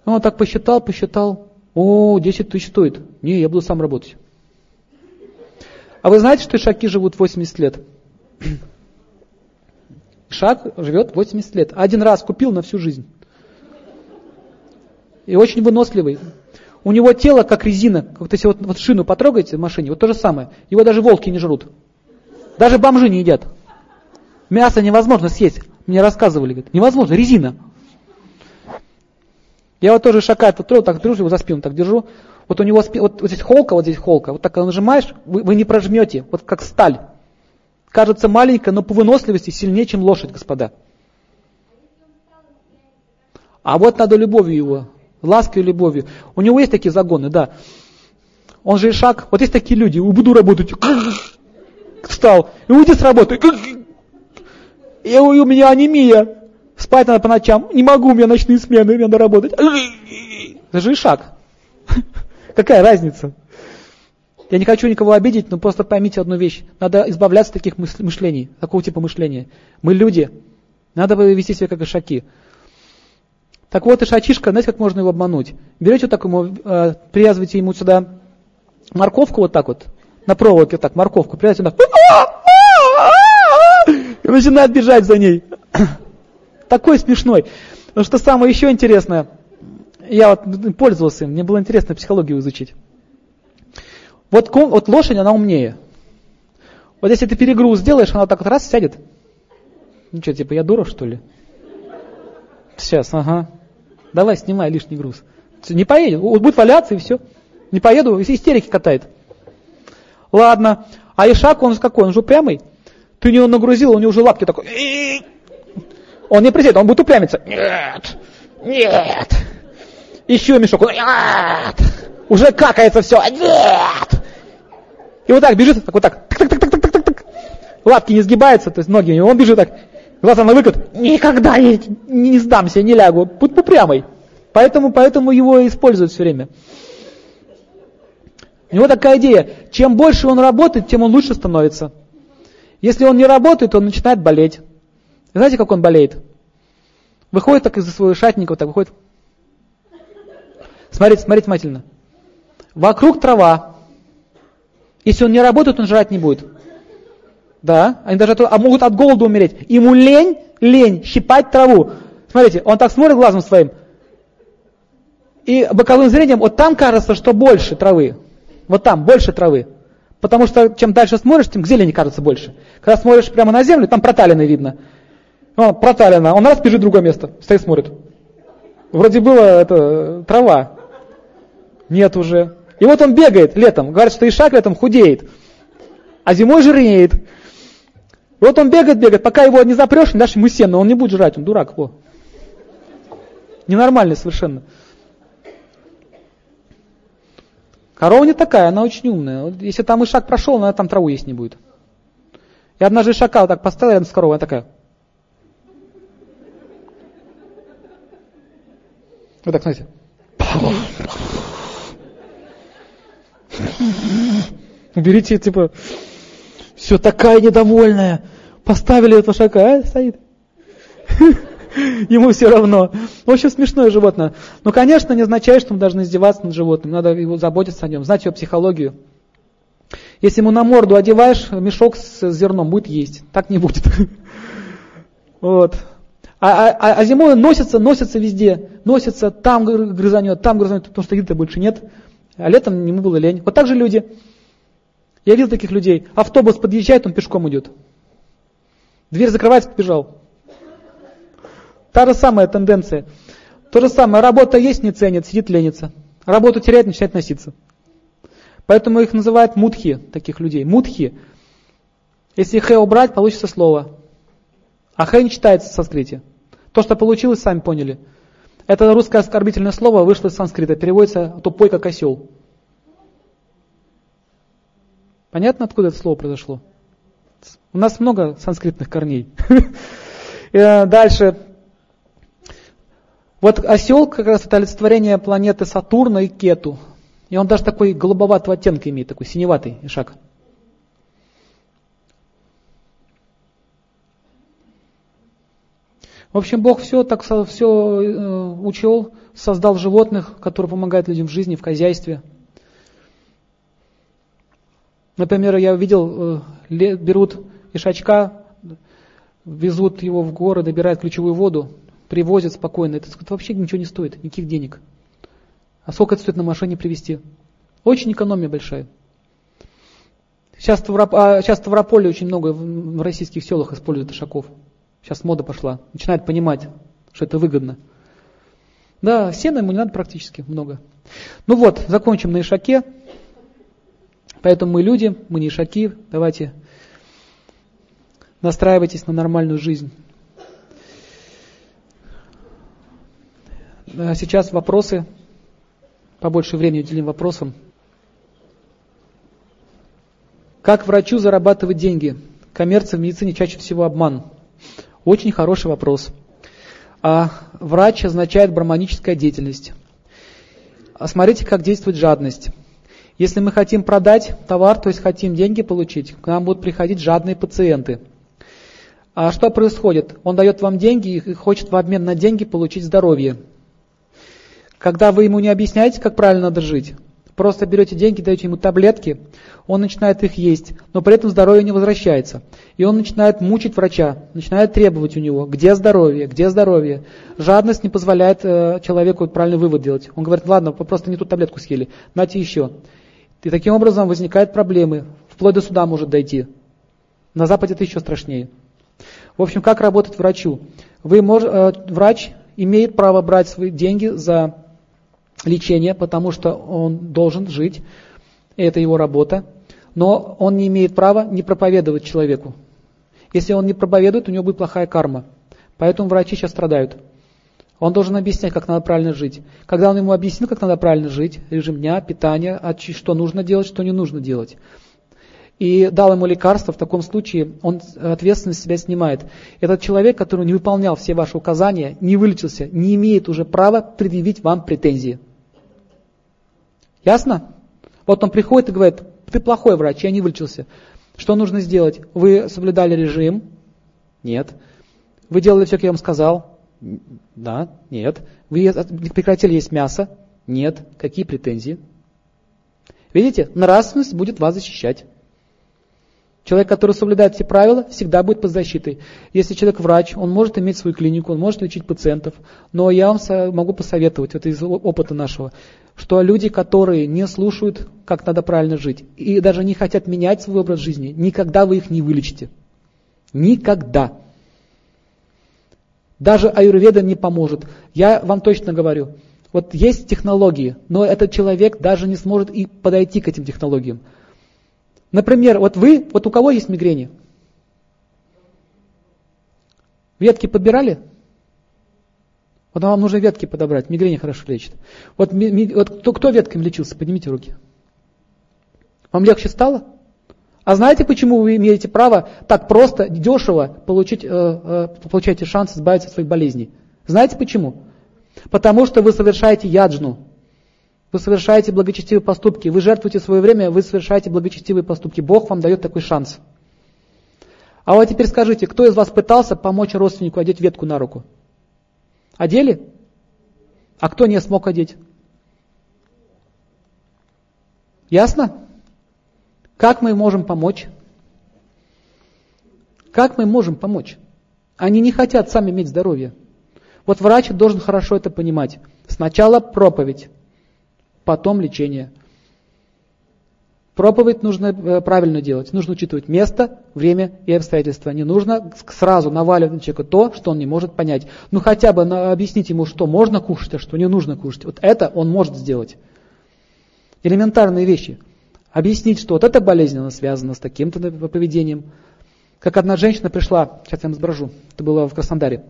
Он так посчитал, посчитал. О, 10 тысяч стоит. Не, я буду сам работать. А вы знаете, что ишаки живут 80 лет? Ишак живет 80 лет. Один раз купил на всю жизнь. И очень выносливый. У него тело как резина. Вот если вот, вот шину потрогаете в машине, вот то же самое. Его даже волки не жрут. Даже бомжи не едят. Мясо невозможно съесть. Мне рассказывали, говорят, невозможно, резина. Я вот тоже шака этот так держу его за спину, так держу. Вот у него вот, вот здесь холка, вот здесь холка. Вот так когда нажимаешь, вы, вы не прожмете, вот как сталь. Кажется маленькая, но по выносливости сильнее, чем лошадь, господа. А вот надо любовью его, лаской любовью. У него есть такие загоны, да. Он же и шаг. Вот есть такие люди, буду работать. Встал. И уйди с работы. И у меня анемия. Спать надо по ночам. Не могу, у меня ночные смены, мне надо работать. Это же и шаг. Какая разница? Я не хочу никого обидеть, но просто поймите одну вещь. Надо избавляться от таких мышлений, такого типа мышления. Мы люди. Надо вести себя как ишаки. Так вот, ишачишка, знаете, как можно его обмануть? Берете вот так ему, э, привязываете ему сюда морковку вот так вот, на проволоке так, морковку, привязываете сюда. И начинает бежать за ней. Такой смешной. Но что самое еще интересное – я вот пользовался им, мне было интересно психологию изучить. Вот, вот лошадь, она умнее. Вот если ты перегруз сделаешь, она так вот раз сядет. Ну что, типа, я дура, что ли? Сейчас, ага. давай снимай лишний груз. Не поедет, вот будет валяться и все. Не поеду, истерики катает. Ладно, а Ишак, он какой, он же упрямый. Ты него нагрузил, у него уже лапки такой. Он не присядет, он будет упрямиться. Нет, нет. Еще мешок. Нет. Уже какается все. Нет. И вот так бежит, так вот так. Так, так, так, так, так, так. Лапки не сгибаются, то есть ноги у него. Он бежит так. Глаза на выкат. Никогда не, не сдамся, не лягу. Будь упрямый. Поэтому, поэтому его используют все время. У него такая идея, чем больше он работает, тем он лучше становится. Если он не работает, он начинает болеть. знаете, как он болеет? Выходит так из-за своего шатника, вот так выходит. Смотрите, смотрите внимательно. Вокруг трава. Если он не работает, он жрать не будет. Да, они даже а могут от голода умереть. Ему лень, лень щипать траву. Смотрите, он так смотрит глазом своим. И боковым зрением, вот там кажется, что больше травы. Вот там больше травы. Потому что чем дальше смотришь, тем к зелени кажется больше. Когда смотришь прямо на землю, там проталины видно. О, проталина. Он раз бежит в другое место, стоит смотрит. Вроде было это трава. Нет уже. И вот он бегает летом. Говорит, что Ишак летом худеет. А зимой жирнеет. И вот он бегает, бегает, пока его не запрешь, дашь ему сено, он не будет жрать, он дурак. Во. Ненормальный совершенно. Корова не такая, она очень умная. Если там ишак прошел, она там траву есть не будет. И однажды ишака вот так поставила рядом с коровой, она такая. Вот так, смотрите. Уберите, типа, все такая недовольная. Поставили этого шака, а, стоит. ему все равно. В общем, смешное животное. Но, конечно, не означает, что мы должны издеваться над животным. Надо его заботиться о нем, знать его психологию. Если ему на морду одеваешь мешок с зерном, будет есть. Так не будет. Вот. А, а, а зимой носится, носится везде. Носится, там грызанет, там грызанет, потому что еды больше нет. А летом ему было лень. Вот так же люди. Я видел таких людей. Автобус подъезжает, он пешком идет. Дверь закрывается, побежал. Та же самая тенденция. То же самое, работа есть, не ценит, сидит, ленится. Работу теряет, начинает носиться. Поэтому их называют мудхи, таких людей. Мудхи. Если хэ убрать, получится слово. А хэ не читается в санскрите. То, что получилось, сами поняли. Это русское оскорбительное слово вышло из санскрита, переводится тупой как осел. Понятно, откуда это слово произошло? У нас много санскритных корней. Э, дальше. Вот осел как раз это олицетворение планеты Сатурна и Кету. И он даже такой голубоватого оттенка имеет, такой синеватый шаг. В общем, Бог все так все э, учел, создал животных, которые помогают людям в жизни, в хозяйстве. Например, я видел, э, берут ишачка, везут его в горы, добирают ключевую воду, привозят спокойно. Это, вообще ничего не стоит, никаких денег. А сколько это стоит на машине привезти? Очень экономия большая. Сейчас в, а, Ставрополе очень много в российских селах используют ишаков. Сейчас мода пошла. Начинают понимать, что это выгодно. Да, сена ему не надо практически много. Ну вот, закончим на ишаке. Поэтому мы люди, мы не ишаки. Давайте настраивайтесь на нормальную жизнь. Сейчас вопросы. Побольше времени уделим вопросам. Как врачу зарабатывать деньги? Коммерция в медицине чаще всего обман. Очень хороший вопрос. А врач означает браманическая деятельность. А смотрите, как действует жадность. Если мы хотим продать товар, то есть хотим деньги получить, к нам будут приходить жадные пациенты. А что происходит? Он дает вам деньги и хочет в обмен на деньги получить здоровье. Когда вы ему не объясняете, как правильно надо жить, просто берете деньги, даете ему таблетки, он начинает их есть, но при этом здоровье не возвращается. И он начинает мучить врача, начинает требовать у него, где здоровье, где здоровье. Жадность не позволяет э, человеку правильный вывод делать. Он говорит, ладно, вы просто не ту таблетку съели, нате еще. И таким образом возникают проблемы, вплоть до суда может дойти. На Западе это еще страшнее. В общем, как работать врачу? Вы мож, э, врач имеет право брать свои деньги за лечение, потому что он должен жить, это его работа, но он не имеет права не проповедовать человеку. Если он не проповедует, у него будет плохая карма. Поэтому врачи сейчас страдают. Он должен объяснять, как надо правильно жить. Когда он ему объяснил, как надо правильно жить, режим дня, питание, что нужно делать, что не нужно делать, и дал ему лекарство, в таком случае он ответственность себя снимает. Этот человек, который не выполнял все ваши указания, не вылечился, не имеет уже права предъявить вам претензии. Ясно? Вот он приходит и говорит, ты плохой врач, я не вылечился. Что нужно сделать? Вы соблюдали режим? Нет. Вы делали все, как я вам сказал? Да, нет. Вы прекратили есть мясо? Нет. Какие претензии? Видите, нравственность будет вас защищать. Человек, который соблюдает все правила, всегда будет под защитой. Если человек врач, он может иметь свою клинику, он может лечить пациентов. Но я вам могу посоветовать, это из опыта нашего, что люди, которые не слушают, как надо правильно жить, и даже не хотят менять свой образ жизни, никогда вы их не вылечите. Никогда. Даже аюрведа не поможет. Я вам точно говорю. Вот есть технологии, но этот человек даже не сможет и подойти к этим технологиям. Например, вот вы, вот у кого есть мигрени? Ветки подбирали? Вот вам нужно ветки подобрать, мигрени хорошо лечит. Вот, ми, вот кто, кто ветками лечился, поднимите руки. Вам легче стало? А знаете, почему вы имеете право так просто, дешево получить, э, э, получаете шанс избавиться от своих болезней? Знаете почему? Потому что вы совершаете яджну. Вы совершаете благочестивые поступки. Вы жертвуете свое время, вы совершаете благочестивые поступки. Бог вам дает такой шанс. А вот теперь скажите, кто из вас пытался помочь родственнику одеть ветку на руку? Одели? А кто не смог одеть? Ясно? Как мы можем помочь? Как мы можем помочь? Они не хотят сами иметь здоровье. Вот врач должен хорошо это понимать. Сначала проповедь, потом лечение. Проповедь нужно э, правильно делать. Нужно учитывать место, время и обстоятельства. Не нужно сразу наваливать на человека то, что он не может понять. Ну хотя бы объяснить ему, что можно кушать, а что не нужно кушать. Вот это он может сделать. Элементарные вещи – объяснить, что вот эта болезнь, она связана с таким-то поведением. Как одна женщина пришла, сейчас я вам сброжу, это было в Краснодаре.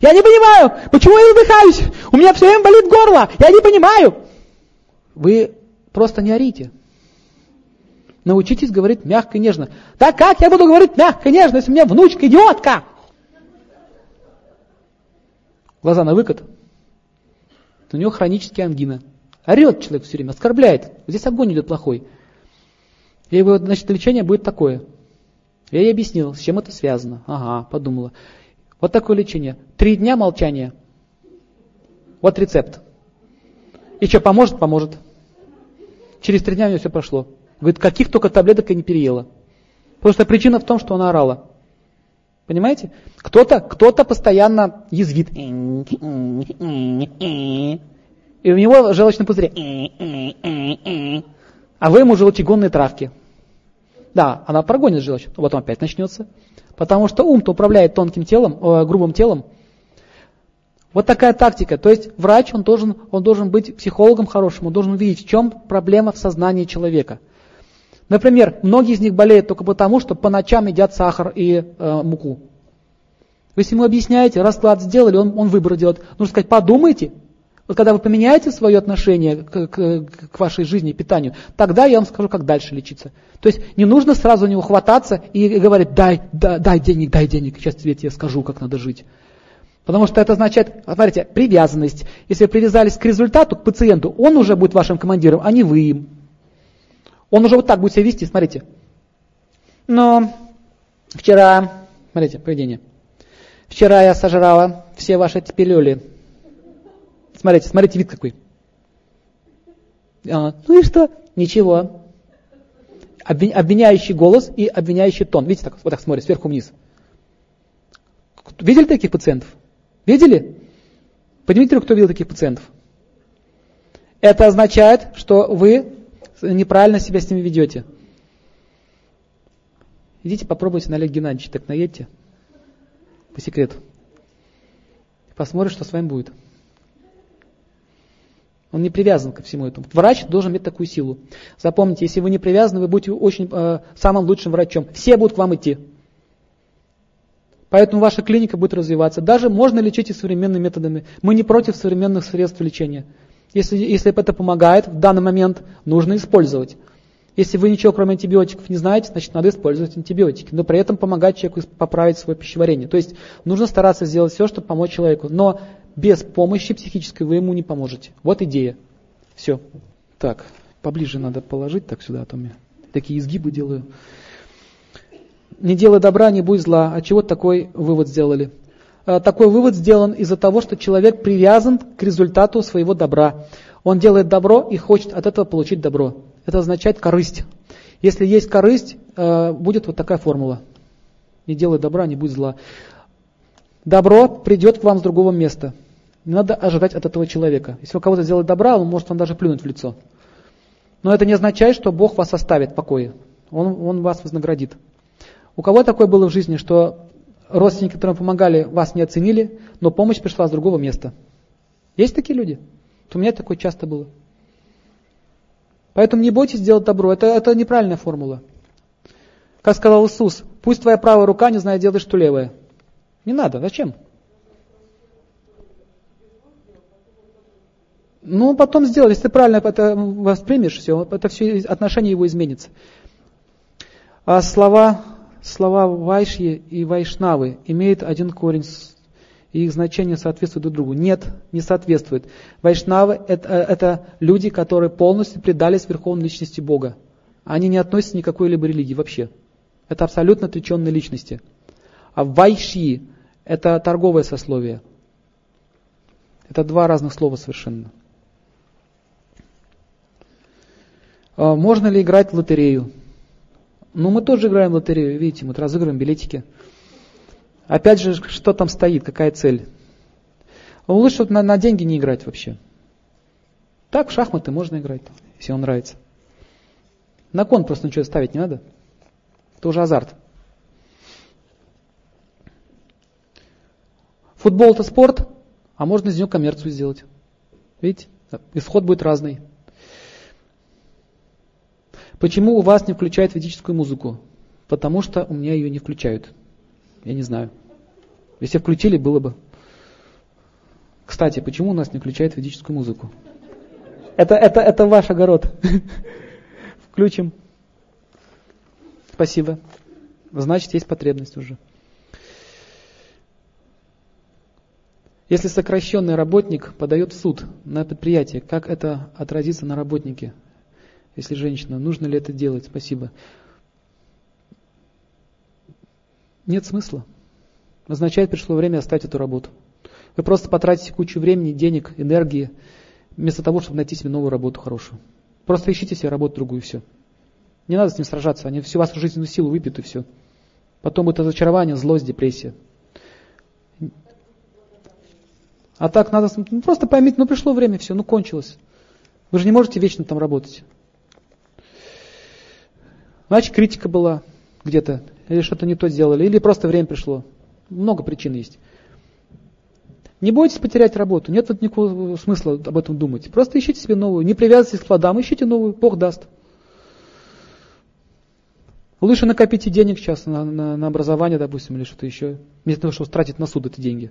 Я не понимаю, почему я задыхаюсь? У меня все время болит горло, я не понимаю. Вы просто не орите. Научитесь говорить мягко и нежно. Да как я буду говорить мягко и нежно, если у меня внучка идиотка? Глаза на выкат. У него хроническая ангина. Орет человек все время, оскорбляет. Здесь огонь идет плохой. Я его, значит, лечение будет такое. Я ей объяснил, с чем это связано. Ага, подумала. Вот такое лечение. Три дня молчания. Вот рецепт. И что, поможет? Поможет. Через три дня у нее все прошло. Говорит, каких только таблеток я не переела. Просто причина в том, что она орала. Понимаете? Кто-то кто постоянно язвит и у него желчный пузырь. А вы ему желчегонные травки. Да, она прогонит желчь, вот он опять начнется. Потому что ум-то управляет тонким телом, э, грубым телом. Вот такая тактика. То есть врач, он должен, он должен быть психологом хорошим, он должен увидеть, в чем проблема в сознании человека. Например, многие из них болеют только потому, что по ночам едят сахар и э, муку. Вы ему объясняете, расклад сделали, он, он выбор делает. Нужно сказать, подумайте, вот когда вы поменяете свое отношение к, к, к вашей жизни, питанию, тогда я вам скажу, как дальше лечиться. То есть не нужно сразу него хвататься и говорить, дай, дай, дай денег, дай денег, сейчас тебе я скажу, как надо жить. Потому что это означает, смотрите, привязанность. Если вы привязались к результату, к пациенту, он уже будет вашим командиром, а не вы им. Он уже вот так будет себя вести, смотрите. Но вчера, смотрите, поведение. Вчера я сожрала все ваши пилюли. Смотрите, смотрите, вид какой. А, ну и что? Ничего. Обвиняющий голос и обвиняющий тон. Видите, так, вот так смотрит, сверху вниз. Видели таких пациентов? Видели? Поднимите руку, кто видел таких пациентов. Это означает, что вы неправильно себя с ними ведете. Идите попробуйте на Олег Геннадьевича, так наедьте. По секрету. Посмотрит, что с вами будет. Он не привязан ко всему этому. Врач должен иметь такую силу. Запомните, если вы не привязаны, вы будете очень э, самым лучшим врачом. Все будут к вам идти. Поэтому ваша клиника будет развиваться. Даже можно лечить и современными методами. Мы не против современных средств лечения. Если, если это помогает в данный момент, нужно использовать. Если вы ничего кроме антибиотиков не знаете, значит надо использовать антибиотики, но при этом помогать человеку поправить свое пищеварение. То есть нужно стараться сделать все, чтобы помочь человеку, но без помощи психической вы ему не поможете. Вот идея. Все. Так, поближе надо положить так сюда, а то мне такие изгибы делаю. Не делай добра, не будь зла. А чего такой вывод сделали? А, такой вывод сделан из-за того, что человек привязан к результату своего добра. Он делает добро и хочет от этого получить добро. Это означает корысть. Если есть корысть, а, будет вот такая формула. Не делай добра, не будь зла. Добро придет к вам с другого места. Не надо ожидать от этого человека. Если у кого-то сделать добра, он может вам даже плюнуть в лицо. Но это не означает, что Бог вас оставит в покое. Он, он вас вознаградит. У кого такое было в жизни, что родственники, которые помогали, вас не оценили, но помощь пришла с другого места? Есть такие люди? у меня такое часто было. Поэтому не бойтесь делать добро. Это, это неправильная формула. Как сказал Иисус, пусть твоя правая рука не знает, делаешь что левая. Не надо. Зачем? Ну, потом сделай. Если ты правильно это воспримешь, все, это все отношение его изменится. А слова слова Вайшьи и Вайшнавы имеют один корень, и их значение соответствует друг другу. Нет, не соответствует. Вайшнавы это, это люди, которые полностью предались верховной личности Бога. Они не относятся ни к какой-либо религии вообще. Это абсолютно отреченные личности. А Вайшьи – это торговое сословие. Это два разных слова совершенно. А можно ли играть в лотерею? Ну, мы тоже играем в лотерею, видите, мы разыгрываем билетики. Опять же, что там стоит, какая цель? Ну, лучше на, на деньги не играть вообще. Так, в шахматы можно играть, если вам нравится. На кон просто ничего ставить не надо. Это уже азарт. Футбол это спорт, а можно из него коммерцию сделать. Видите? Исход будет разный. Почему у вас не включают ведическую музыку? Потому что у меня ее не включают. Я не знаю. Если включили, было бы. Кстати, почему у нас не включают ведическую музыку? Это, это, это ваш огород. Включим. Спасибо. Значит, есть потребность уже. Если сокращенный работник подает в суд на предприятие, как это отразится на работнике? Если женщина, нужно ли это делать? Спасибо. Нет смысла. Означает, пришло время оставить эту работу. Вы просто потратите кучу времени, денег, энергии, вместо того, чтобы найти себе новую работу хорошую. Просто ищите себе работу другую, и все. Не надо с ним сражаться, они всю вашу жизненную силу выпьют, и все. Потом будет разочарование, злость, депрессия. А так надо, ну, просто поймите, ну пришло время, все, ну кончилось. Вы же не можете вечно там работать. Значит, критика была где-то, или что-то не то сделали, или просто время пришло. Много причин есть. Не бойтесь потерять работу, нет вот никакого смысла об этом думать. Просто ищите себе новую, не привязывайтесь к плодам, ищите новую, Бог даст. Лучше накопите денег сейчас на, на, на образование, допустим, или что-то еще, вместо того, чтобы тратить на суд эти деньги.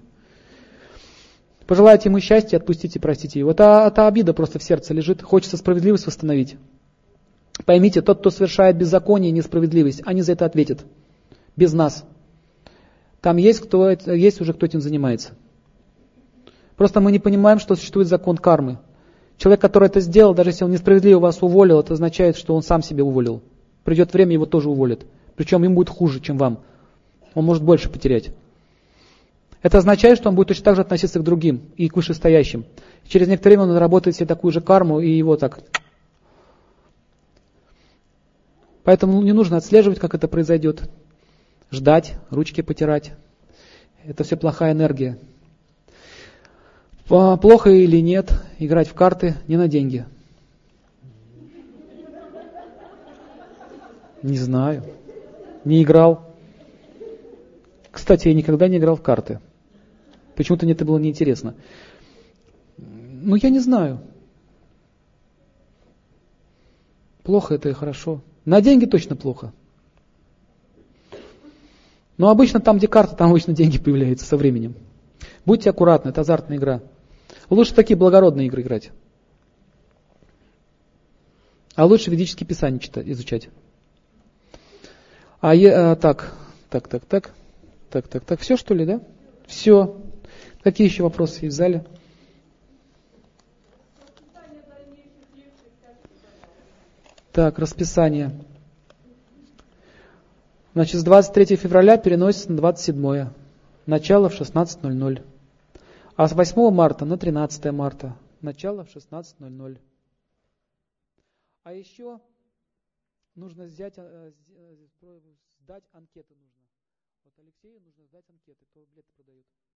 Пожелайте ему счастья, отпустите, простите его. Это, это обида просто в сердце лежит, хочется справедливость восстановить. Поймите, тот, кто совершает беззаконие и несправедливость, они за это ответят. Без нас. Там есть, кто, есть уже кто этим занимается. Просто мы не понимаем, что существует закон кармы. Человек, который это сделал, даже если он несправедливо вас уволил, это означает, что он сам себя уволил. Придет время, его тоже уволят. Причем им будет хуже, чем вам. Он может больше потерять. Это означает, что он будет точно так же относиться к другим и к вышестоящим. Через некоторое время он наработает себе такую же карму, и его так Поэтому не нужно отслеживать, как это произойдет. Ждать, ручки потирать. Это все плохая энергия. Плохо или нет, играть в карты не на деньги. Не знаю. Не играл. Кстати, я никогда не играл в карты. Почему-то мне это было неинтересно. Ну, я не знаю. Плохо это и хорошо. На деньги точно плохо. Но обычно там, где карта, там обычно деньги появляются со временем. Будьте аккуратны, это азартная игра. Лучше такие благородные игры играть. А лучше ведические писания читать, изучать. А, я, а так, так, так, так, так, так, так, все что ли, да? Все. Какие еще вопросы есть в зале? Так, расписание. Значит, с 23 февраля переносится на 27. Начало в 16.00. А с 8 марта на 13 марта. Начало в 16.00. А еще нужно взять, э, э, сдать анкеты. Вот Алексею нужно сдать анкеты, кто билеты продает.